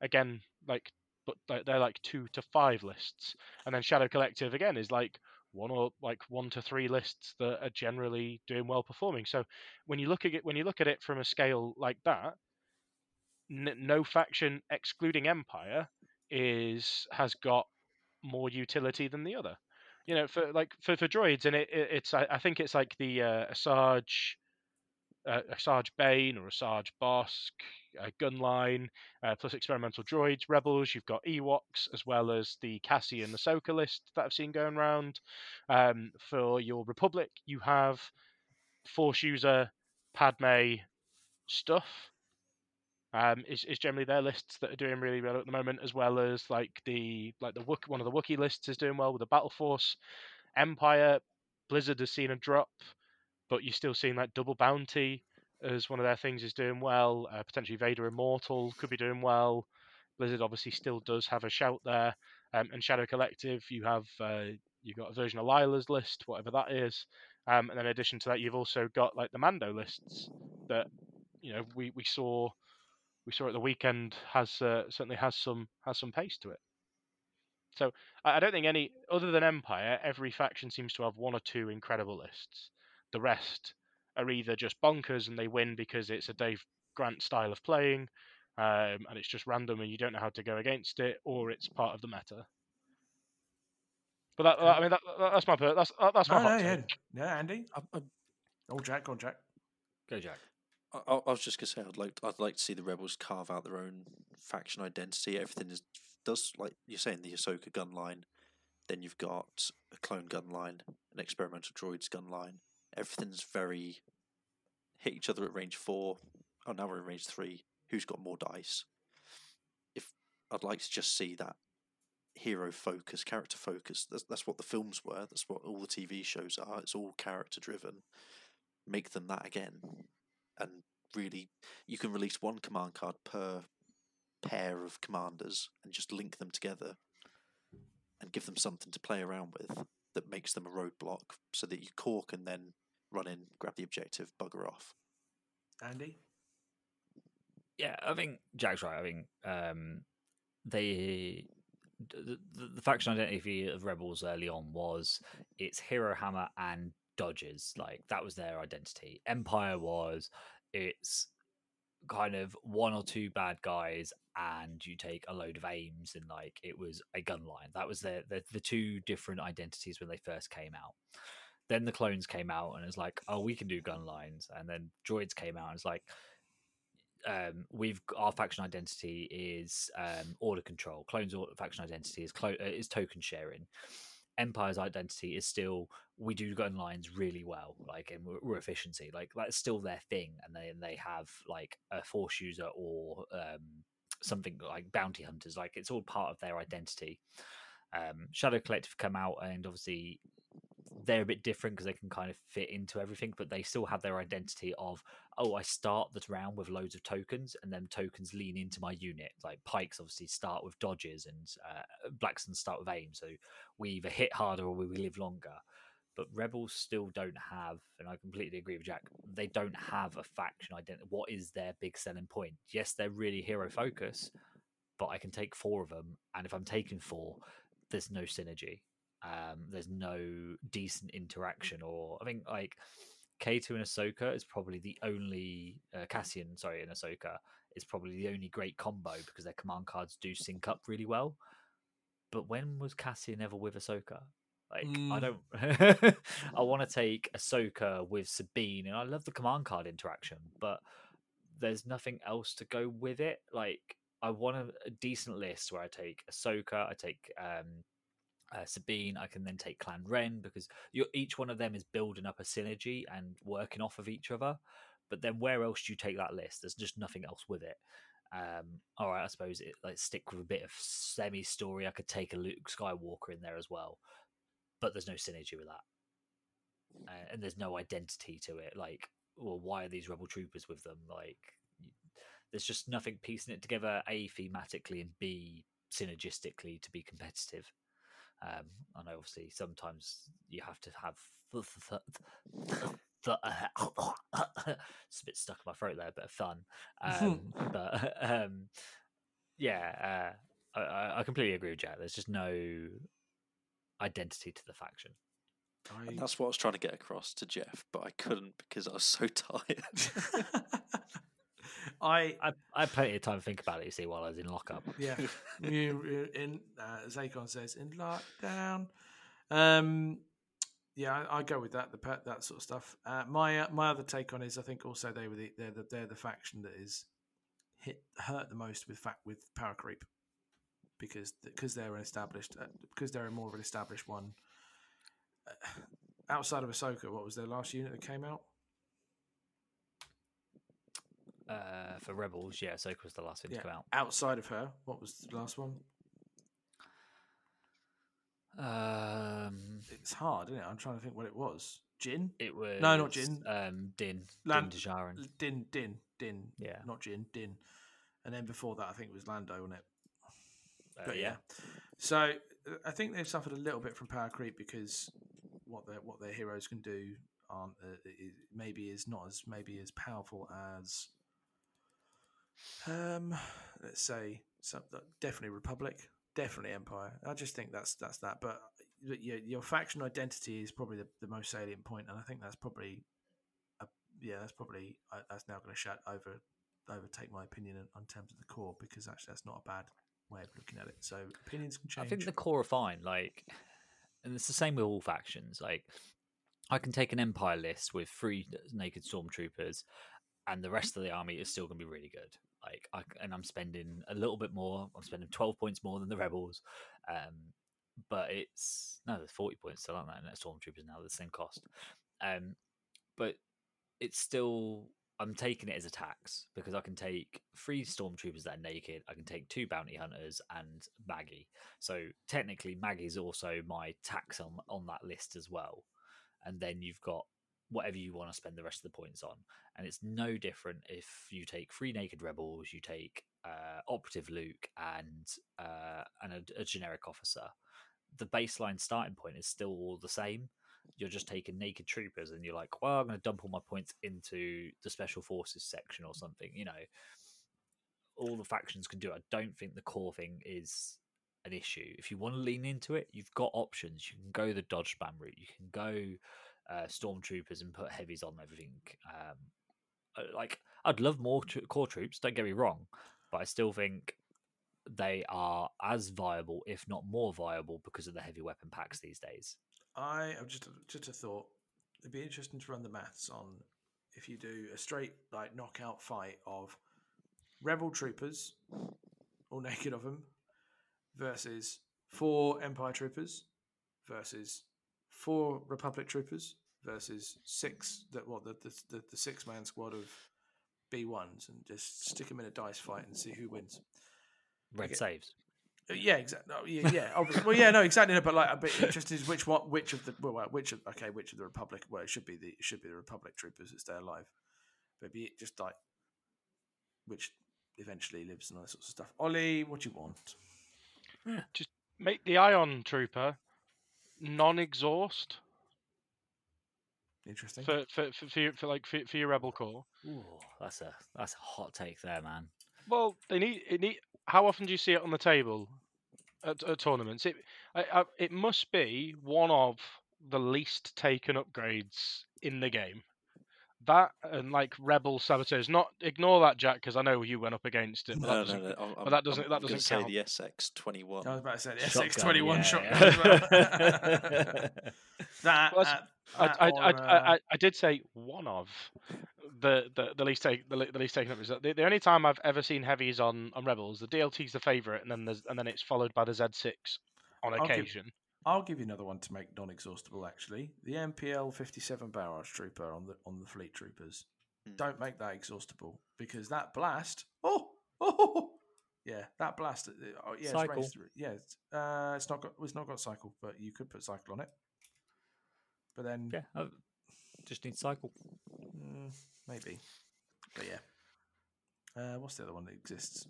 again like but they're like two to five lists, and then Shadow Collective again is like one or like one to three lists that are generally doing well performing. So when you look at it when you look at it from a scale like that, n- no faction excluding Empire is has got more utility than the other. You know, for like for, for droids, and it, it it's I, I think it's like the uh, Asajj uh, Asajj Bane or Asajj Bossk, uh, Gunline, uh, plus experimental droids, rebels. You've got Ewoks as well as the Cassian Ahsoka list that I've seen going around. Um, for your Republic, you have Force user, Padme, stuff. Um, is, is generally their lists that are doing really well at the moment, as well as like the like the Wook, one of the Wookiee lists is doing well with the Battle Force. Empire, Blizzard has seen a drop but you're still seeing like double bounty as one of their things is doing well. Uh, potentially Vader Immortal could be doing well. Blizzard obviously still does have a shout there, um, and Shadow Collective you have uh, you've got a version of Lila's list, whatever that is, um, and then in addition to that you've also got like the Mando lists that you know we, we saw we saw at the weekend has uh, certainly has some has some pace to it. So I don't think any other than Empire, every faction seems to have one or two incredible lists. The rest are either just bonkers and they win because it's a Dave Grant style of playing, um, and it's just random and you don't know how to go against it, or it's part of the meta. But that, I mean, that, that's my that's that's my No, hot no, yeah, take. yeah, Andy. I, I, Oh, Jack, go Jack. Go, Jack. I, I was just gonna say I'd like I'd like to see the rebels carve out their own faction identity. Everything is does like you're saying the Ahsoka gun line. Then you've got a clone gun line, an experimental droids gun line. Everything's very hit each other at range four. Oh, now we're in range three. Who's got more dice? If I'd like to just see that hero focus, character focus. That's that's what the films were. That's what all the TV shows are. It's all character driven. Make them that again, and really, you can release one command card per pair of commanders and just link them together and give them something to play around with that makes them a roadblock so that your core can then run in, grab the objective, bugger off. Andy. Yeah, I think Jack's right. I think um, they the, the, the faction identity of rebels early on was it's hero hammer and dodges like that was their identity empire was it's kind of one or two bad guys and you take a load of aims and like it was a gun line that was the, the the two different identities when they first came out then the clones came out and it's like oh we can do gun lines and then droids came out and it's like um, we've our faction identity is um, order control. Clones order, faction identity is clo- uh, is token sharing. Empire's identity is still we do gun lines really well, like and we're, we're efficiency, like that's still their thing, and they and they have like a force user or um, something like bounty hunters, like it's all part of their identity. Um, Shadow Collective come out and obviously they're a bit different because they can kind of fit into everything, but they still have their identity of oh, I start the round with loads of tokens, and then tokens lean into my unit. Like Pykes obviously start with dodges, and uh, Black Sun start with aim. So we either hit harder or we live longer. But rebels still don't have, and I completely agree with Jack. They don't have a faction identity. What is their big selling point? Yes, they're really hero focus, but I can take four of them, and if I'm taking four, there's no synergy. Um, there's no decent interaction, or I think like K2 and Ahsoka is probably the only uh, Cassian, sorry, in Ahsoka is probably the only great combo because their command cards do sync up really well. But when was Cassian ever with Ahsoka? Like I Mm. don't, I want to take Ahsoka with Sabine, and I love the command card interaction, but there's nothing else to go with it. Like I want a, a decent list where I take Ahsoka, I take um, uh, Sabine. I can then take Clan Wren because each one of them is building up a synergy and working off of each other. But then where else do you take that list? There's just nothing else with it. Um, all right, I suppose it like stick with a bit of semi story. I could take a Luke Skywalker in there as well, but there's no synergy with that, uh, and there's no identity to it. Like, well, why are these rebel troopers with them? Like, there's just nothing piecing it together. A thematically and B synergistically to be competitive. Um, I know obviously sometimes you have to have th- th- th- th- it's a bit stuck in my throat there, a bit of fun. Um, but um, yeah, uh, I- I, I completely agree with Jack. There's just no identity to the faction. I- And that's what I was trying to get across to Jeff, but I couldn't because I was so tired. I I, I had plenty of time to think about it. You see, while I was in lockup. yeah. You- in uh, as Akon says, in lockdown. Um, yeah, I, I go with that. The pet, that sort of stuff. Uh, my uh, my other take on is I think also they were the, they're the they're the faction that is hit hurt the most with fact with power creep because because they're an established uh, because they're more of an established one. Uh, outside of Ahsoka, what was their last unit that came out? Uh, for Rebels, yeah, Ahsoka was the last thing Yeah. to come out. Outside of her, what was the last one? Um, It's hard, isn't it? I'm trying to think what it was. Jyn? it was No, not Jyn. Um, Din, Lan- Din Djarin. Din, Din, Din. Yeah. Not Jyn, Din. And then before that, I think it was Lando, wasn't it? Uh, But yeah, So uh, I think they've suffered a little bit from power creep because what their what their heroes can do aren't uh, maybe is not as maybe as powerful as um let's say some, definitely Republic, definitely Empire. I just think that's that's that. But your your faction identity is probably the, the most salient point, and I think that's probably a, yeah that's probably uh, that's now going to shut over overtake my opinion in, on terms of the core because actually that's not a bad way of looking at it. So opinions can change. I think the core are fine. Like, and it's the same with all factions. Like, I can take an Empire list with three naked stormtroopers, and the rest of the army is still going to be really good. Like, I, and I'm spending a little bit more. I'm spending 12 points more than the rebels, um, but it's no, there's 40 points still, aren't there? And stormtroopers now, the same cost. Um, but it's still I'm taking it as a tax because I can take three stormtroopers that are naked. I can take two bounty hunters and Maggie. So technically, Maggie's also my tax on on that list as well. And then you've got whatever you want to spend the rest of the points on, and it's no different if you take three naked rebels, you take uh, operative Luke and uh, and a, a generic officer. The baseline starting point is still all the same you're just taking naked troopers and you're like, well, I'm going to dump all my points into the special forces section or something. You know, all the factions can do. it. I don't think the core thing is an issue. If you want to lean into it, you've got options. You can go the dodge spam route. You can go uh, stormtroopers and put heavies on everything. Um, uh, like, I'd love more tr- core troops. Don't get me wrong, but I still think they are as viable, if not more viable, because of the heavy weapon packs these days. I have just just a thought. It'd be interesting to run the maths on if you do a straight like knockout fight of rebel troopers, all naked of them, versus four Empire troopers, versus four Republic troopers, versus six that what the the, the, the six man squad of B ones, and just stick them in a dice fight and see who wins. Red Okay. saves. Uh, Yeah, exactly. Yeah, yeah. Well, yeah, no, exactly. no, But like, a bit interested is which what which of the well, well, which of okay, which of the Republic? Well, it should be the it should be the Republic troopers that stay alive. But be it just like which eventually lives and all that sorts of stuff. Ollie, what do you want? Yeah. Just make the Ion Trooper non-exhaust Interesting. for for for, for, your, for like for, for your Rebel Core. Ooh, that's a that's a hot take there, man. Well, they need it. Need, how often do you see it on the table at, at tournaments? It I, I, it must be one of the least taken upgrades in the game. That and like Rebel Saboteurs. Not ignore that, Jack, because I know you went up against it. But that no, doesn't, no, no. I'm, but that doesn't- I'm, that I'm gonna doesn't say the SX twenty one. I was about to say the SX twenty one shotgun. yeah. as well. that, Well, that's- that- I, that I, I, uh, I, I did say one of the the, the least take the, the least taken up is that the, the only time I've ever seen heavies on, on rebels the DLT's the favorite and then there's and then it's followed by the Z6 on I'll give- occasion. I'll give you another one to make non-exhaustible. Actually, the MPL fifty-seven barrage trooper on the on the fleet troopers. Hmm. Don't make that exhaustible because that blast. Oh, oh, yeah, that blast. uh, Oh, yeah, Cycle. It's raised, yeah, it's, uh, it's not got it's not got cycle, but you could put cycle on it. But then, Yeah, I just need cycle. mm, maybe. But yeah, Uh, what's the other one that exists?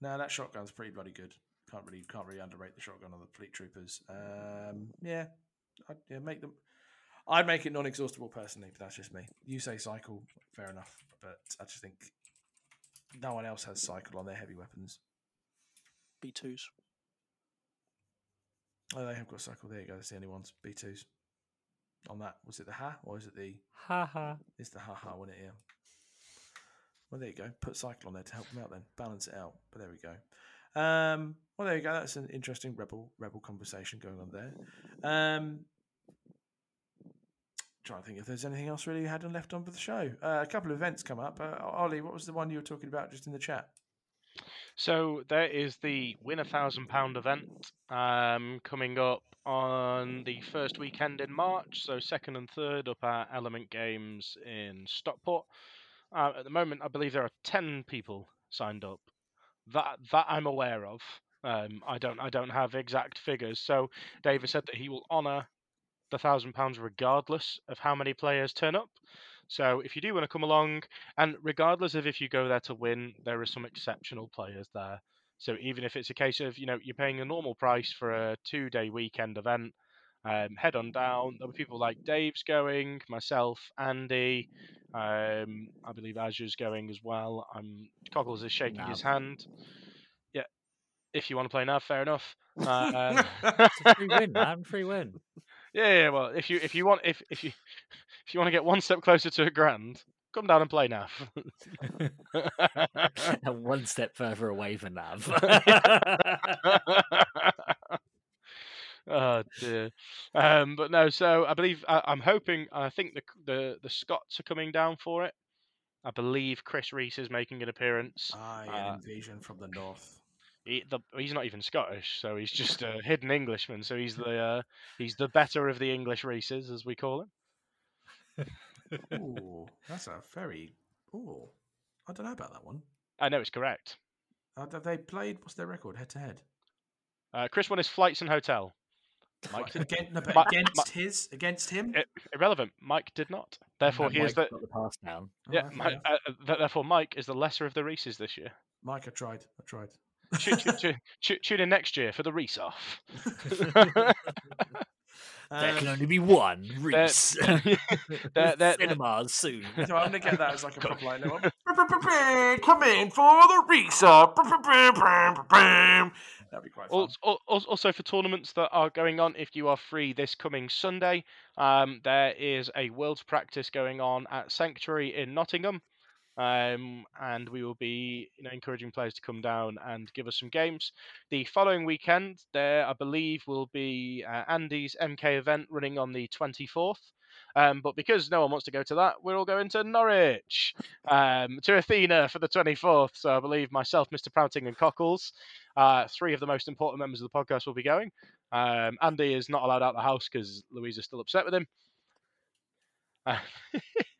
No, that shotgun's pretty bloody good. Can't really can't really underrate the shotgun on the fleet troopers. Um, yeah, I'd yeah, make them. I'd make it non-exhaustible personally, but that's just me. You say cycle, fair enough, but I just think no one else has cycle on their heavy weapons. B2s. Oh, they have got cycle. There you go. That's the only ones. B2s. On that, was it the ha or is it the? Ha ha. It's the ha ha, wasn't it? Yeah. Well, there you go. Put cycle on there to help them out. Then balance it out. But there we go. Um, well, there you go. That's an interesting rebel rebel conversation going on there. Um, trying to think if there's anything else really you had left on for the show. Uh, a couple of events come up. Uh, Ollie, what was the one you were talking about just in the chat? So there is the win a thousand pound event um, coming up on the first weekend in March. So second and third up at Element Games in Stockport. Uh, at the moment, I believe there are ten people signed up. That that I'm aware of. Um, I don't I don't have exact figures. So David said that he will honour the thousand pounds regardless of how many players turn up. So if you do want to come along, and regardless of if you go there to win, there are some exceptional players there. So even if it's a case of you know you're paying a normal price for a two-day weekend event, um, head on down. There'll be people like Dave's going, myself, Andy. Um, I believe Azure's going as well. I'm Cockles is shaking his hand. Yeah, if you want to play now, fair enough. Uh, It's a free win, man. Free win. yeah, yeah, well, if you if you want if if you if you want to get one step closer to a grand, come down and play Nav. And one step further away from Nav. Oh dear. Um, but no, so I believe I, I'm hoping. I think the the the Scots are coming down for it. I believe Chris Reese is making an appearance. Aye, Uh, invasion from the north. He, the, he's not even Scottish, so he's just a hidden Englishman. So he's the uh, he's the better of the English Reeses, as we call him. Ooh, that's a very. Ooh, I don't know about that one. I know it's correct. Uh, have they played? What's their record head to head? Uh, Chris won his flights and hotel. Mike did, Against, no, but Mi- against his, against him. I- irrelevant. Mike did not. Therefore, he is the got the pass down. Oh, yeah. fair Mi- enough. uh, uh, therefore, Mike is the lesser of the Reeses this year. Mike, I tried. I tried. Tu- tu- tu- tu- Tune in next year for the Reese off. There can Um, only be one Reese. They're- they're- Cinemas soon. so I'm gonna get that as like a proper like little. Come in for the research. That'd be quite fun. Al- al- al- Also, for tournaments that are going on, if you are free this coming Sunday, um, there is a Worlds practice going on at Sanctuary in Nottingham, um, and we will be you know, encouraging players to come down and give us some games. The following weekend, there I believe will be uh, Andy's MK event running on the 24th. Um, but because no one wants to go to that, we're all going to Norwich, um, to Athena for the 24th. So I believe myself, Mr. Prouting, and Cockles, uh, three of the most important members of the podcast, will be going. Um, Andy is not allowed out of the house because Louise is still upset with him. Uh,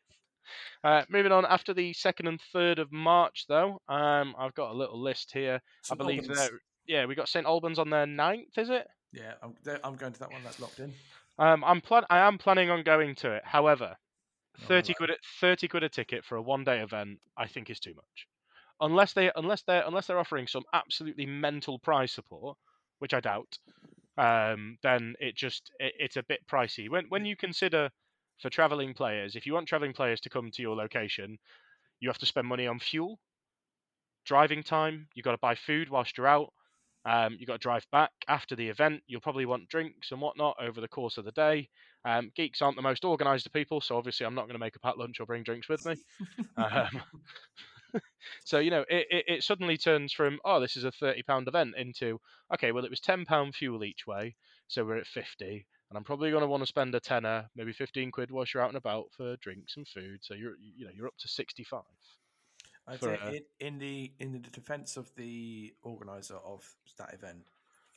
uh, moving on, after the second and third of March, though, um, I've got a little list here. St. I believe Albans. that yeah, we got St Albans on their 9th, is it? Yeah, I'm, I'm going to that one. That's locked in. Um, I'm plan- I am planning on going to it. However, Not thirty quid a, thirty quid a ticket for a one day event, I think is too much. Unless they unless they unless they're offering some absolutely mental prize support, which I doubt, um, then it just it, it's a bit pricey. When when you consider for traveling players, if you want traveling players to come to your location, you have to spend money on fuel, driving time. You've got to buy food whilst you're out. Um, you got to drive back after the event. You'll probably want drinks and whatnot over the course of the day. Um, geeks aren't the most organised of people, so obviously I'm not going to make a packed lunch or bring drinks with me. um, so you know, it, it, it suddenly turns from oh, this is a thirty pound event into okay, well it was ten pound fuel each way, so we're at fifty, and I'm probably going to want to spend a tenner, maybe fifteen quid whilst you're out and about for drinks and food. So you're you know you're up to sixty five. I'd for say a- in, in the in the defence of the organizer of that event,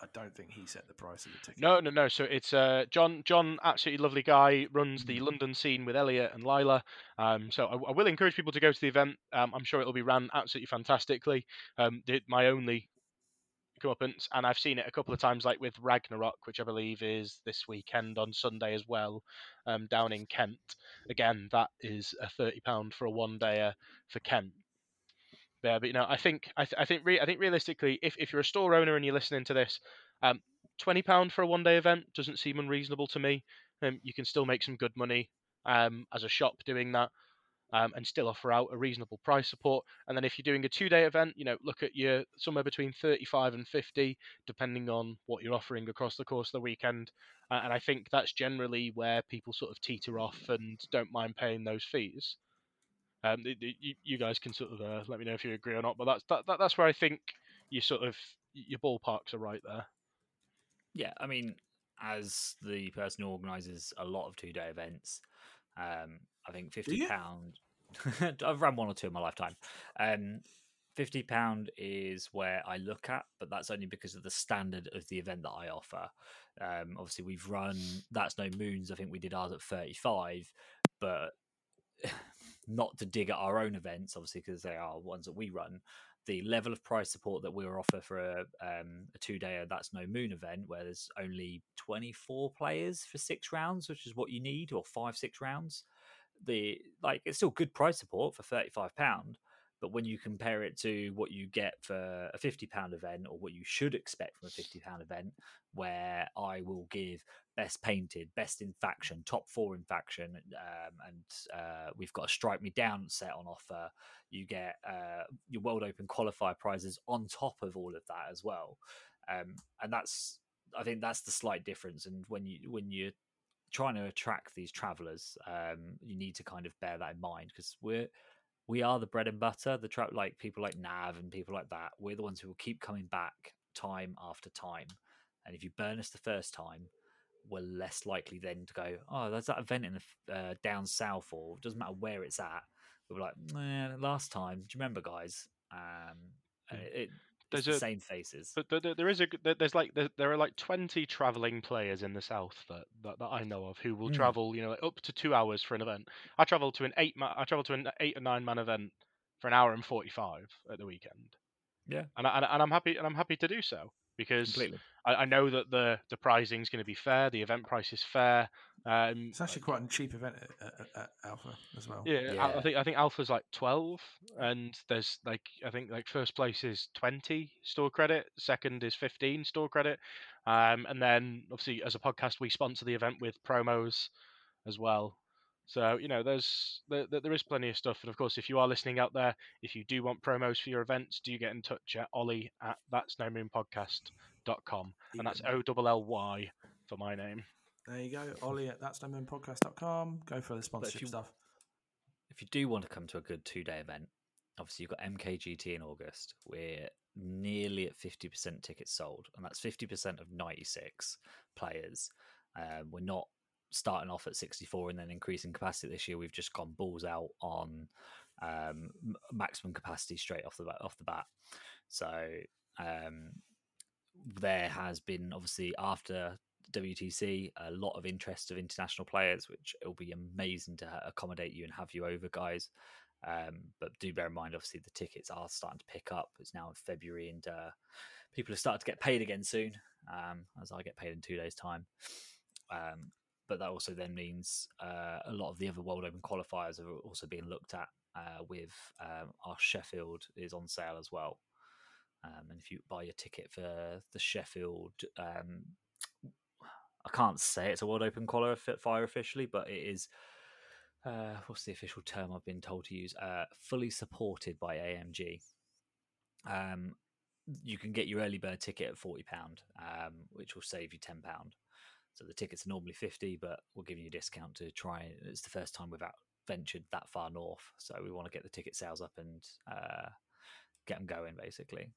I don't think he set the price of the ticket. No, no, no. So it's uh, John. John, absolutely lovely guy, runs the Mm. London scene with Elliot and Lila. Um, so I, I will encourage people to go to the event. Um, I'm sure it'll be ran absolutely fantastically. Um, my only comeuppance, and I've seen it a couple of times, like with Ragnarok, which I believe is this weekend on Sunday as well, um, down in Kent. Again, that is a thirty pound for a one dayer for Kent. Yeah, but you know, I think I, th- I think re- I think realistically, if, if you're a store owner and you're listening to this, um, twenty pound for a one day event doesn't seem unreasonable to me. Um, you can still make some good money um, as a shop doing that. Um, and still offer out a reasonable price support. And then if you're doing a two day event, you know, look at your somewhere between 35 and 50, depending on what you're offering across the course of the weekend. Uh, and I think that's generally where people sort of teeter off and don't mind paying those fees. Um, it- it- you, you guys can sort of uh, let me know if you agree or not, but that's that, that, that's where I think you sort of your ballparks are right there. Yeah, I mean, as the person who organises a lot of two day events, um, I think fifty pound. I've run one or two in my lifetime. Um, fifty pound is where I look at, but that's only because of the standard of the event that I offer. Um, obviously, we've run that's no moons. I think we did ours at thirty five, but not to dig at our own events, obviously, because they are ones that we run. The level of price support that we offer for a, um, a two day or that's no moon event, where there's only 24 players for six rounds, which is what you need, or five, six rounds. The like it's still good price support for 35 pound, but when you compare it to what you get for a 50 pound event or what you should expect from a 50 pound event, where I will give best painted, best in faction, top four in faction, um, and uh, we've got a strike me down set on offer. You get uh, your World Open qualifier prizes on top of all of that as well, um, and that's I think that's the slight difference. And when you when you're trying to attract these travelers, um, you need to kind of bear that in mind because we're we are the bread and butter. The trap like people like Nav and people like that. We're the ones who will keep coming back time after time. And if you burn us the first time, we're less likely then to go, oh, there's that event in the uh, down south, or it doesn't matter where it's at. We're like, nah, last time, do you remember, guys? Um, and it, There's the a- same faces. But there, there is a there's like there, there are like 20 traveling players in the south that, that, that I know of who will Mm. travel, you know, like up to two hours for an event. I travel to an eight ma- I travel to an eight or nine man event for an hour and 45 at the weekend. Yeah. and, I, and, and I'm happy and I'm happy to do so because I, I know that the the pricing is going to be fair, the event price is fair. Um, It's actually quite a cheap event at, at, at Alpha as well. yeah, I- I think I think Alpha's like twelve, and there's like I think like first place is twenty store credit, second is fifteen store credit, um, and then obviously as a podcast we sponsor the event with promos as well. So you know there's there, there there is plenty of stuff, and of course if you are listening out there, if you do want promos for your events, do get in touch at Ollie at that's no moon podcast.com, and that's O double L Y for my name. There you go. Ollie at that's no moon podcast.com. Go for the sponsorship you- stuff. if you do want to come to a good two day event, obviously you've got MKGT in August. We're nearly at 50% tickets sold, and that's 50% of 96 players. Um, we're not starting off at 64 and then increasing capacity this year. We've just gone balls out on um, maximum capacity straight off the bat, off the bat. So um, there has been obviously after WTC a lot of interest of international players, which it'll be amazing to accommodate you and have you over, guys. Um, but do bear in mind, obviously, the tickets are starting to pick up. It's now in February, and uh, people have started to get paid again soon, um, as I get paid in two days' time. Um, but that also then means uh, a lot of the other World Open qualifiers are also being looked at. Uh, with um, our Sheffield is on sale as well, um, and if you buy your ticket for the Sheffield, um, I can't say it's a World Open qualifier officially, but it is. Uh, what's the official term I've been told to use? Uh, fully supported by AMG. Um, you can get your early bird ticket at forty pound, um, which will save you ten pound. So the tickets are normally fifty, but we're giving you a discount to try. It's the first time we've out ventured that far north, so we want to get the ticket sales up and uh, get them going, basically.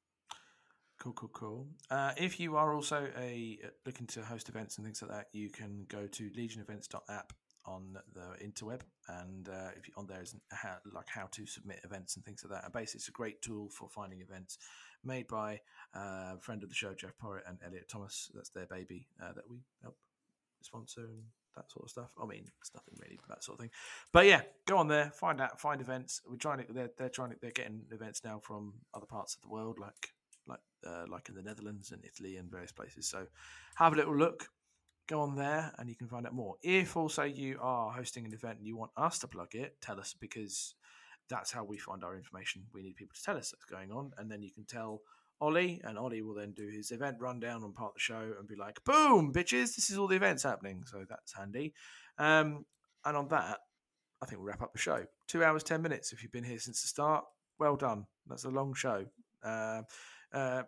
Cool, cool, cool. Uh, if you are also a uh, looking to host events and things like that, you can go to legionevents.app on the interweb, and uh, if you, on there is how, like how to submit events and things like that. And basically, it's a great tool for finding events made by uh, a friend of the show, Jeff Porritt and Elliot Thomas. That's their baby uh, that we help sponsor and that sort of stuff. I mean, it's nothing really that sort of thing. But yeah, go on there, find out, find events. We're trying to, they're, they're trying to, they're getting events now from other parts of the world, like like uh, like in the Netherlands and Italy and various places. So have a little look. Go on there and you can find out more. If also you are hosting an event and you want us to plug it, tell us because that's how we find our information. We need people to tell us what's going on, and then you can tell Ollie, and Ollie will then do his event rundown on part of the show and be like, "Boom, bitches! This is all the events happening." So that's handy. Um, and on that, I think we'll wrap up the show. Two hours, ten minutes. If you've been here since the start, well done. That's a long show. Uh, uh,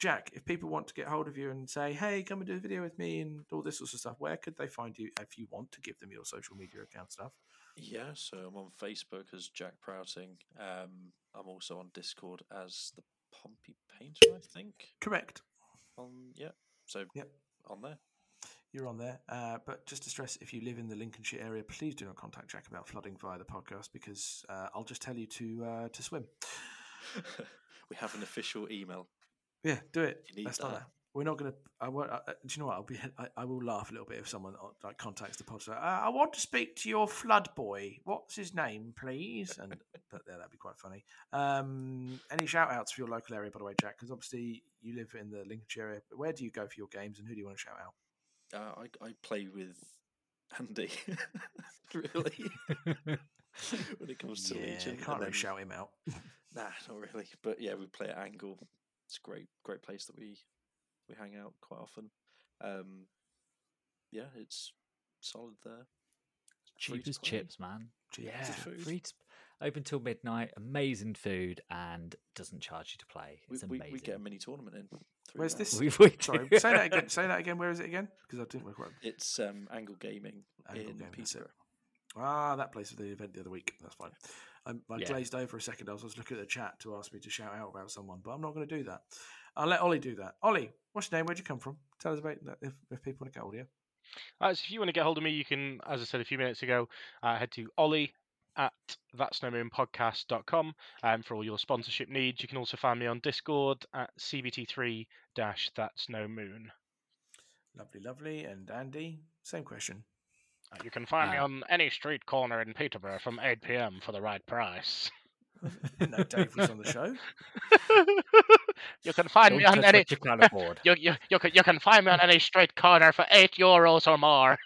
Jack, if people want to get hold of you and say, "Hey, come and do a video with me," and all this sorts of stuff, where could they find you if you want to give them your social media account stuff? Yeah, so I'm on Facebook as Jack Prouting. Um, I'm also on Discord as the Pompey Painter, I think. Correct. On yeah, so Yep. on there. You're on there. Uh, but just to stress, if you live in the Lincolnshire area, please do not contact Jack about flooding via the podcast because uh, I'll just tell you to uh, to swim. we have an official email. Yeah, do it. You need Let's that. We're not going to. I won't. Uh, do you know what? I'll be. I, I will laugh a little bit if someone uh, like contacts the podcast. Uh, I want to speak to your flood boy. What's his name, please? And that, yeah, that'd be quite funny. Um, any shout outs for your local area, by the way, Jack? Because obviously you live in the Lincolnshire area. But where do you go for your games, and who do you want to shout out? Uh, I I play with Andy. really, when it comes to yeah, Legion, can't really shout him out. Nah, not really. But yeah, we play at Angle. It's a great, great place that we we hang out quite often. Um, yeah, it's solid there. Free Cheap as chips, man. Cheap Yeah, food. free to, open till midnight. Amazing food and doesn't charge you to play. We, It's we, amazing. we get a mini tournament in. Where's that. this? We- we Sorry, do. say that again. Say that again. Where is it again? Because I didn't work out. It's um, Angle Gaming Angle in Gaming, that's Ah, that place for the event the other week. That's fine. I, I Yeah. glazed over a second. I was just looking at the chat to ask me to shout out about someone, but I'm not going to do that. I'll let Ollie do that. Ollie, what's your name? Where'd you come from? Tell us about that if, if people want to get hold of you. Uh, so if you want to get hold of me, you can, as I said a few minutes ago, uh, head to Ollie at thatsnomoonpodcast.com um, for all your sponsorship needs. You can also find me on Discord at CBT3 That's No Moon. Lovely, lovely. And Andy, same question. Uh, You can find me Uh, on any street corner in Peterborough from 8 pm for the right price. Know Dave was on the show. you can find me Don't on any. you can't afford. You, you, you, can, you can find me on any street corner for 8 euros or more.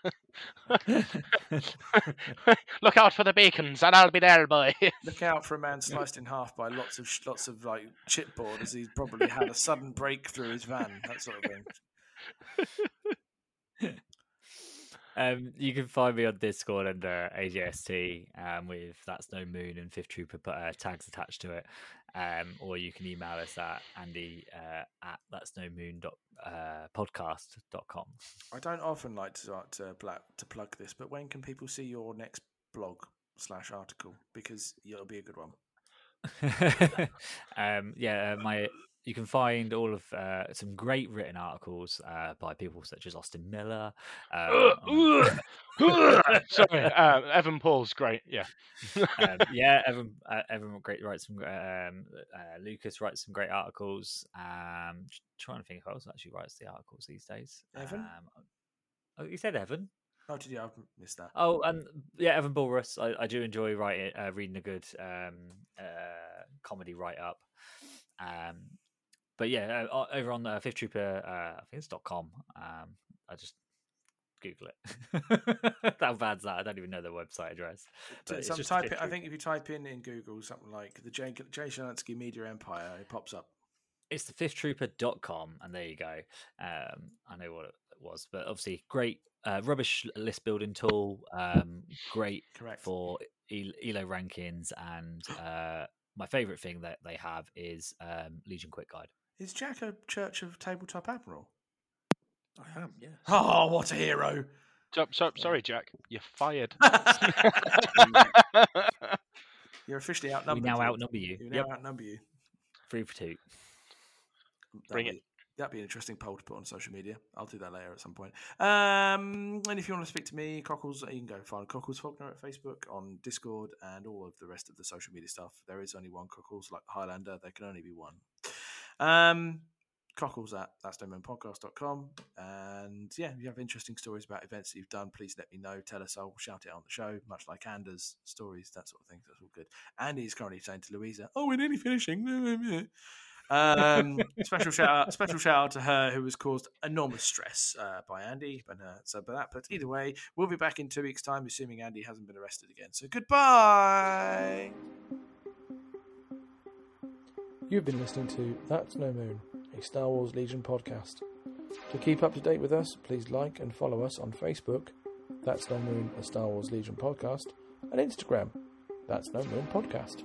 Look out for the beacons, and I'll be there, boy. Look out for a man sliced in half by lots of lots of like chipboard as he's probably had a sudden break through his van, that sort of thing. Um, you can find me on Discord under AJST um, with That's No Moon and Fifth Trooper put, uh, tags attached to it. Um, or you can email us at andy uh, at that's no moon dot uh, podcast dot com. I don't often like to uh, to, to plug this, but when can people see your next blog slash article? Because it'll be a good one. um, yeah, uh, my you can find all of uh, some great written articles uh, by people such as Austin Miller. Um, on- Sorry, uh, Evan Paul's great. Yeah. um, yeah, Evan, uh, Evan great writes some. Um, uh, Lucas writes some great articles. Um, trying to think who else actually writes the articles these days. Evan? Um, oh, you said Evan. Oh, did you? I've missed that. Oh, and yeah, Evan Bulrus. I, I do enjoy writing, uh, reading a good um, uh, comedy write up. Um, but yeah, uh, over on uh, Fifth Trooper, uh, I think it's dot com. Um, I just Google it. How bad's that? I don't even know their website address. but it's Some type in, I think if you type in in Google something like the Jay, Jay Shalansky Media Empire, it pops up. it's the fifthtrooper.com and there you go um i know what it was but obviously great uh, rubbish list building tool um great Correct. for elo rankings and uh my favorite thing that they have is um legion quick guide Is Jack a Church of Tabletop Admiral? I am, yes. Oh, what a hero! So, so, sorry, Jack. You're fired. You're officially outnumbered. we outnumbered. now outnumber you We now yep outnumber you. three for two Bring That'd it. be- That'd be an interesting poll to put on social media. I'll do that later at some point. Um, and if you want to speak to me, Cockles, you can go find Cockles Faulkner at Facebook, on Discord, and all of the rest of the social media stuff. There is only one Cockles, like Highlander. There can only be one. Um, Cockles at that's podcast.com. And yeah, if you have interesting stories about events that you've done, please let me know. Tell us. I'll shout it on the show, much like Anders' stories, that sort of thing. That's all good. Andy's currently saying to Louisa, "Oh, we're nearly finishing." Um, special shout out, special shout out to her who was caused enormous stress uh, by Andy. But uh, so, but that, but either way, we'll be back in two weeks' time, assuming Andy hasn't been arrested again. So goodbye. You've been listening to That's No Moon, a Star Wars Legion podcast. To keep up to date with us, please like and follow us on Facebook, That's No Moon, a Star Wars Legion podcast, and Instagram, That's No Moon podcast.